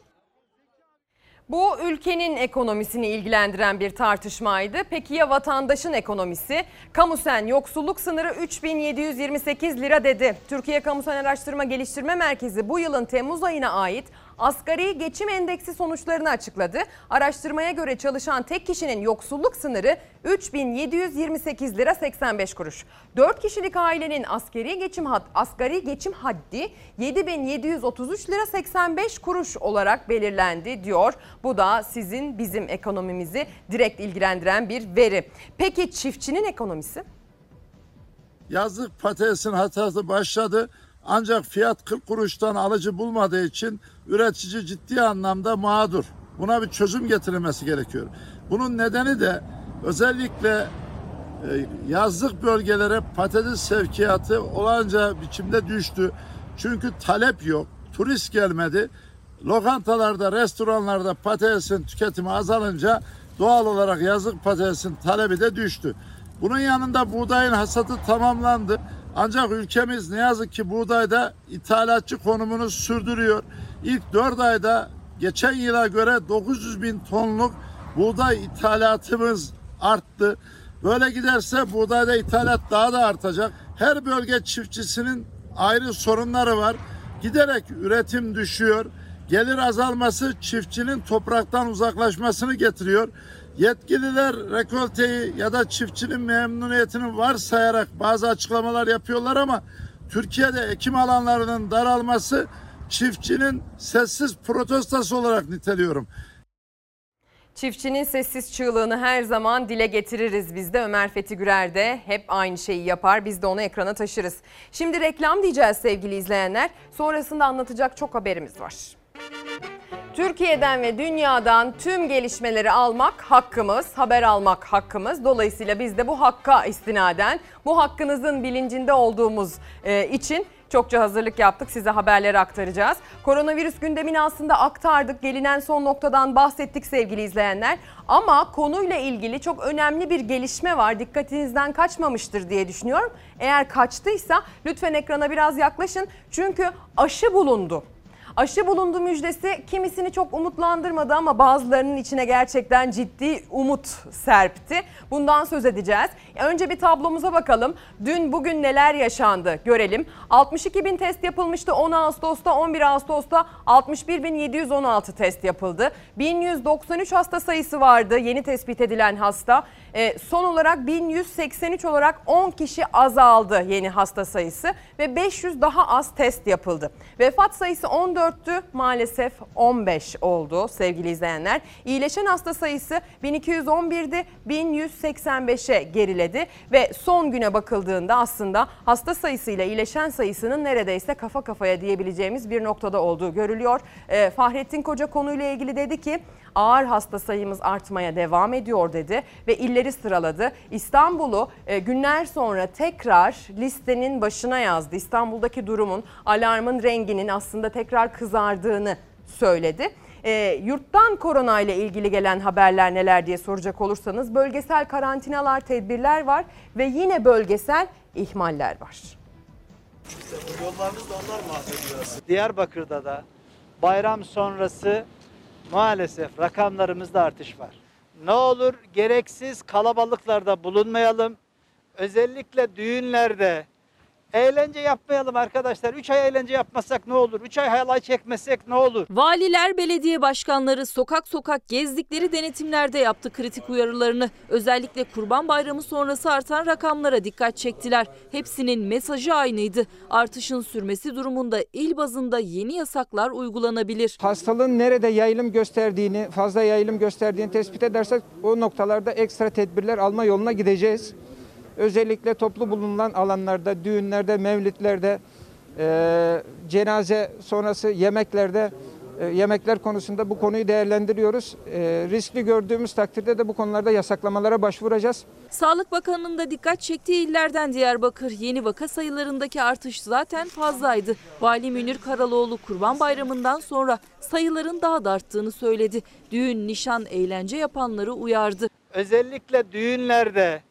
Bu ülkenin ekonomisini ilgilendiren bir tartışmaydı. Peki ya vatandaşın ekonomisi? Kamusen yoksulluk sınırı 3728 lira dedi. Türkiye Kamusen Araştırma Geliştirme Merkezi bu yılın Temmuz ayına ait asgari geçim endeksi sonuçlarını açıkladı. Araştırmaya göre çalışan tek kişinin yoksulluk sınırı 3728 lira 85 kuruş. 4 kişilik ailenin asgari geçim had, asgari geçim haddi 7733 lira 85 kuruş olarak belirlendi diyor. Bu da sizin bizim ekonomimizi direkt ilgilendiren bir veri. Peki çiftçinin ekonomisi? Yazlık patatesin hatası başladı. Ancak fiyat 40 kuruştan alıcı bulmadığı için üretici ciddi anlamda mağdur. Buna bir çözüm getirilmesi gerekiyor. Bunun nedeni de özellikle e, yazlık bölgelere patates sevkiyatı olanca biçimde düştü. Çünkü talep yok, turist gelmedi. Lokantalarda, restoranlarda patatesin tüketimi azalınca doğal olarak yazlık patatesin talebi de düştü. Bunun yanında buğdayın hasadı tamamlandı. Ancak ülkemiz ne yazık ki buğdayda ithalatçı konumunu sürdürüyor. İlk 4 ayda geçen yıla göre 900 bin tonluk buğday ithalatımız arttı. Böyle giderse buğdayda ithalat daha da artacak. Her bölge çiftçisinin ayrı sorunları var. Giderek üretim düşüyor. Gelir azalması çiftçinin topraktan uzaklaşmasını getiriyor. Yetkililer rekolteyi ya da çiftçinin memnuniyetini varsayarak bazı açıklamalar yapıyorlar ama Türkiye'de ekim alanlarının daralması çiftçinin sessiz protestosu olarak niteliyorum. Çiftçinin sessiz çığlığını her zaman dile getiririz biz de. Ömer Fethi Gürer de hep aynı şeyi yapar. Biz de onu ekrana taşırız. Şimdi reklam diyeceğiz sevgili izleyenler. Sonrasında anlatacak çok haberimiz var. Türkiye'den ve dünyadan tüm gelişmeleri almak hakkımız, haber almak hakkımız. Dolayısıyla biz de bu hakka istinaden, bu hakkınızın bilincinde olduğumuz e, için çokça hazırlık yaptık. Size haberleri aktaracağız. Koronavirüs gündemini aslında aktardık. Gelinen son noktadan bahsettik sevgili izleyenler. Ama konuyla ilgili çok önemli bir gelişme var. Dikkatinizden kaçmamıştır diye düşünüyorum. Eğer kaçtıysa lütfen ekrana biraz yaklaşın. Çünkü aşı bulundu. Aşı bulundu müjdesi kimisini çok umutlandırmadı ama bazılarının içine gerçekten ciddi umut serpti. Bundan söz edeceğiz. Önce bir tablomuza bakalım. Dün bugün neler yaşandı görelim. 62 bin test yapılmıştı 10 Ağustos'ta 11 Ağustos'ta 61.716 test yapıldı. 1193 hasta sayısı vardı yeni tespit edilen hasta. E, son olarak 1183 olarak 10 kişi azaldı yeni hasta sayısı ve 500 daha az test yapıldı. Vefat sayısı 14'tü maalesef 15 oldu sevgili izleyenler. İyileşen hasta sayısı 1211'di 1185'e geriledi ve son güne bakıldığında aslında hasta sayısıyla iyileşen sayısının neredeyse kafa kafaya diyebileceğimiz bir noktada olduğu görülüyor. E, Fahrettin Koca konuyla ilgili dedi ki ağır hasta sayımız artmaya devam ediyor dedi ve illeri sıraladı. İstanbul'u e, günler sonra tekrar listenin başına yazdı. İstanbul'daki durumun, alarmın renginin aslında tekrar kızardığını söyledi. E, yurttan korona ile ilgili gelen haberler neler diye soracak olursanız bölgesel karantinalar, tedbirler var ve yine bölgesel ihmaller var. Yollarımızda onlar mahvediyor. Diyarbakır'da da bayram sonrası maalesef rakamlarımızda artış var. Ne olur gereksiz kalabalıklarda bulunmayalım. Özellikle düğünlerde eğlence yapmayalım arkadaşlar. 3 ay eğlence yapmasak ne olur? 3 ay halay çekmesek ne olur? Valiler, belediye başkanları sokak sokak gezdikleri denetimlerde yaptı kritik uyarılarını. Özellikle Kurban Bayramı sonrası artan rakamlara dikkat çektiler. Hepsinin mesajı aynıydı. Artışın sürmesi durumunda il bazında yeni yasaklar uygulanabilir. Hastalığın nerede yayılım gösterdiğini, fazla yayılım gösterdiğini tespit edersek o noktalarda ekstra tedbirler alma yoluna gideceğiz. Özellikle toplu bulunan alanlarda, düğünlerde, mevlitlerde, e, cenaze sonrası yemeklerde, e, yemekler konusunda bu konuyu değerlendiriyoruz. E, riskli gördüğümüz takdirde de bu konularda yasaklamalara başvuracağız. Sağlık Bakanı'nın da dikkat çektiği illerden Diyarbakır. Yeni vaka sayılarındaki artış zaten fazlaydı. Vali Münir Karaloğlu Kurban Bayramı'ndan sonra sayıların daha da arttığını söyledi. Düğün, nişan, eğlence yapanları uyardı. Özellikle düğünlerde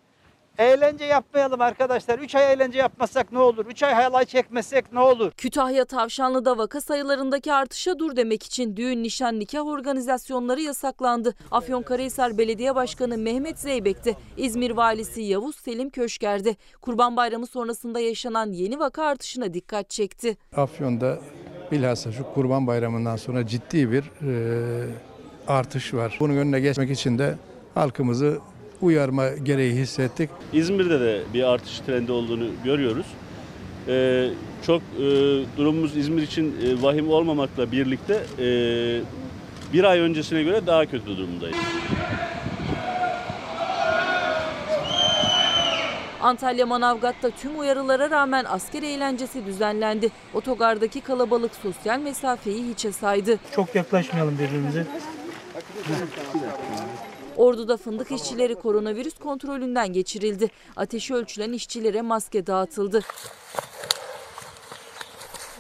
eğlence yapmayalım arkadaşlar. 3 ay eğlence yapmasak ne olur? 3 ay halay çekmesek ne olur? Kütahya Tavşanlı'da vaka sayılarındaki artışa dur demek için düğün, nişan, nikah organizasyonları yasaklandı. Afyonkarahisar Belediye Başkanı Mehmet Zeybek de İzmir Valisi Yavuz Selim Köşker'de Kurban Bayramı sonrasında yaşanan yeni vaka artışına dikkat çekti. Afyon'da bilhassa şu Kurban Bayramı'ndan sonra ciddi bir e, artış var. Bunun önüne geçmek için de halkımızı uyarma gereği hissettik. İzmir'de de bir artış trendi olduğunu görüyoruz. Ee, çok e, durumumuz İzmir için e, vahim olmamakla birlikte e, bir ay öncesine göre daha kötü durumdayız. Antalya Manavgat'ta tüm uyarılara rağmen asker eğlencesi düzenlendi. Otogardaki kalabalık sosyal mesafeyi hiçe saydı. Çok yaklaşmayalım birbirimize. Ordu'da fındık işçileri koronavirüs kontrolünden geçirildi. Ateşi ölçülen işçilere maske dağıtıldı.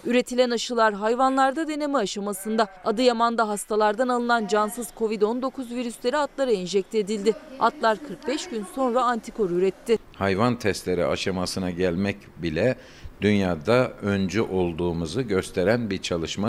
Üretilen aşılar hayvanlarda deneme aşamasında. Adıyaman'da hastalardan alınan cansız Covid-19 virüsleri atlara enjekte edildi. Atlar 45 gün sonra antikor üretti. Hayvan testleri aşamasına gelmek bile dünyada öncü olduğumuzu gösteren bir çalışma.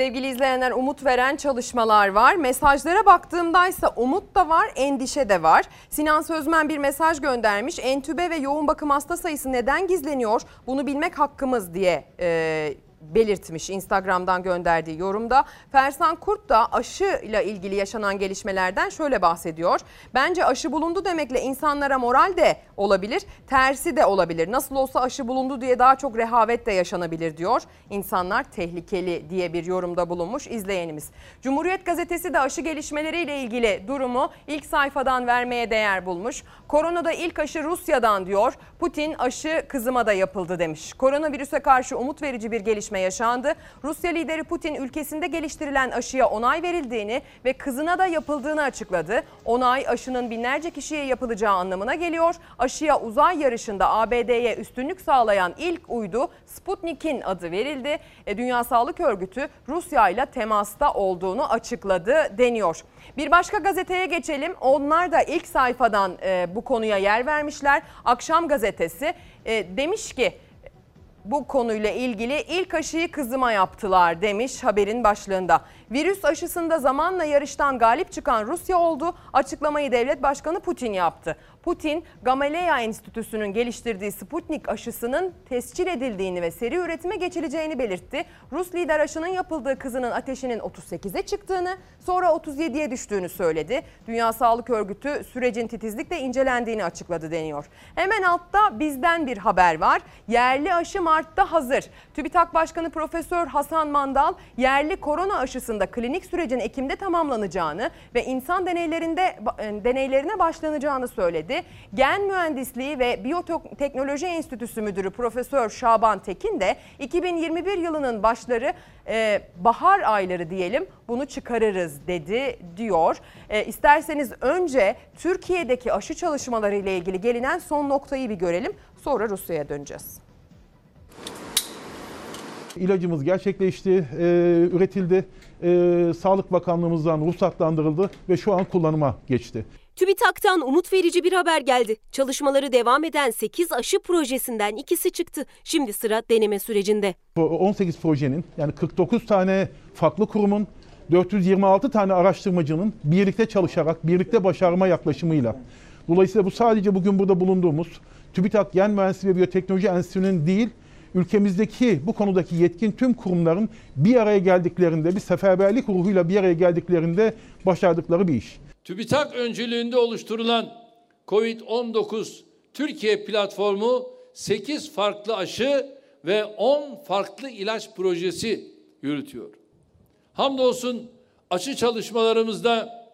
Sevgili izleyenler umut veren çalışmalar var. Mesajlara baktığımda ise umut da var, endişe de var. Sinan Sözmen bir mesaj göndermiş. Entübe ve yoğun bakım hasta sayısı neden gizleniyor? Bunu bilmek hakkımız diye e, belirtmiş Instagram'dan gönderdiği yorumda. Fersan Kurt da aşıyla ilgili yaşanan gelişmelerden şöyle bahsediyor. Bence aşı bulundu demekle insanlara moral de olabilir, tersi de olabilir. Nasıl olsa aşı bulundu diye daha çok rehavet de yaşanabilir diyor. İnsanlar tehlikeli diye bir yorumda bulunmuş izleyenimiz. Cumhuriyet gazetesi de aşı gelişmeleriyle ilgili durumu ilk sayfadan vermeye değer bulmuş. Koronada ilk aşı Rusya'dan diyor. Putin aşı kızıma da yapıldı demiş. Koronavirüse karşı umut verici bir gelişme yaşandı. Rusya lideri Putin ülkesinde geliştirilen aşıya onay verildiğini ve kızına da yapıldığını açıkladı. Onay aşının binlerce kişiye yapılacağı anlamına geliyor. Aşıya uzay yarışında ABD'ye üstünlük sağlayan ilk uydu Sputnik'in adı verildi. E, Dünya Sağlık Örgütü Rusya ile temasta olduğunu açıkladı deniyor. Bir başka gazeteye geçelim. Onlar da ilk sayfadan e, bu konuya yer vermişler. Akşam gazetesi e, demiş ki bu konuyla ilgili ilk aşıyı kızıma yaptılar demiş haberin başlığında. Virüs aşısında zamanla yarıştan galip çıkan Rusya oldu. Açıklamayı devlet başkanı Putin yaptı. Putin, Gamaleya Enstitüsü'nün geliştirdiği Sputnik aşısının tescil edildiğini ve seri üretime geçileceğini belirtti. Rus lider aşının yapıldığı kızının ateşinin 38'e çıktığını, sonra 37'ye düştüğünü söyledi. Dünya Sağlık Örgütü sürecin titizlikle incelendiğini açıkladı deniyor. Hemen altta bizden bir haber var. Yerli aşı Mart'ta hazır. TÜBİTAK Başkanı Profesör Hasan Mandal yerli korona aşısında klinik sürecin Ekim'de tamamlanacağını ve insan deneylerinde deneylerine başlanacağını söyledi. Gen Mühendisliği ve Biyoteknoloji Enstitüsü Müdürü Profesör Şaban Tekin de 2021 yılının başları e, bahar ayları diyelim bunu çıkarırız dedi diyor. E, isterseniz önce Türkiye'deki aşı çalışmaları ile ilgili gelinen son noktayı bir görelim. Sonra Rusya'ya döneceğiz. İlacımız gerçekleşti, e, üretildi. E, Sağlık Bakanlığımızdan ruhsatlandırıldı ve şu an kullanıma geçti. TÜBİTAK'tan umut verici bir haber geldi. Çalışmaları devam eden 8 aşı projesinden ikisi çıktı. Şimdi sıra deneme sürecinde. 18 projenin yani 49 tane farklı kurumun 426 tane araştırmacının birlikte çalışarak, birlikte başarma yaklaşımıyla. Dolayısıyla bu sadece bugün burada bulunduğumuz TÜBİTAK Gen Mühendisliği ve Biyoteknoloji Enstitüsü'nün değil, ülkemizdeki bu konudaki yetkin tüm kurumların bir araya geldiklerinde, bir seferberlik ruhuyla bir araya geldiklerinde başardıkları bir iş. TÜBİTAK öncülüğünde oluşturulan COVID-19 Türkiye platformu 8 farklı aşı ve 10 farklı ilaç projesi yürütüyor. Hamdolsun aşı çalışmalarımızda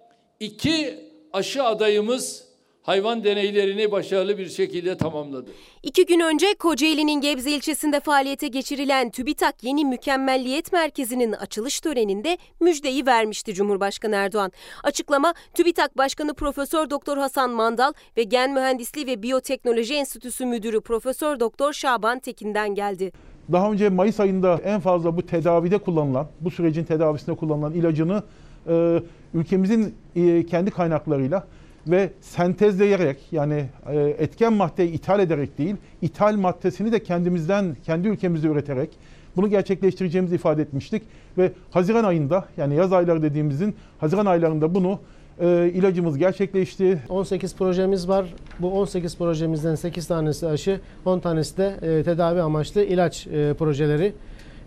iki aşı adayımız hayvan deneylerini başarılı bir şekilde tamamladı. İki gün önce Kocaeli'nin Gebze ilçesinde faaliyete geçirilen TÜBİTAK Yeni Mükemmelliyet Merkezi'nin açılış töreninde müjdeyi vermişti Cumhurbaşkanı Erdoğan. Açıklama TÜBİTAK Başkanı Profesör Doktor Hasan Mandal ve Gen Mühendisliği ve Biyoteknoloji Enstitüsü Müdürü Profesör Doktor Şaban Tekin'den geldi. Daha önce Mayıs ayında en fazla bu tedavide kullanılan, bu sürecin tedavisinde kullanılan ilacını e, ülkemizin e, kendi kaynaklarıyla ve sentezleyerek yani e, etken maddeyi ithal ederek değil, ithal maddesini de kendimizden, kendi ülkemizde üreterek bunu gerçekleştireceğimizi ifade etmiştik. Ve Haziran ayında yani yaz ayları dediğimizin Haziran aylarında bunu e, ilacımız gerçekleşti. 18 projemiz var. Bu 18 projemizden 8 tanesi aşı, 10 tanesi de e, tedavi amaçlı ilaç e, projeleri.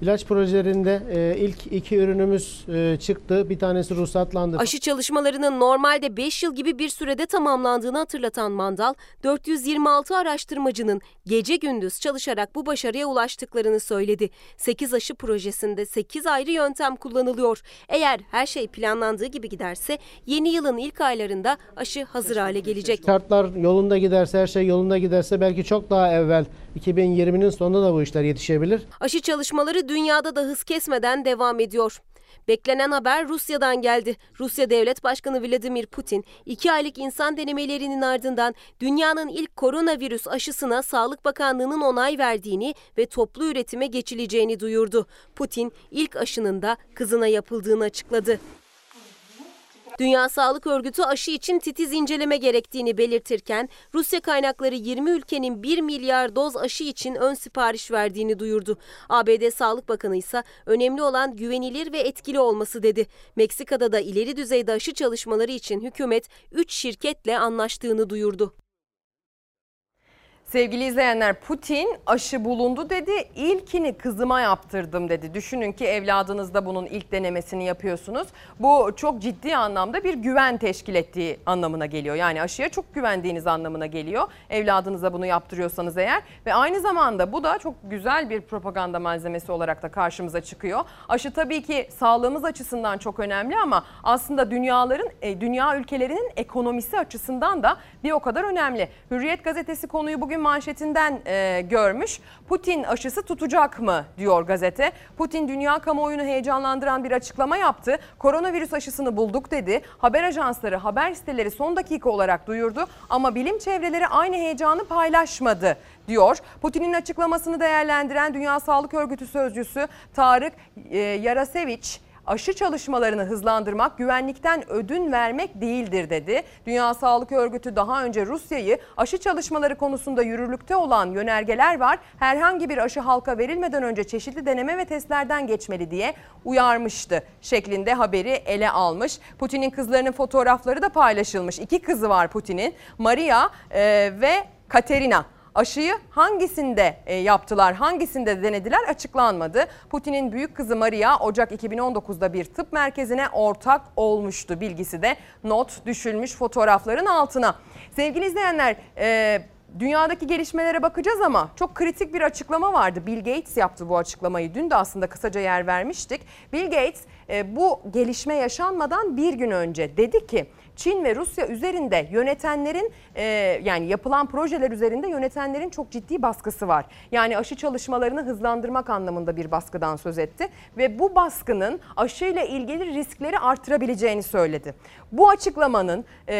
İlaç projelerinde e, ilk iki ürünümüz e, çıktı. Bir tanesi ruhsatlandı. Aşı çalışmalarının normalde 5 yıl gibi bir sürede tamamlandığını hatırlatan Mandal, 426 araştırmacının gece gündüz çalışarak bu başarıya ulaştıklarını söyledi. 8 aşı projesinde 8 ayrı yöntem kullanılıyor. Eğer her şey planlandığı gibi giderse yeni yılın ilk aylarında aşı hazır hale gelecek. Şartlar yolunda giderse, her şey yolunda giderse belki çok daha evvel 2020'nin sonunda da bu işler yetişebilir. Aşı çalışmaları dünyada da hız kesmeden devam ediyor. Beklenen haber Rusya'dan geldi. Rusya Devlet Başkanı Vladimir Putin, 2 aylık insan denemelerinin ardından dünyanın ilk koronavirüs aşısına Sağlık Bakanlığı'nın onay verdiğini ve toplu üretime geçileceğini duyurdu. Putin ilk aşının da kızına yapıldığını açıkladı. Dünya Sağlık Örgütü aşı için titiz inceleme gerektiğini belirtirken Rusya kaynakları 20 ülkenin 1 milyar doz aşı için ön sipariş verdiğini duyurdu. ABD Sağlık Bakanı ise önemli olan güvenilir ve etkili olması dedi. Meksika'da da ileri düzeyde aşı çalışmaları için hükümet 3 şirketle anlaştığını duyurdu. Sevgili izleyenler Putin aşı bulundu dedi. İlkini kızıma yaptırdım dedi. Düşünün ki evladınızda bunun ilk denemesini yapıyorsunuz. Bu çok ciddi anlamda bir güven teşkil ettiği anlamına geliyor. Yani aşıya çok güvendiğiniz anlamına geliyor. Evladınıza bunu yaptırıyorsanız eğer ve aynı zamanda bu da çok güzel bir propaganda malzemesi olarak da karşımıza çıkıyor. Aşı tabii ki sağlığımız açısından çok önemli ama aslında dünyaların e, dünya ülkelerinin ekonomisi açısından da bir o kadar önemli. Hürriyet gazetesi konuyu bugün manşetinden e, görmüş. Putin aşısı tutacak mı diyor gazete. Putin dünya kamuoyunu heyecanlandıran bir açıklama yaptı. Koronavirüs aşısını bulduk dedi. Haber ajansları, haber siteleri son dakika olarak duyurdu ama bilim çevreleri aynı heyecanı paylaşmadı diyor. Putin'in açıklamasını değerlendiren Dünya Sağlık Örgütü sözcüsü Tarık e, Yaraseviç aşı çalışmalarını hızlandırmak güvenlikten ödün vermek değildir dedi. Dünya Sağlık Örgütü daha önce Rusya'yı aşı çalışmaları konusunda yürürlükte olan yönergeler var. Herhangi bir aşı halka verilmeden önce çeşitli deneme ve testlerden geçmeli diye uyarmıştı şeklinde haberi ele almış. Putin'in kızlarının fotoğrafları da paylaşılmış. İki kızı var Putin'in. Maria e, ve Katerina aşıyı hangisinde e, yaptılar, hangisinde denediler açıklanmadı. Putin'in büyük kızı Maria Ocak 2019'da bir tıp merkezine ortak olmuştu. Bilgisi de not düşülmüş fotoğrafların altına. Sevgili izleyenler e, Dünyadaki gelişmelere bakacağız ama çok kritik bir açıklama vardı. Bill Gates yaptı bu açıklamayı. Dün de aslında kısaca yer vermiştik. Bill Gates e, bu gelişme yaşanmadan bir gün önce dedi ki Çin ve Rusya üzerinde yönetenlerin e, yani yapılan projeler üzerinde yönetenlerin çok ciddi baskısı var. Yani aşı çalışmalarını hızlandırmak anlamında bir baskıdan söz etti ve bu baskının aşıyla ilgili riskleri artırabileceğini söyledi. Bu açıklamanın e,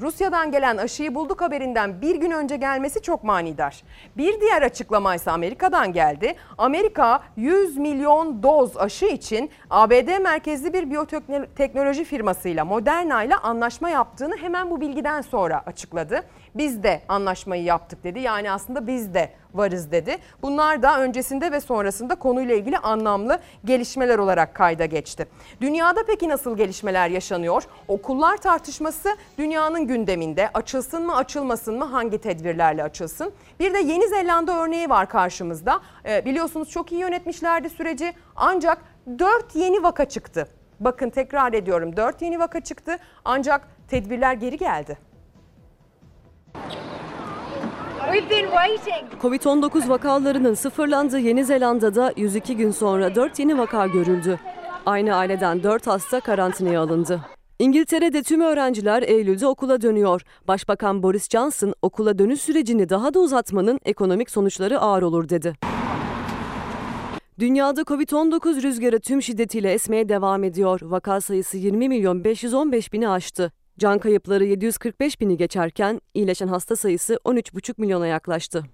Rusya'dan gelen aşıyı bulduk haberinden bir gün önce gelmesi çok manidar. Bir diğer açıklama ise Amerika'dan geldi. Amerika 100 milyon doz aşı için ABD merkezli bir biyoteknoloji firmasıyla Moderna ile anlaşma yaptığını hemen bu bilgiden sonra açıkladı. Biz de anlaşmayı yaptık dedi. Yani aslında biz de varız dedi. Bunlar da öncesinde ve sonrasında konuyla ilgili anlamlı gelişmeler olarak kayda geçti. Dünyada peki nasıl gelişmeler yaşanıyor? Okullar tartışması dünyanın gündeminde. Açılsın mı açılmasın mı hangi tedbirlerle açılsın? Bir de Yeni Zelanda örneği var karşımızda. Ee, biliyorsunuz çok iyi yönetmişlerdi süreci ancak 4 yeni vaka çıktı. Bakın tekrar ediyorum 4 yeni vaka çıktı ancak tedbirler geri geldi. Covid-19 vakalarının sıfırlandığı Yeni Zelanda'da 102 gün sonra 4 yeni vaka görüldü. Aynı aileden 4 hasta karantinaya alındı. İngiltere'de tüm öğrenciler Eylül'de okula dönüyor. Başbakan Boris Johnson okula dönüş sürecini daha da uzatmanın ekonomik sonuçları ağır olur dedi. Dünyada Covid-19 rüzgarı tüm şiddetiyle esmeye devam ediyor. Vaka sayısı 20 milyon 515 bini aştı. Can kayıpları 745 bini geçerken iyileşen hasta sayısı 13,5 milyona yaklaştı.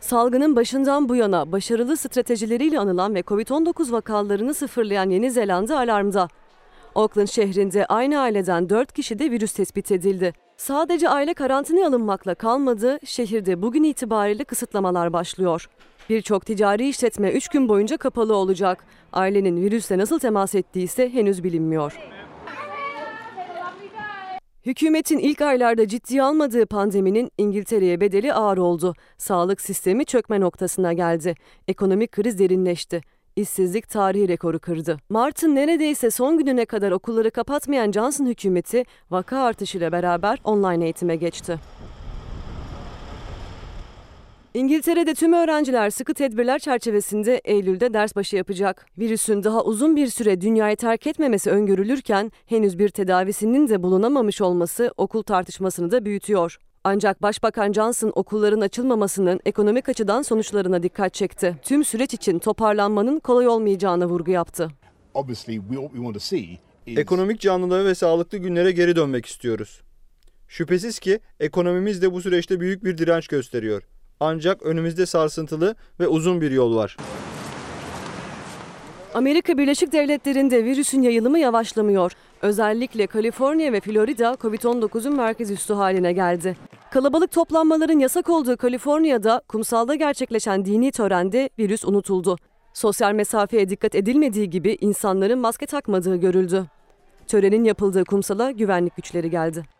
Salgının başından bu yana başarılı stratejileriyle anılan ve Covid-19 vakalarını sıfırlayan Yeni Zelanda alarmda. Auckland şehrinde aynı aileden 4 kişide virüs tespit edildi. Sadece aile karantinaya alınmakla kalmadı, şehirde bugün itibariyle kısıtlamalar başlıyor. Birçok ticari işletme 3 gün boyunca kapalı olacak. Ailenin virüsle nasıl temas ettiği ise henüz bilinmiyor. Hükümetin ilk aylarda ciddiye almadığı pandeminin İngiltere'ye bedeli ağır oldu. Sağlık sistemi çökme noktasına geldi. Ekonomik kriz derinleşti. İşsizlik tarihi rekoru kırdı. Mart'ın neredeyse son gününe kadar okulları kapatmayan Johnson hükümeti vaka artışıyla beraber online eğitime geçti. İngiltere'de tüm öğrenciler sıkı tedbirler çerçevesinde Eylül'de ders başı yapacak. Virüsün daha uzun bir süre dünyayı terk etmemesi öngörülürken henüz bir tedavisinin de bulunamamış olması okul tartışmasını da büyütüyor. Ancak Başbakan Johnson okulların açılmamasının ekonomik açıdan sonuçlarına dikkat çekti. Tüm süreç için toparlanmanın kolay olmayacağına vurgu yaptı. Ekonomik canlılığa ve sağlıklı günlere geri dönmek istiyoruz. Şüphesiz ki ekonomimiz de bu süreçte büyük bir direnç gösteriyor. Ancak önümüzde sarsıntılı ve uzun bir yol var. Amerika Birleşik Devletleri'nde virüsün yayılımı yavaşlamıyor. Özellikle Kaliforniya ve Florida COVID-19'un merkez üssü haline geldi. Kalabalık toplanmaların yasak olduğu Kaliforniya'da kumsalda gerçekleşen dini törende virüs unutuldu. Sosyal mesafeye dikkat edilmediği gibi insanların maske takmadığı görüldü. Törenin yapıldığı kumsala güvenlik güçleri geldi.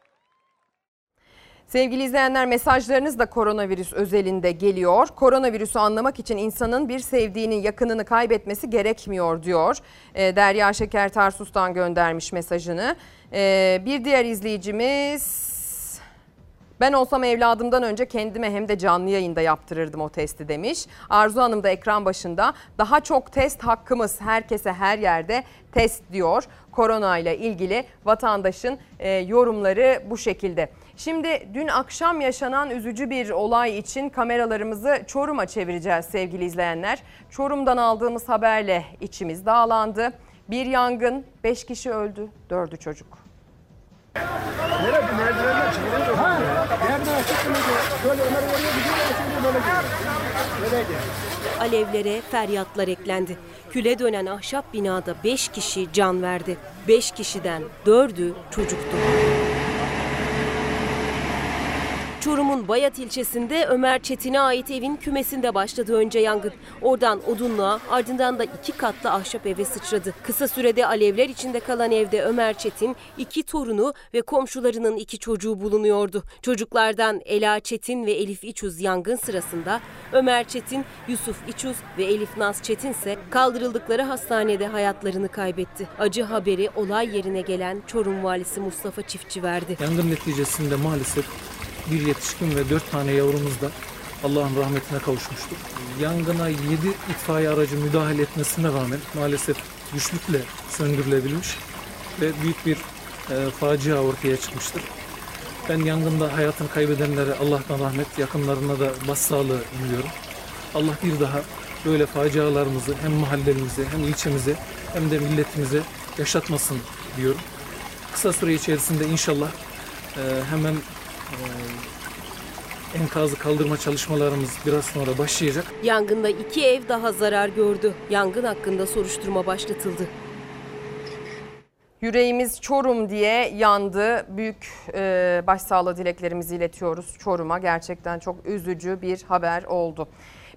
Sevgili izleyenler mesajlarınız da koronavirüs özelinde geliyor. Koronavirüsü anlamak için insanın bir sevdiğinin yakınını kaybetmesi gerekmiyor diyor. Ee, Derya Şeker Tarsus'tan göndermiş mesajını. Ee, bir diğer izleyicimiz ben olsam evladımdan önce kendime hem de canlı yayında yaptırırdım o testi demiş. Arzu Hanım da ekran başında daha çok test hakkımız herkese her yerde test diyor. Korona ile ilgili vatandaşın e, yorumları bu şekilde. Şimdi dün akşam yaşanan üzücü bir olay için kameralarımızı Çorum'a çevireceğiz sevgili izleyenler. Çorum'dan aldığımız haberle içimiz dağlandı. Bir yangın, 5 kişi öldü, 4'ü çocuk. Alevlere feryatlar eklendi. Küle dönen ahşap binada 5 kişi can verdi. 5 kişiden 4'ü çocuktu. Çorum'un Bayat ilçesinde Ömer Çetin'e ait evin kümesinde başladı önce yangın. Oradan odunluğa ardından da iki katlı ahşap eve sıçradı. Kısa sürede alevler içinde kalan evde Ömer Çetin, iki torunu ve komşularının iki çocuğu bulunuyordu. Çocuklardan Ela Çetin ve Elif İçuz yangın sırasında Ömer Çetin, Yusuf İçuz ve Elif Naz Çetin ise kaldırıldıkları hastanede hayatlarını kaybetti. Acı haberi olay yerine gelen Çorum valisi Mustafa Çiftçi verdi. Yangın neticesinde maalesef bir yetişkin ve dört tane yavrumuz da Allah'ın rahmetine kavuşmuştur. Yangına 7 itfaiye aracı müdahale etmesine rağmen maalesef güçlükle söndürülebilmiş ve büyük bir e, facia ortaya çıkmıştır. Ben yangında hayatını kaybedenlere Allah'tan rahmet, yakınlarına da başsağlığı diliyorum. Allah bir daha böyle facialarımızı hem mahallemize hem ilçemize hem de milletimize yaşatmasın diyorum. Kısa süre içerisinde inşallah e, hemen enkazı kaldırma çalışmalarımız biraz sonra başlayacak. Yangında iki ev daha zarar gördü. Yangın hakkında soruşturma başlatıldı. Yüreğimiz Çorum diye yandı. Büyük e, başsağlığı dileklerimizi iletiyoruz Çorum'a. Gerçekten çok üzücü bir haber oldu.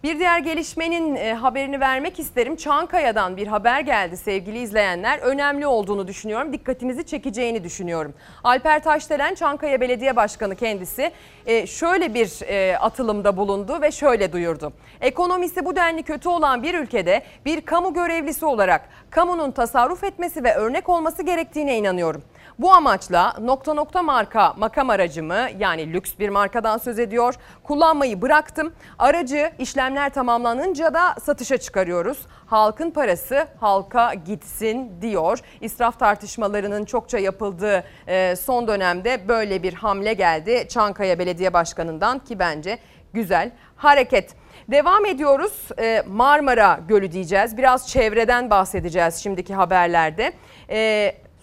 Bir diğer gelişmenin e, haberini vermek isterim. Çankaya'dan bir haber geldi sevgili izleyenler. Önemli olduğunu düşünüyorum. Dikkatinizi çekeceğini düşünüyorum. Alper Taşdelen Çankaya Belediye Başkanı kendisi e, şöyle bir e, atılımda bulundu ve şöyle duyurdu. Ekonomisi bu denli kötü olan bir ülkede bir kamu görevlisi olarak kamunun tasarruf etmesi ve örnek olması gerektiğine inanıyorum. Bu amaçla nokta nokta marka makam aracımı yani lüks bir markadan söz ediyor. Kullanmayı bıraktım. Aracı işlemler tamamlanınca da satışa çıkarıyoruz. Halkın parası halka gitsin diyor. İsraf tartışmalarının çokça yapıldığı e, son dönemde böyle bir hamle geldi Çankaya Belediye Başkanı'ndan ki bence güzel hareket. Devam ediyoruz e, Marmara Gölü diyeceğiz. Biraz çevreden bahsedeceğiz şimdiki haberlerde.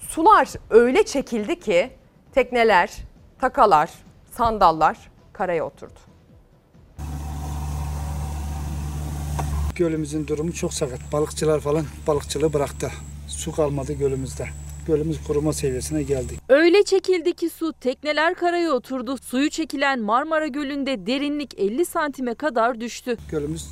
Sular öyle çekildi ki tekneler, takalar, sandallar karaya oturdu. Gölümüzün durumu çok sakat. Balıkçılar falan balıkçılığı bıraktı. Su kalmadı gölümüzde. Gölümüz kuruma seviyesine geldi. Öyle çekildi ki su tekneler karaya oturdu. Suyu çekilen Marmara Gölü'nde derinlik 50 santime kadar düştü. Gölümüz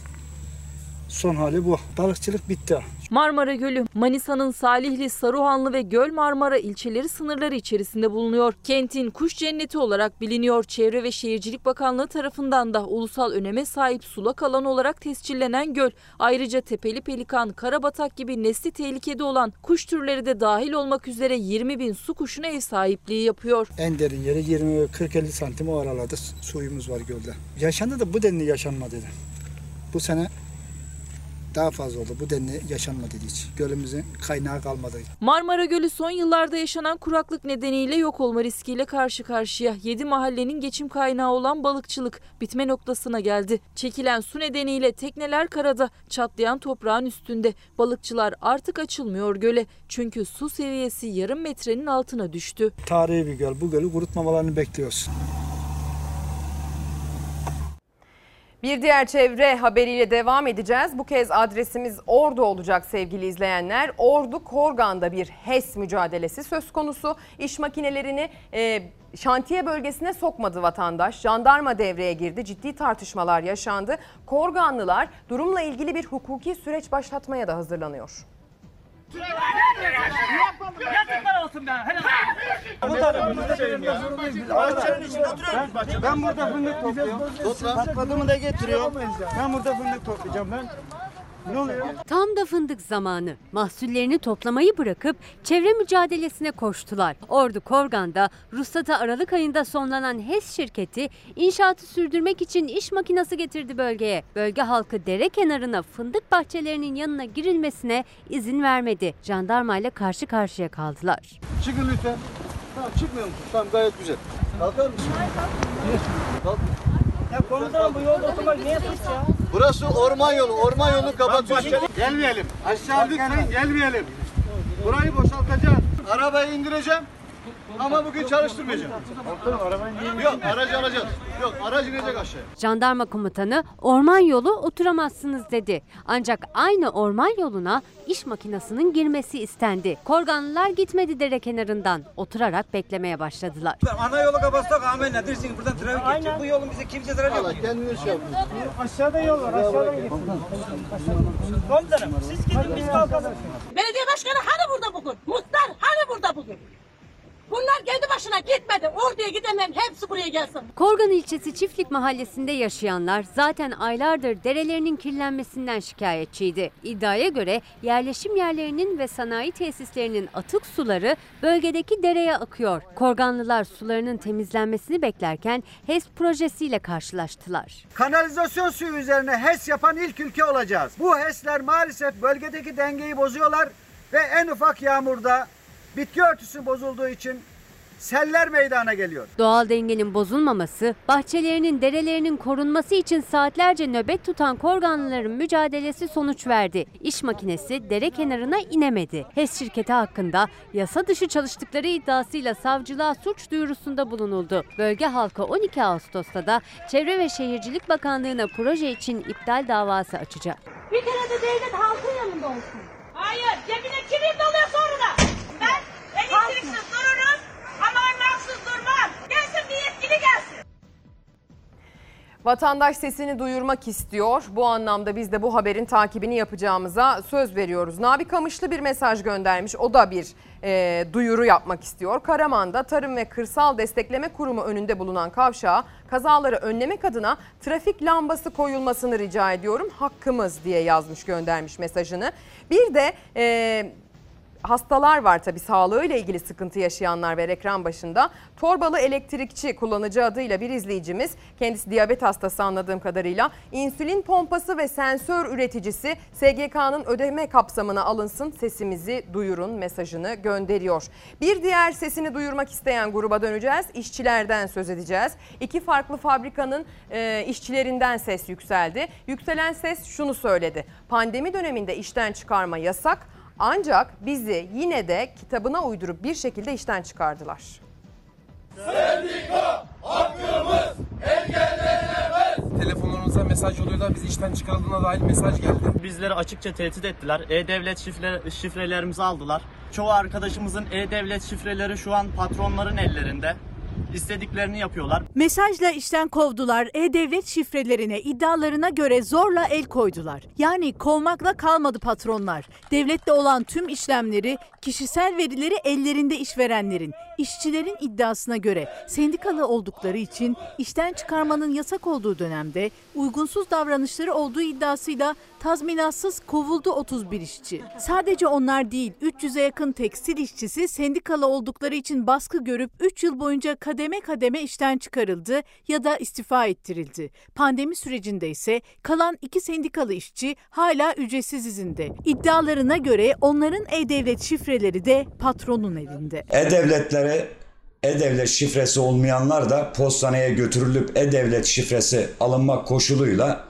son hali bu. Balıkçılık bitti. Marmara Gölü, Manisa'nın Salihli, Saruhanlı ve Göl Marmara ilçeleri sınırları içerisinde bulunuyor. Kentin kuş cenneti olarak biliniyor. Çevre ve Şehircilik Bakanlığı tarafından da ulusal öneme sahip sulak alan olarak tescillenen göl. Ayrıca tepeli pelikan, karabatak gibi nesli tehlikede olan kuş türleri de dahil olmak üzere 20 bin su kuşuna ev sahipliği yapıyor. En derin yeri 20-40-50 santim o araladı. Suyumuz var gölde. Yaşandı da bu denli yaşanmadı. Bu sene daha fazla oldu. Bu denli yaşanmadı hiç. Gölümüzün kaynağı kalmadı. Marmara Gölü son yıllarda yaşanan kuraklık nedeniyle yok olma riskiyle karşı karşıya. 7 mahallenin geçim kaynağı olan balıkçılık bitme noktasına geldi. Çekilen su nedeniyle tekneler karada, çatlayan toprağın üstünde. Balıkçılar artık açılmıyor göle. Çünkü su seviyesi yarım metrenin altına düştü. Tarihi bir göl. Bu gölü kurutmamalarını bekliyoruz. Bir diğer çevre haberiyle devam edeceğiz. Bu kez adresimiz Ordu olacak sevgili izleyenler. Ordu Korgan'da bir HES mücadelesi söz konusu. İş makinelerini e, şantiye bölgesine sokmadı vatandaş. Jandarma devreye girdi. Ciddi tartışmalar yaşandı. Korganlılar durumla ilgili bir hukuki süreç başlatmaya da hazırlanıyor. Yazıklar olsun be. Ben burada fındık topluyorum. Patladığımı da getiriyor. Ben burada fındık toplayacağım ben. Ne oluyor? Tam da fındık zamanı. Mahsullerini toplamayı bırakıp çevre mücadelesine koştular. Ordu Korgan'da ruhsata Aralık ayında sonlanan HES şirketi inşaatı sürdürmek için iş makinesi getirdi bölgeye. Bölge halkı dere kenarına fındık bahçelerinin yanına girilmesine izin vermedi. Jandarma ile karşı karşıya kaldılar. Çıkın lütfen. Tamam çıkmıyor musun? Tamam gayet güzel. Kalkar mısın? Kalk. Ya komutanım bu yolda otomobil niye sus ya? Burası orman yolu. Orman yolunu kapatıyorsun. Gelmeyelim. Aşağı lütfen gelmeyelim. Burayı boşaltacağız. Arabayı indireceğim. Ama bugün çalıştırmayacağım. Yok aracı alacağız. Yok aracı inecek aşağıya. Jandarma komutanı orman yolu oturamazsınız dedi. Ancak aynı orman yoluna iş makinesinin girmesi istendi. Korganlılar gitmedi dere kenarından. Oturarak beklemeye başladılar. Ana yolu kapatsak amenna dersin buradan trafik geçecek. Bu yolun bize kimse zarar yok. Allah kendini şey yapın. Aşağıda yol var aşağıdan gitsin. Komutanım siz gidin biz kalkalım. Belediye başkanı hani burada bugün? Muhtar hani burada bugün? Başına gitmedi. Orduya gidenlerin hepsi buraya gelsin. Korgan ilçesi Çiftlik Mahallesi'nde yaşayanlar zaten aylardır derelerinin kirlenmesinden şikayetçiydi. İddiaya göre yerleşim yerlerinin ve sanayi tesislerinin atık suları bölgedeki dereye akıyor. Korganlılar sularının temizlenmesini beklerken HES projesiyle karşılaştılar. Kanalizasyon suyu üzerine HES yapan ilk ülke olacağız. Bu HES'ler maalesef bölgedeki dengeyi bozuyorlar ve en ufak yağmurda bitki örtüsü bozulduğu için seller meydana geliyor. Doğal dengenin bozulmaması, bahçelerinin, derelerinin korunması için saatlerce nöbet tutan Korganlıların mücadelesi sonuç verdi. İş makinesi dere kenarına inemedi. HES şirketi hakkında yasa dışı çalıştıkları iddiasıyla savcılığa suç duyurusunda bulunuldu. Bölge halkı 12 Ağustos'ta da Çevre ve Şehircilik Bakanlığı'na proje için iptal davası açacak. Bir kere de devlet halkın yanında olsun. Hayır, cebine kimin doluyor sonra? Ben elektriksiz dururum. Yetkili gelsin. Vatandaş sesini duyurmak istiyor. Bu anlamda biz de bu haberin takibini yapacağımıza söz veriyoruz. Nabi Kamışlı bir mesaj göndermiş. O da bir e, duyuru yapmak istiyor. Karaman'da Tarım ve Kırsal Destekleme Kurumu önünde bulunan kavşağa kazaları önlemek adına trafik lambası koyulmasını rica ediyorum. Hakkımız diye yazmış göndermiş mesajını. Bir de... E, hastalar var tabii sağlığıyla ilgili sıkıntı yaşayanlar ve ekran başında. Torbalı elektrikçi kullanıcı adıyla bir izleyicimiz kendisi diyabet hastası anladığım kadarıyla insülin pompası ve sensör üreticisi SGK'nın ödeme kapsamına alınsın sesimizi duyurun mesajını gönderiyor. Bir diğer sesini duyurmak isteyen gruba döneceğiz. İşçilerden söz edeceğiz. İki farklı fabrikanın e, işçilerinden ses yükseldi. Yükselen ses şunu söyledi. Pandemi döneminde işten çıkarma yasak ancak bizi yine de kitabına uydurup bir şekilde işten çıkardılar. Sendika hakkımız engellenemez. Telefonlarımıza mesaj yoluyla bizi işten çıkarıldığına dair mesaj geldi. Bizleri açıkça tehdit ettiler. E-Devlet şifre, şifrelerimizi aldılar. Çoğu arkadaşımızın E-Devlet şifreleri şu an patronların ellerinde. İstediklerini yapıyorlar. Mesajla işten kovdular. E-Devlet şifrelerine iddialarına göre zorla el koydular. Yani kovmakla kalmadı patronlar. Devlette olan tüm işlemleri, kişisel verileri ellerinde işverenlerin, işçilerin iddiasına göre sendikalı oldukları için işten çıkarmanın yasak olduğu dönemde uygunsuz davranışları olduğu iddiasıyla tazminatsız kovuldu 31 işçi. Sadece onlar değil 300'e yakın tekstil işçisi sendikalı oldukları için baskı görüp 3 yıl boyunca kademe kademe işten çıkarıldı ya da istifa ettirildi. Pandemi sürecinde ise kalan iki sendikalı işçi hala ücretsiz izinde. İddialarına göre onların e-devlet şifreleri de patronun elinde. E-Devletlere E-Devlet şifresi olmayanlar da postaneye götürülüp E-Devlet şifresi alınmak koşuluyla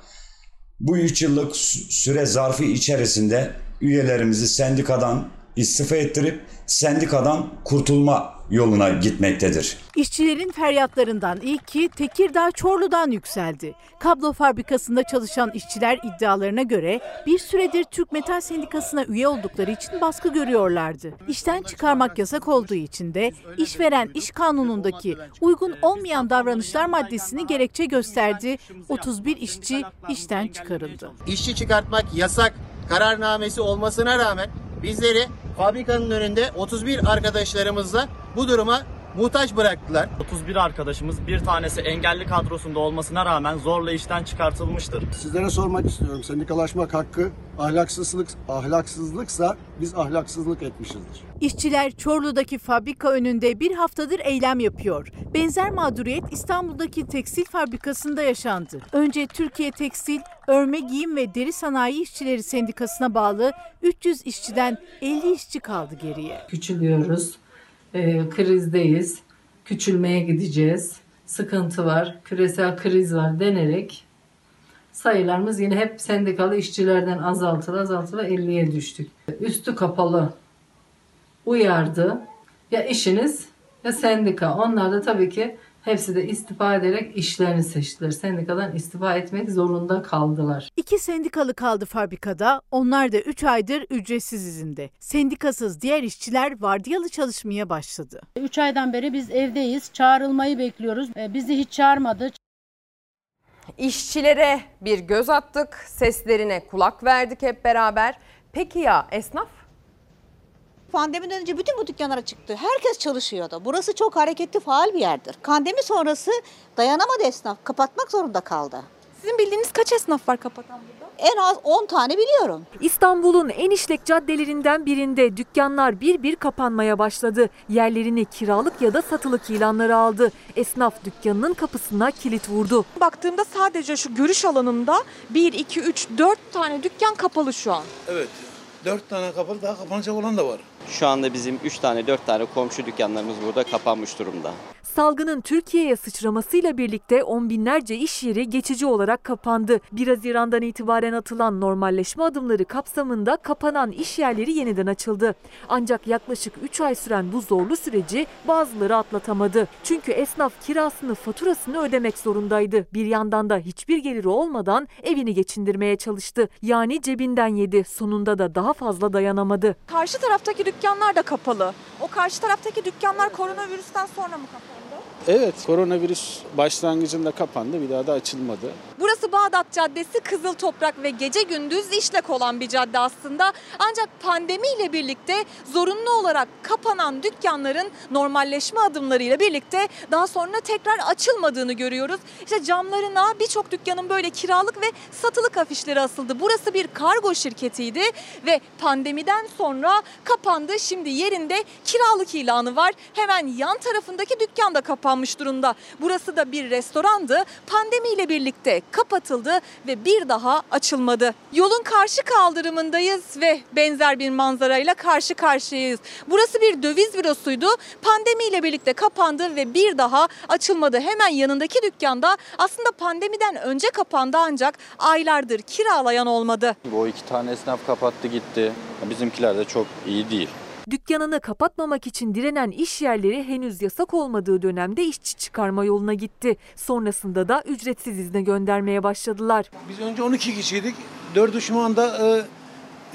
bu 3 yıllık sü- süre zarfı içerisinde üyelerimizi sendikadan istifa ettirip sendikadan kurtulma yoluna gitmektedir. İşçilerin feryatlarından ilki Tekirdağ Çorlu'dan yükseldi. Kablo fabrikasında çalışan işçiler iddialarına göre bir süredir Türk Metal Sendikası'na üye oldukları için baskı görüyorlardı. İşten çıkarmak yasak olduğu için de işveren iş kanunundaki uygun olmayan davranışlar maddesini gerekçe gösterdi. 31 işçi işten çıkarıldı. işçi çıkartmak yasak kararnamesi olmasına rağmen bizleri fabrikanın önünde 31 arkadaşlarımızla bu duruma muhtaç bıraktılar. 31 arkadaşımız bir tanesi engelli kadrosunda olmasına rağmen zorla işten çıkartılmıştır. Sizlere sormak istiyorum. Sendikalaşmak hakkı ahlaksızlık ahlaksızlıksa biz ahlaksızlık etmişizdir. İşçiler Çorlu'daki fabrika önünde bir haftadır eylem yapıyor. Benzer mağduriyet İstanbul'daki tekstil fabrikasında yaşandı. Önce Türkiye Tekstil, Örme Giyim ve Deri Sanayi İşçileri Sendikası'na bağlı 300 işçiden 50 işçi kaldı geriye. küçülüyoruz, e, krizdeyiz, küçülmeye gideceğiz, sıkıntı var, küresel kriz var denerek sayılarımız yine hep sendikalı işçilerden azaltıla azaltıla 50'ye düştük. Üstü kapalı uyardı. Ya işiniz ya sendika. Onlar da tabii ki hepsi de istifa ederek işlerini seçtiler. Sendikadan istifa etmek zorunda kaldılar. İki sendikalı kaldı fabrikada. Onlar da 3 aydır ücretsiz izinde. Sendikasız diğer işçiler vardiyalı çalışmaya başladı. 3 aydan beri biz evdeyiz. Çağrılmayı bekliyoruz. E, Bizi hiç çağırmadı. İşçilere bir göz attık, seslerine kulak verdik hep beraber. Peki ya esnaf? Pandemiden önce bütün bu dükkanlara çıktı. Herkes çalışıyordu. Burası çok hareketli, faal bir yerdir. Pandemi sonrası dayanamadı esnaf. Kapatmak zorunda kaldı. Sizin bildiğiniz kaç esnaf var kapatan burada? En az 10 tane biliyorum. İstanbul'un en işlek caddelerinden birinde dükkanlar bir bir kapanmaya başladı. Yerlerini kiralık ya da satılık ilanları aldı. Esnaf dükkanının kapısına kilit vurdu. Baktığımda sadece şu görüş alanında 1, 2, 3, 4 tane dükkan kapalı şu an. Evet. Dört tane kapalı daha kapanacak olan da var. Şu anda bizim 3 tane 4 tane komşu dükkanlarımız burada kapanmış durumda. Salgının Türkiye'ye sıçramasıyla birlikte on binlerce iş yeri geçici olarak kapandı. 1 Haziran'dan itibaren atılan normalleşme adımları kapsamında kapanan iş yerleri yeniden açıldı. Ancak yaklaşık 3 ay süren bu zorlu süreci bazıları atlatamadı. Çünkü esnaf kirasını, faturasını ödemek zorundaydı. Bir yandan da hiçbir geliri olmadan evini geçindirmeye çalıştı. Yani cebinden yedi. Sonunda da daha fazla dayanamadı. Karşı taraftaki dükkanlar da kapalı. O karşı taraftaki dükkanlar koronavirüsten sonra mı kapandı? Evet, koronavirüs başlangıcında kapandı, bir daha da açılmadı. Burası Bağdat Caddesi, Kızıl Toprak ve gece gündüz işlek olan bir cadde aslında. Ancak pandemiyle birlikte zorunlu olarak kapanan dükkanların normalleşme adımlarıyla birlikte daha sonra tekrar açılmadığını görüyoruz. İşte camlarına birçok dükkanın böyle kiralık ve satılık afişleri asıldı. Burası bir kargo şirketiydi ve pandemiden sonra kapandı. Şimdi yerinde kiralık ilanı var. Hemen yan tarafındaki dükkan da kapanmış durumda. Burası da bir restorandı. Pandemiyle birlikte kapatıldı ve bir daha açılmadı. Yolun karşı kaldırımındayız ve benzer bir manzarayla karşı karşıyayız. Burası bir döviz bürosuydu. Pandemiyle birlikte kapandı ve bir daha açılmadı. Hemen yanındaki dükkanda aslında pandemiden önce kapandı ancak aylardır kiralayan olmadı. Bu iki tane esnaf kapattı gitti. Bizimkiler de çok iyi değil. Dükkanını kapatmamak için direnen iş yerleri henüz yasak olmadığı dönemde işçi çıkarma yoluna gitti. Sonrasında da ücretsiz izne göndermeye başladılar. Biz önce 12 kişiydik. Dördü şu anda e,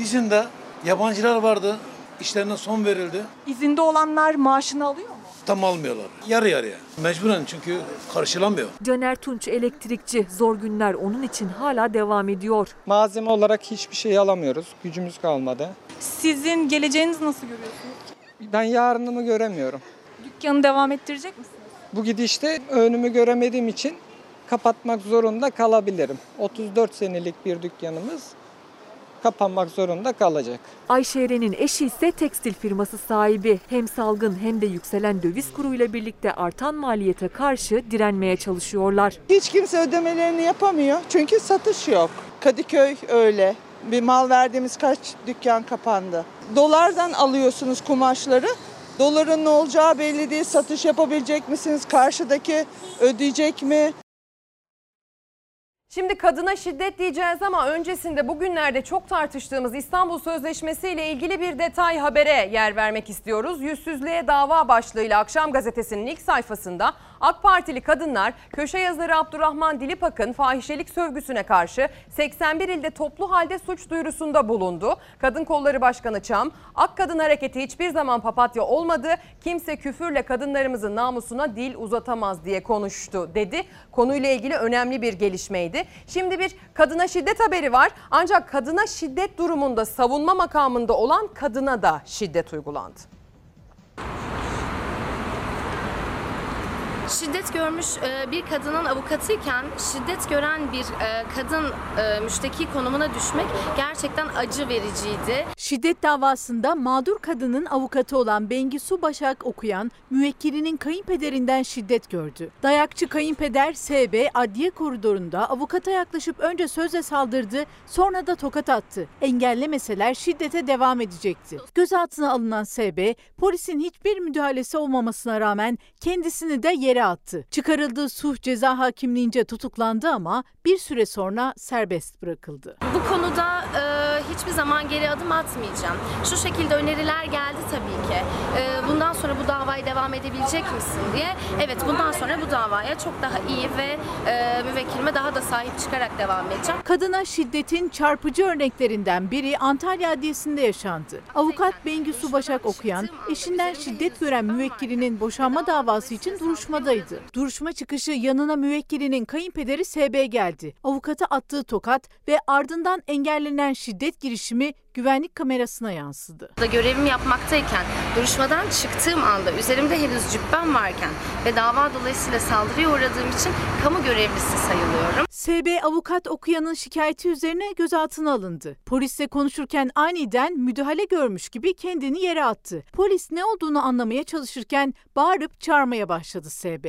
izinde. Yabancılar vardı. İşlerine son verildi. İzinde olanlar maaşını alıyor mu? Tam almıyorlar. Yarı yarıya. Mecburen çünkü karşılamıyor. Caner Tunç elektrikçi. Zor günler onun için hala devam ediyor. Malzeme olarak hiçbir şey alamıyoruz. Gücümüz kalmadı. Sizin geleceğiniz nasıl görüyorsunuz? Ben yarınımı göremiyorum. Dükkanı devam ettirecek misiniz? Bu gidişte önümü göremediğim için kapatmak zorunda kalabilirim. 34 senelik bir dükkanımız. kapanmak zorunda kalacak. Ayşe Eren'in eşi ise tekstil firması sahibi. Hem salgın hem de yükselen döviz kuruyla birlikte artan maliyete karşı direnmeye çalışıyorlar. Hiç kimse ödemelerini yapamıyor çünkü satış yok. Kadıköy öyle. Bir mal verdiğimiz kaç dükkan kapandı. Dolardan alıyorsunuz kumaşları. Doların ne olacağı belli değil. Satış yapabilecek misiniz? Karşıdaki ödeyecek mi? Şimdi kadına şiddet diyeceğiz ama öncesinde bugünlerde çok tartıştığımız İstanbul Sözleşmesi ile ilgili bir detay habere yer vermek istiyoruz. Yüzsüzlüğe dava başlığıyla Akşam Gazetesi'nin ilk sayfasında AK Partili kadınlar köşe yazarı Abdurrahman Dilipak'ın fahişelik sövgüsüne karşı 81 ilde toplu halde suç duyurusunda bulundu. Kadın Kolları Başkanı Çam, Ak Kadın Hareketi hiçbir zaman papatya olmadı. Kimse küfürle kadınlarımızın namusuna dil uzatamaz diye konuştu dedi. Konuyla ilgili önemli bir gelişmeydi. Şimdi bir kadına şiddet haberi var. Ancak kadına şiddet durumunda savunma makamında olan kadına da şiddet uygulandı. Şiddet görmüş e, bir kadının avukatıyken şiddet gören bir e, kadın e, müşteki konumuna düşmek gerçekten acı vericiydi. Şiddet davasında mağdur kadının avukatı olan Bengisu Başak okuyan müvekkilinin kayınpederinden şiddet gördü. Dayakçı kayınpeder SB adliye koridorunda avukata yaklaşıp önce sözle saldırdı sonra da tokat attı. Engellemeseler şiddete devam edecekti. Gözaltına alınan SB polisin hiçbir müdahalesi olmamasına rağmen kendisini de yere attı. Çıkarıldığı suç ceza hakimliğince tutuklandı ama bir süre sonra serbest bırakıldı. Bu konuda e, hiçbir zaman geri adım atmayacağım. Şu şekilde öneriler geldi tabii ki. E, bundan sonra bu davayı devam edebilecek misin diye. Evet bundan sonra bu davaya çok daha iyi ve e, müvekkilime daha da sahip çıkarak devam edeceğim. Kadına şiddetin çarpıcı örneklerinden biri Antalya Adliyesi'nde yaşandı. Avukat Bengisu Başak okuyan, eşinden şiddet gören müvekkilinin boşanma davası için duruşmadaydı. Duruşma çıkışı yanına müvekkilinin kayınpederi SB geldi. Avukata attığı tokat ve ardından engellenen şiddet girişimi güvenlik kamerasına yansıdı. Görevimi yapmaktayken, duruşmadan çıktığım anda üzerimde henüz cübbem varken ve dava dolayısıyla saldırıya uğradığım için kamu görevlisi sayılıyorum. SB avukat okuyanın şikayeti üzerine gözaltına alındı. Polisle konuşurken aniden müdahale görmüş gibi kendini yere attı. Polis ne olduğunu anlamaya çalışırken bağırıp çağırmaya başladı SB.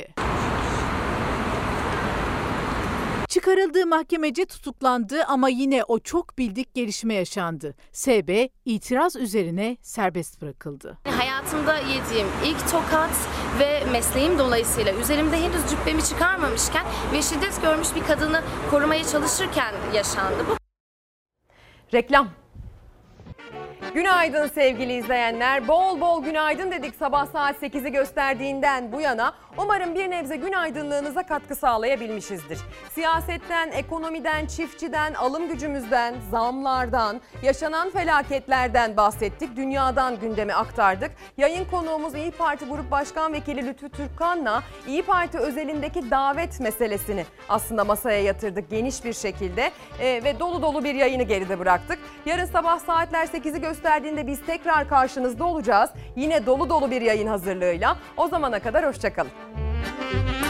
Çıkarıldığı mahkemece tutuklandı ama yine o çok bildik gelişme yaşandı. SB itiraz üzerine serbest bırakıldı. Hayatımda yediğim ilk tokat ve mesleğim dolayısıyla üzerimde henüz cübbemi çıkarmamışken ve şiddet görmüş bir kadını korumaya çalışırken yaşandı. Bu Reklam. Günaydın sevgili izleyenler. Bol bol günaydın dedik sabah saat 8'i gösterdiğinden bu yana. Umarım bir nebze günaydınlığınıza katkı sağlayabilmişizdir. Siyasetten, ekonomiden, çiftçiden, alım gücümüzden, zamlardan, yaşanan felaketlerden bahsettik. Dünyadan gündemi aktardık. Yayın konuğumuz İyi Parti Grup Başkan Vekili Lütfü Türkkan'la İyi Parti özelindeki davet meselesini aslında masaya yatırdık geniş bir şekilde Ee, ve dolu dolu bir yayını geride bıraktık. Yarın sabah saatler 8'i gösterdiğinde biz tekrar karşınızda olacağız. Yine dolu dolu bir yayın hazırlığıyla. O zamana kadar hoşçakalın. Thank you.